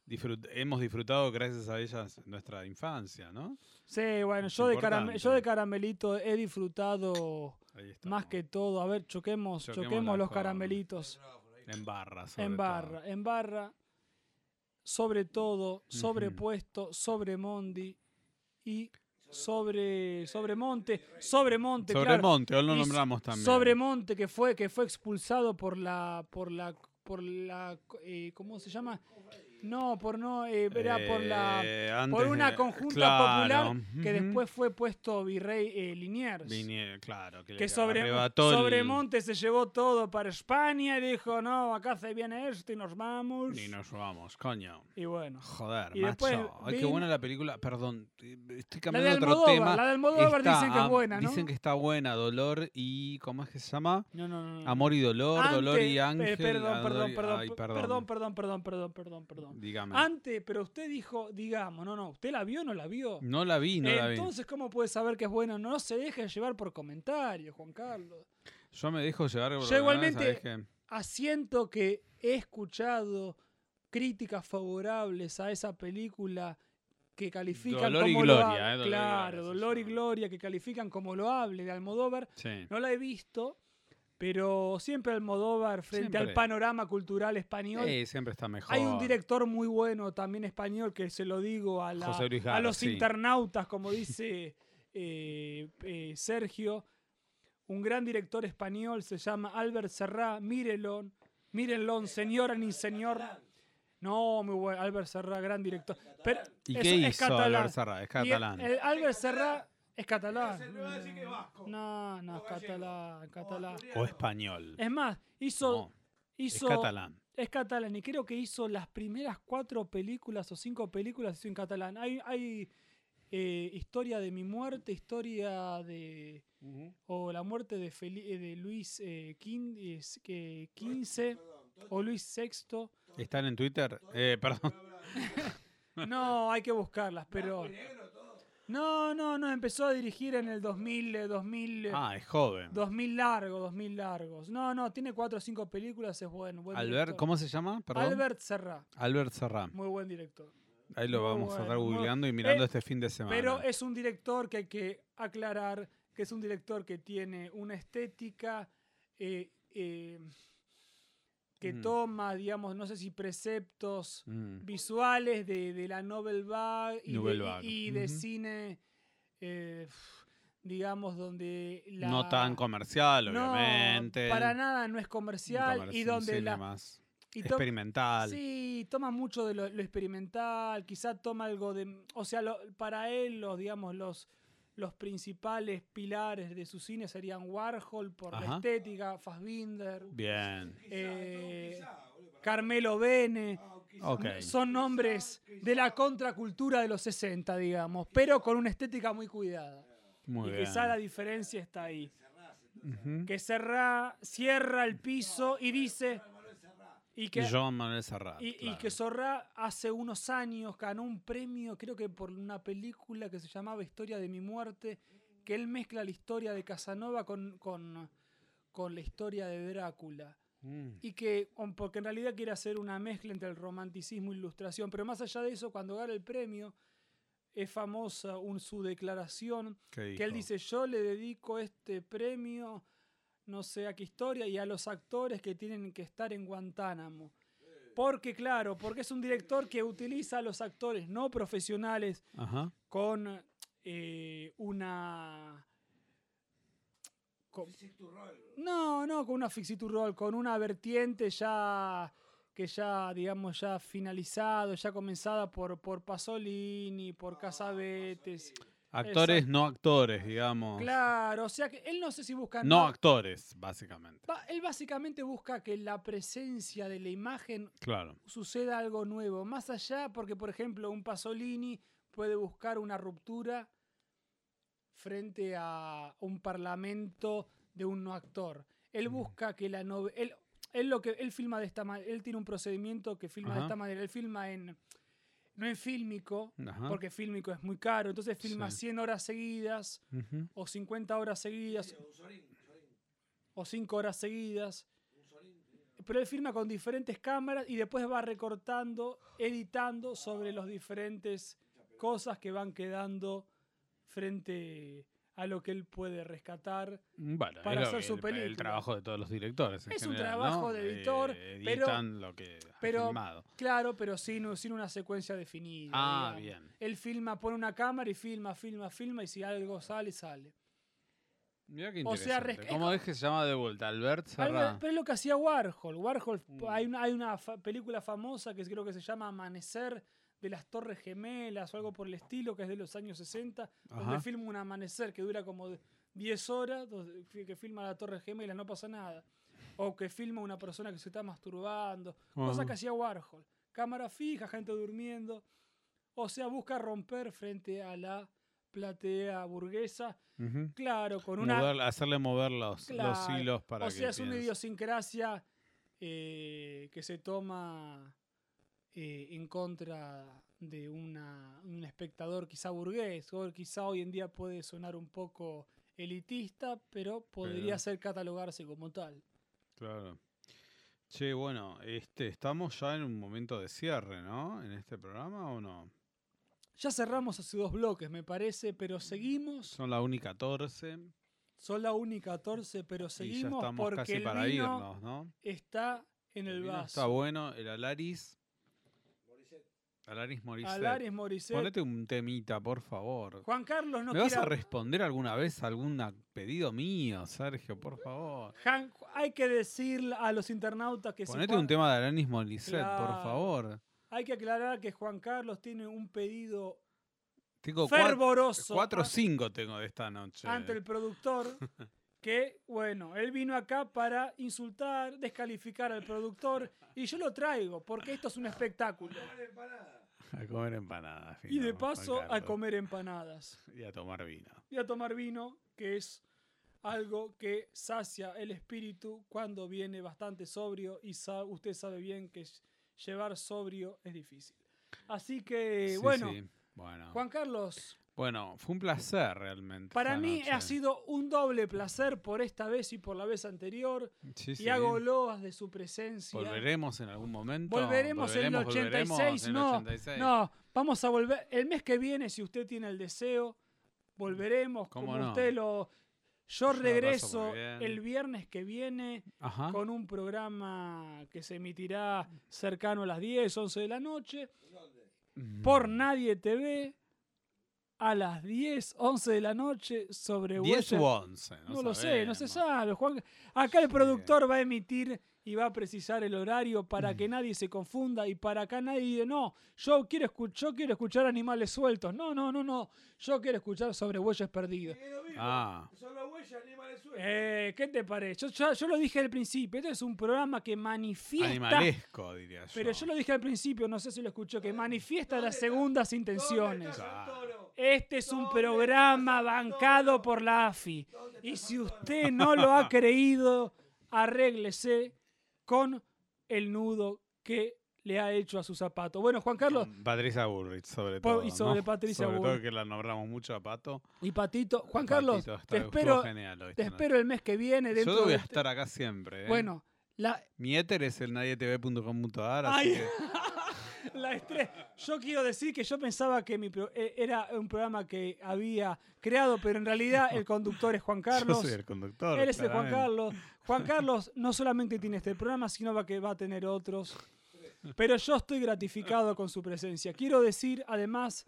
disfrut- hemos disfrutado gracias a ellas nuestra infancia, ¿no?
Sí, bueno,
Es
yo de, yo de caramelito he disfrutado más que todo. A ver, choquemos,
Choquemos
choquemos los caramelitos.
En barra, sobre
En
todo.
barra, en barra, sobre todo, sobrepuesto, sobre Mondi y sobre, sobre Monte, sobre Monte,
Sobre
claro.
Monte, hoy lo nombramos también.
Sobre Monte, que fue, que fue expulsado por la, por la, por la, eh, ¿cómo se llama? No, por no, eh, era por la,
Eh,
por una
de-
conjunta
claro,
popular que
ujú.
después fue puesto virrey eh, Liniers.
Vinie- claro, que,
que sobre,
arrebató el-
se llevó todo para España y dijo, no, acá se viene esto y nos vamos.
Y nos vamos, coño.
Y bueno.
Joder,
Y
macho.
después
Ay, qué buena la película. Perdón, estoy
La
cambiando
de
a otro tema.
la de Almodóvar
Está
dicen que es buena, ¿no?
Dicen que está buena, Dolor y... ¿Cómo es que se llama?
No, no, no, no.
Amor y Dolor, Dolor y
eh,
Ángel.
perdón, perdón, perdón,
ay,
per-
perdón.
perdón, perdón, perdón, perdón, perdón,
Dígame.
Antes, pero usted dijo, digamos, no, no, ¿usted la vio o no la vio?
No la vi, no la vi.
Entonces, ¿cómo puede saber que es buena? No se deje llevar por comentarios, Juan Carlos.
Yo me dejo llevar por
Yo
lo que
igualmente-. Asiento que he escuchado críticas favorables a esa película que califican
Dolor y
como
Gloria,
loable.
eh, Dolor y
claro,
Gloria
Dolor y. Gloria, que califican como loable de Almodóvar.
Sí.
No la he visto, pero siempre Almodóvar, frente al panorama cultural español,
Sí, siempre está mejor.
hay un director muy bueno también español que se lo digo a, la- los
sí.
internautas, como dice eh, eh, Sergio. Un gran director español se llama Albert Serrá. Mírenlo, mírenlo, señora ni señor. No, muy bueno, Albert Serrá, gran director. Pero
¿Y
es-
qué
es
hizo
catalán.
Albert Serrá? Es
el-
catalán.
el Albert Serrá es catalán. No, no, es catalán, catalán.
O español.
Es más, hizo,
No,
hizo
es catalán.
es catalán y creo que hizo las primeras cuatro películas o cinco películas hizo en catalán. Hay, hay eh, historia de mi muerte, historia de o la muerte de, Feli- eh, de Luis eh, XV o Luis VI.
¿Están en Twitter? Eh, perdón.
No, hay que buscarlas, pero no, no, no empezó a dirigir en el 2000, eh, 2000, eh,
Ah, es joven.
2000 largos, 2000 largos. No, no, tiene cuatro o cinco películas, es bueno. buen
Albert,
director.
¿cómo se llama? Perdón.
Albert Serra,
Albert Serrá.
muy buen director.
Ahí lo
Muy
vamos a estar
bueno, muy-
googleando y mirando
Eh,
este fin de semana.
Pero es un director que hay que aclarar que es un director que tiene una estética eh, eh, que
Mm.
toma, digamos, no sé si preceptos
Mm.
visuales de, de la Novel Vague y, de, y cine, eh, digamos, donde la...
No tan comercial,
No,
obviamente.
para nada no es comercial,
Comerci-
y donde la...
más
y
experimental.
Sí, toma mucho de lo, lo experimental, quizá toma algo de... O sea, lo- para él, los, digamos, los, los principales pilares de su cine serían Warhol por la estética, Fassbinder,
Bien.
eh, Carmelo Bene. Son nombres de la contracultura de los 60, digamos, pero con una estética muy cuidada.
Muy
y
bien.
quizá la diferencia está ahí. Que cerra, cierra el piso y dice... Y que,
Joan Manuel Serrat.
y, que Zorra hace unos años ganó un premio, creo que por una película que se llamaba Historia de mi muerte, que él mezcla la historia de Casanova con, con, con la historia de Drácula.
Mm.
Y que, porque en realidad quiere hacer una mezcla entre el romanticismo la ilustración. Pero más allá de eso, cuando gana el premio, es famosa un, su declaración
¿Qué
que él dice, yo le dedico este premio, no sé a qué historia, y a los actores que tienen que estar en Guantánamo. Porque, claro, porque es un director que utiliza a los actores no profesionales
Ajá.
con eh, una... con- no, no, con una fixiturrol, con una vertiente ya que ya, digamos, ya finalizado, ya comenzada por, por Pasolini, por Casabetes.
Actores,
Exacto.
no actores, digamos.
Claro, o sea que él no sé si busca...
No actores, básicamente.
Va- él básicamente busca que la presencia de la imagen
Claro.
suceda algo nuevo. Más allá, porque por ejemplo un Pasolini puede buscar una ruptura frente a un parlamento de un no actor. Él busca que la novela... Él, él lo que él filma de esta manera, él tiene un procedimiento que filma de esta manera. Él filma en no en fílmico,
Ajá.
porque fílmico es muy caro, entonces filma
Sí.
100 horas seguidas o 50 horas seguidas o 5 horas seguidas. pero él filma con diferentes cámaras y después va recortando, editando sobre los diferentes cosas que van quedando frente a lo que él puede rescatar.
Bueno,
para hacer
que-
su
el,
película.
el trabajo de todos los directores. en
Es un trabajo
¿no?
de editor,
Eh,
pero-
editan lo que ha
pero-
filmado.
Claro, pero sin, sin una secuencia definida.
Ah,
digamos.
bien.
Él filma, pone una cámara y filma, filma, filma y si algo sale, sale.
Mirá qué
o sea,
interesante.
resca-
¿Cómo es que se llama de vuelta? Albert Serra.
pero es lo que hacía Warhol. Warhol,
Mm.
hay una, hay una fa- película famosa que creo que se llama Amanecer de las Torres Gemelas o algo por el estilo, que es de los años 60, donde filma un amanecer que dura como 10 horas, que filma la Torre Gemela, no pasa nada. O que filma una persona que se está masturbando. Cosa
Ajá.
que hacía Warhol. Cámara fija, gente durmiendo. O sea, busca romper frente a la platea burguesa. Claro, con una,
Mover- hacerle mover los, los hilos para
o
que
sea, es una idiosincrasia eh, que se toma eh, en contra de una, un espectador quizá burgués, o quizá hoy en día puede sonar un poco elitista, pero podría
Pero-
ser catalogarse como tal.
Claro. Che, bueno, este, estamos ya en un momento de cierre, ¿no? En este programa o no?
Ya cerramos hace dos bloques, me parece, pero seguimos.
Son la única 14
Son la única 14, pero
y ya
seguimos
estamos
porque
casi
el
para
vino
irnos, ¿no?
está en el,
vino
vaso.
Está bueno, el Alaris. Alaris Morissette. Ponete un temita, por favor.
Juan Carlos no
¿Me vas a responder alguna vez a algún pedido mío, Sergio, por favor?
Han- hay que decir a los internautas que si
Ponete
Juan-
un tema de Alanis Morissette, por favor.
hay que aclarar que Juan Carlos tiene un pedido
Tengo cuatro,
fervoroso
cuatro o
a-
cinco tengo de esta noche.
ante el productor que, bueno, él vino acá para insultar, descalificar al productor y yo lo traigo porque esto es un espectáculo.
A comer empanadas.
Y de paso a comer empanadas
Y a tomar vino.
y a tomar vino, que es algo que sacia el espíritu cuando viene bastante sobrio y sa- usted sabe bien que ll- llevar sobrio es difícil. Así que,
Sí,
bueno,
sí. Bueno.
Juan Carlos,
Bueno, fue un placer realmente.
para mí
noche.
ha sido un doble placer por esta vez y por la vez anterior.
Sí,
Y hago loas de su presencia.
¿Volveremos en algún momento?
Volveremos en el
¿Volveremos,
86,
volveremos en
no,
86?
no, vamos a volver el mes que viene si usted tiene el deseo, volveremos
¿Cómo
como
no?
usted lo yo regreso el viernes que viene
Ajá.
con un programa que se emitirá cercano a las 10, 11 de la noche por Nadie TV a las 10, 11 de la noche sobre
10
Huella-
u 11. No,
no lo sé, no se sabe. Juan. Acá el productor va a emitir y va a precisar el horario para
Mm.
que nadie se confunda y para acá nadie diga, no, yo quiero, escu- yo quiero escuchar animales sueltos. No, no, no, no. Yo quiero escuchar sobre huellas perdidas.
Ah,
Son las huellas animales sueltos.
Eh, ¿Qué te parece? Yo, yo, yo lo dije al principio. Este es un programa que manifiesta.
animalesco, diría yo.
Pero yo lo dije al principio, no sé si lo escuchó, que manifiesta las segundas intenciones. Este es un programa bancado por la AFI. Y si usted no lo ha creído, arréglese con el nudo que le ha hecho a su zapato. Bueno, Juan Carlos
Patricia Bullrich, sobre todo.
y sobre
¿no?
Patricia
Sobre
Bullrich.
todo que la nombramos mucho a Pato.
y Patito. Juan Carlos,
Patito, está-
te espero,
genial hoy
te espero el mes que viene. Dentro
Yo voy a
de-
estar acá siempre. ¿eh?
Bueno, la,
Mi éter es el nadietv.com.ar,
Ay.
así que
La estre- Yo quiero decir que yo pensaba que mi pro- eh, era un programa que había creado, pero en realidad el conductor es Juan Carlos.
yo soy el conductor.
Él es el Juan. Carlos. Juan Carlos no solamente tiene este programa, sino va que va a tener otros. Pero yo estoy gratificado con su presencia. Quiero decir, además,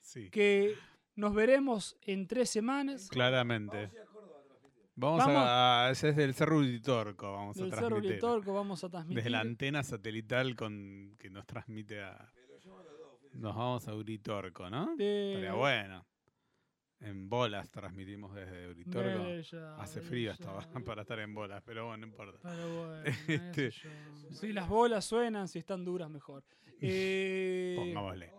Sí,
que nos veremos en tres semanas
claramente. Vamos,
Vamos.
a, es del Cerro Uritorco, vamos
del
a
Cerro
transmitir.
Litorco. Vamos a transmitir.
Desde la antena satelital con que nos transmite a. Nos vamos a Uritorco, ¿no?
De-
Estaría bueno. En bolas transmitimos desde Uritorco.
Bella,
Hace frío ahora para estar en bolas, pero bueno, no importa.
Pero bueno,
Este-.
Si las bolas suenan, si están duras, mejor. Eh,
Pongámosle.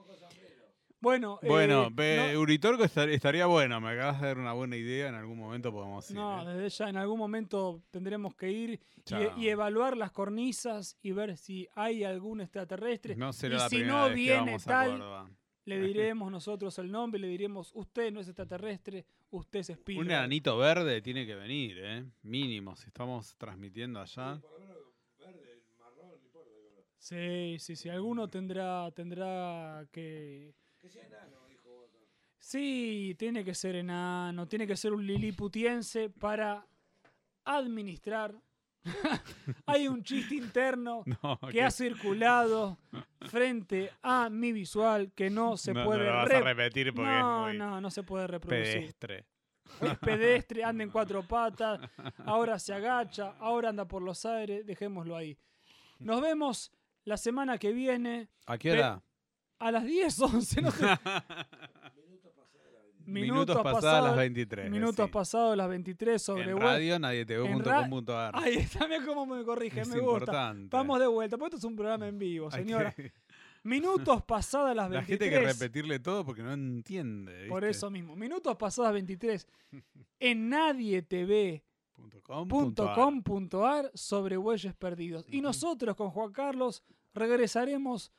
Bueno, eh,
Bueno, ve-
no-
Uritorco estar- estaría bueno. Me acabas de dar una buena idea. En algún momento podemos ir.
No,
¿eh?
desde ya en algún momento tendremos que ir y, evaluar las cornisas y ver si hay algún extraterrestre.
No será
y
la
si
primera
no
vez que
viene
vamos a
tal, le diremos nosotros el nombre, le diremos, usted no es extraterrestre, usted es espíritu.
Un enanito verde tiene que venir, ¿eh? Mínimo, si estamos transmitiendo allá.
Sí, sí, sí. Alguno tendrá, tendrá que.
Que sea enano, dijo.
Sí, tiene que ser enano, tiene que ser un liliputiense para administrar. Hay un chiste interno
No,
que ha circulado frente a mi visual que no se
no, no
puede
lo vas
re-
a repetir porque
no,
es muy
no, no se puede reproducir.
pedestre.
Es pedestre, anda en cuatro patas, ahora se agacha, ahora anda por los aires, dejémoslo ahí. Nos vemos la semana que viene
¿A qué
Pe-
hora?
A las 10, 11, no sé.
Minutos pasadas las 23.
Minutos
sí.
pasados las 23 sobre
En
web.
radio nadie te ve.com.ar.
Ahí está, mira cómo me corrige,
Es
me gusta.
importante.
Vamos de vuelta, porque esto es un programa en vivo, señora.
que-
Minutos pasadas las
La
23.
gente hay que repetirle todo porque no entiende.
Por
¿viste?
eso mismo. Minutos pasadas 23 en nadietv.com.ar
Punto com,
sobre bueyes perdidos. Y nosotros con Juan Carlos regresaremos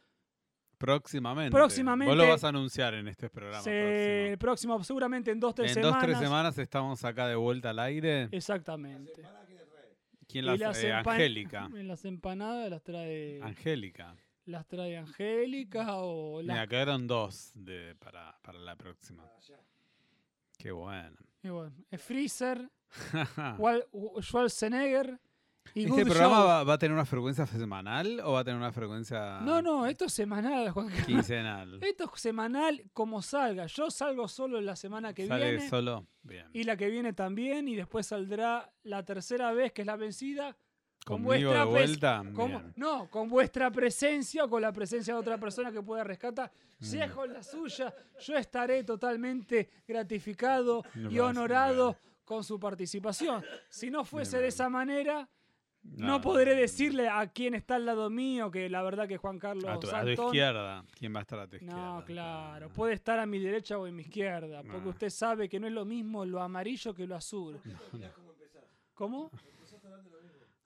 Próximamente.
Próximamente-
Vos lo vas a anunciar en este programa.
se- el
próximo.
próximo, seguramente en dos, tres
En
semanas.
dos, tres semanas estamos acá de vuelta al aire.
Exactamente.
¿Quién las
las
eh, Angélica.
En las empanadas las trae.
Angélica.
las trae Angélica o las
Mira, quedaron dos de, para, para la próxima. Qué bueno.
Y bueno, Freezer, Wal- Schwarzenegger y
¿Este programa va, va a tener una frecuencia semanal o va a tener una frecuencia
No, no, esto es semanal, Juan Carlos.
quincenal?
Esto es semanal como salga. Yo salgo solo la semana que
¿Sale
viene
solo? Bien.
y la que viene también y después saldrá la tercera vez que es la vencida con
¿Conmigo
vuestra
de vuelta?
con- no, con vuestra presencia o con la presencia de otra persona que pueda rescatar. Si
Mm.
es con la suya, yo estaré totalmente gratificado
Me
y honorado con su participación. Si no fuese de esa manera, no,
No,
podré decirle a quién está al lado mío, que la verdad que Juan Carlos
A tu, a izquierda. ¿Quién va a estar a tu izquierda?
no, claro. Puede estar a mi derecha o en mi izquierda, porque usted sabe que no es lo mismo lo amarillo que lo azul. ¿Cómo?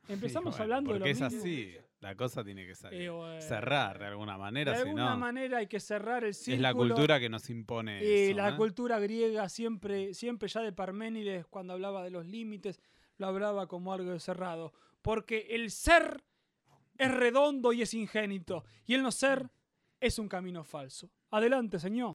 Empezamos
bueno,
hablando de lo
Porque es
mismo.
así. La cosa tiene que salir.
Bueno,
Cerrar de alguna manera,
De
si
alguna
no.
manera hay que cerrar el círculo.
Es la cultura que nos impone.
Y
eso,
la
¿eh?
cultura griega siempre, siempre ya de Parménides, cuando hablaba de los límites, lo hablaba como algo cerrado. Porque el ser es redondo y es ingénito, y el no ser es un camino falso. Adelante, señor.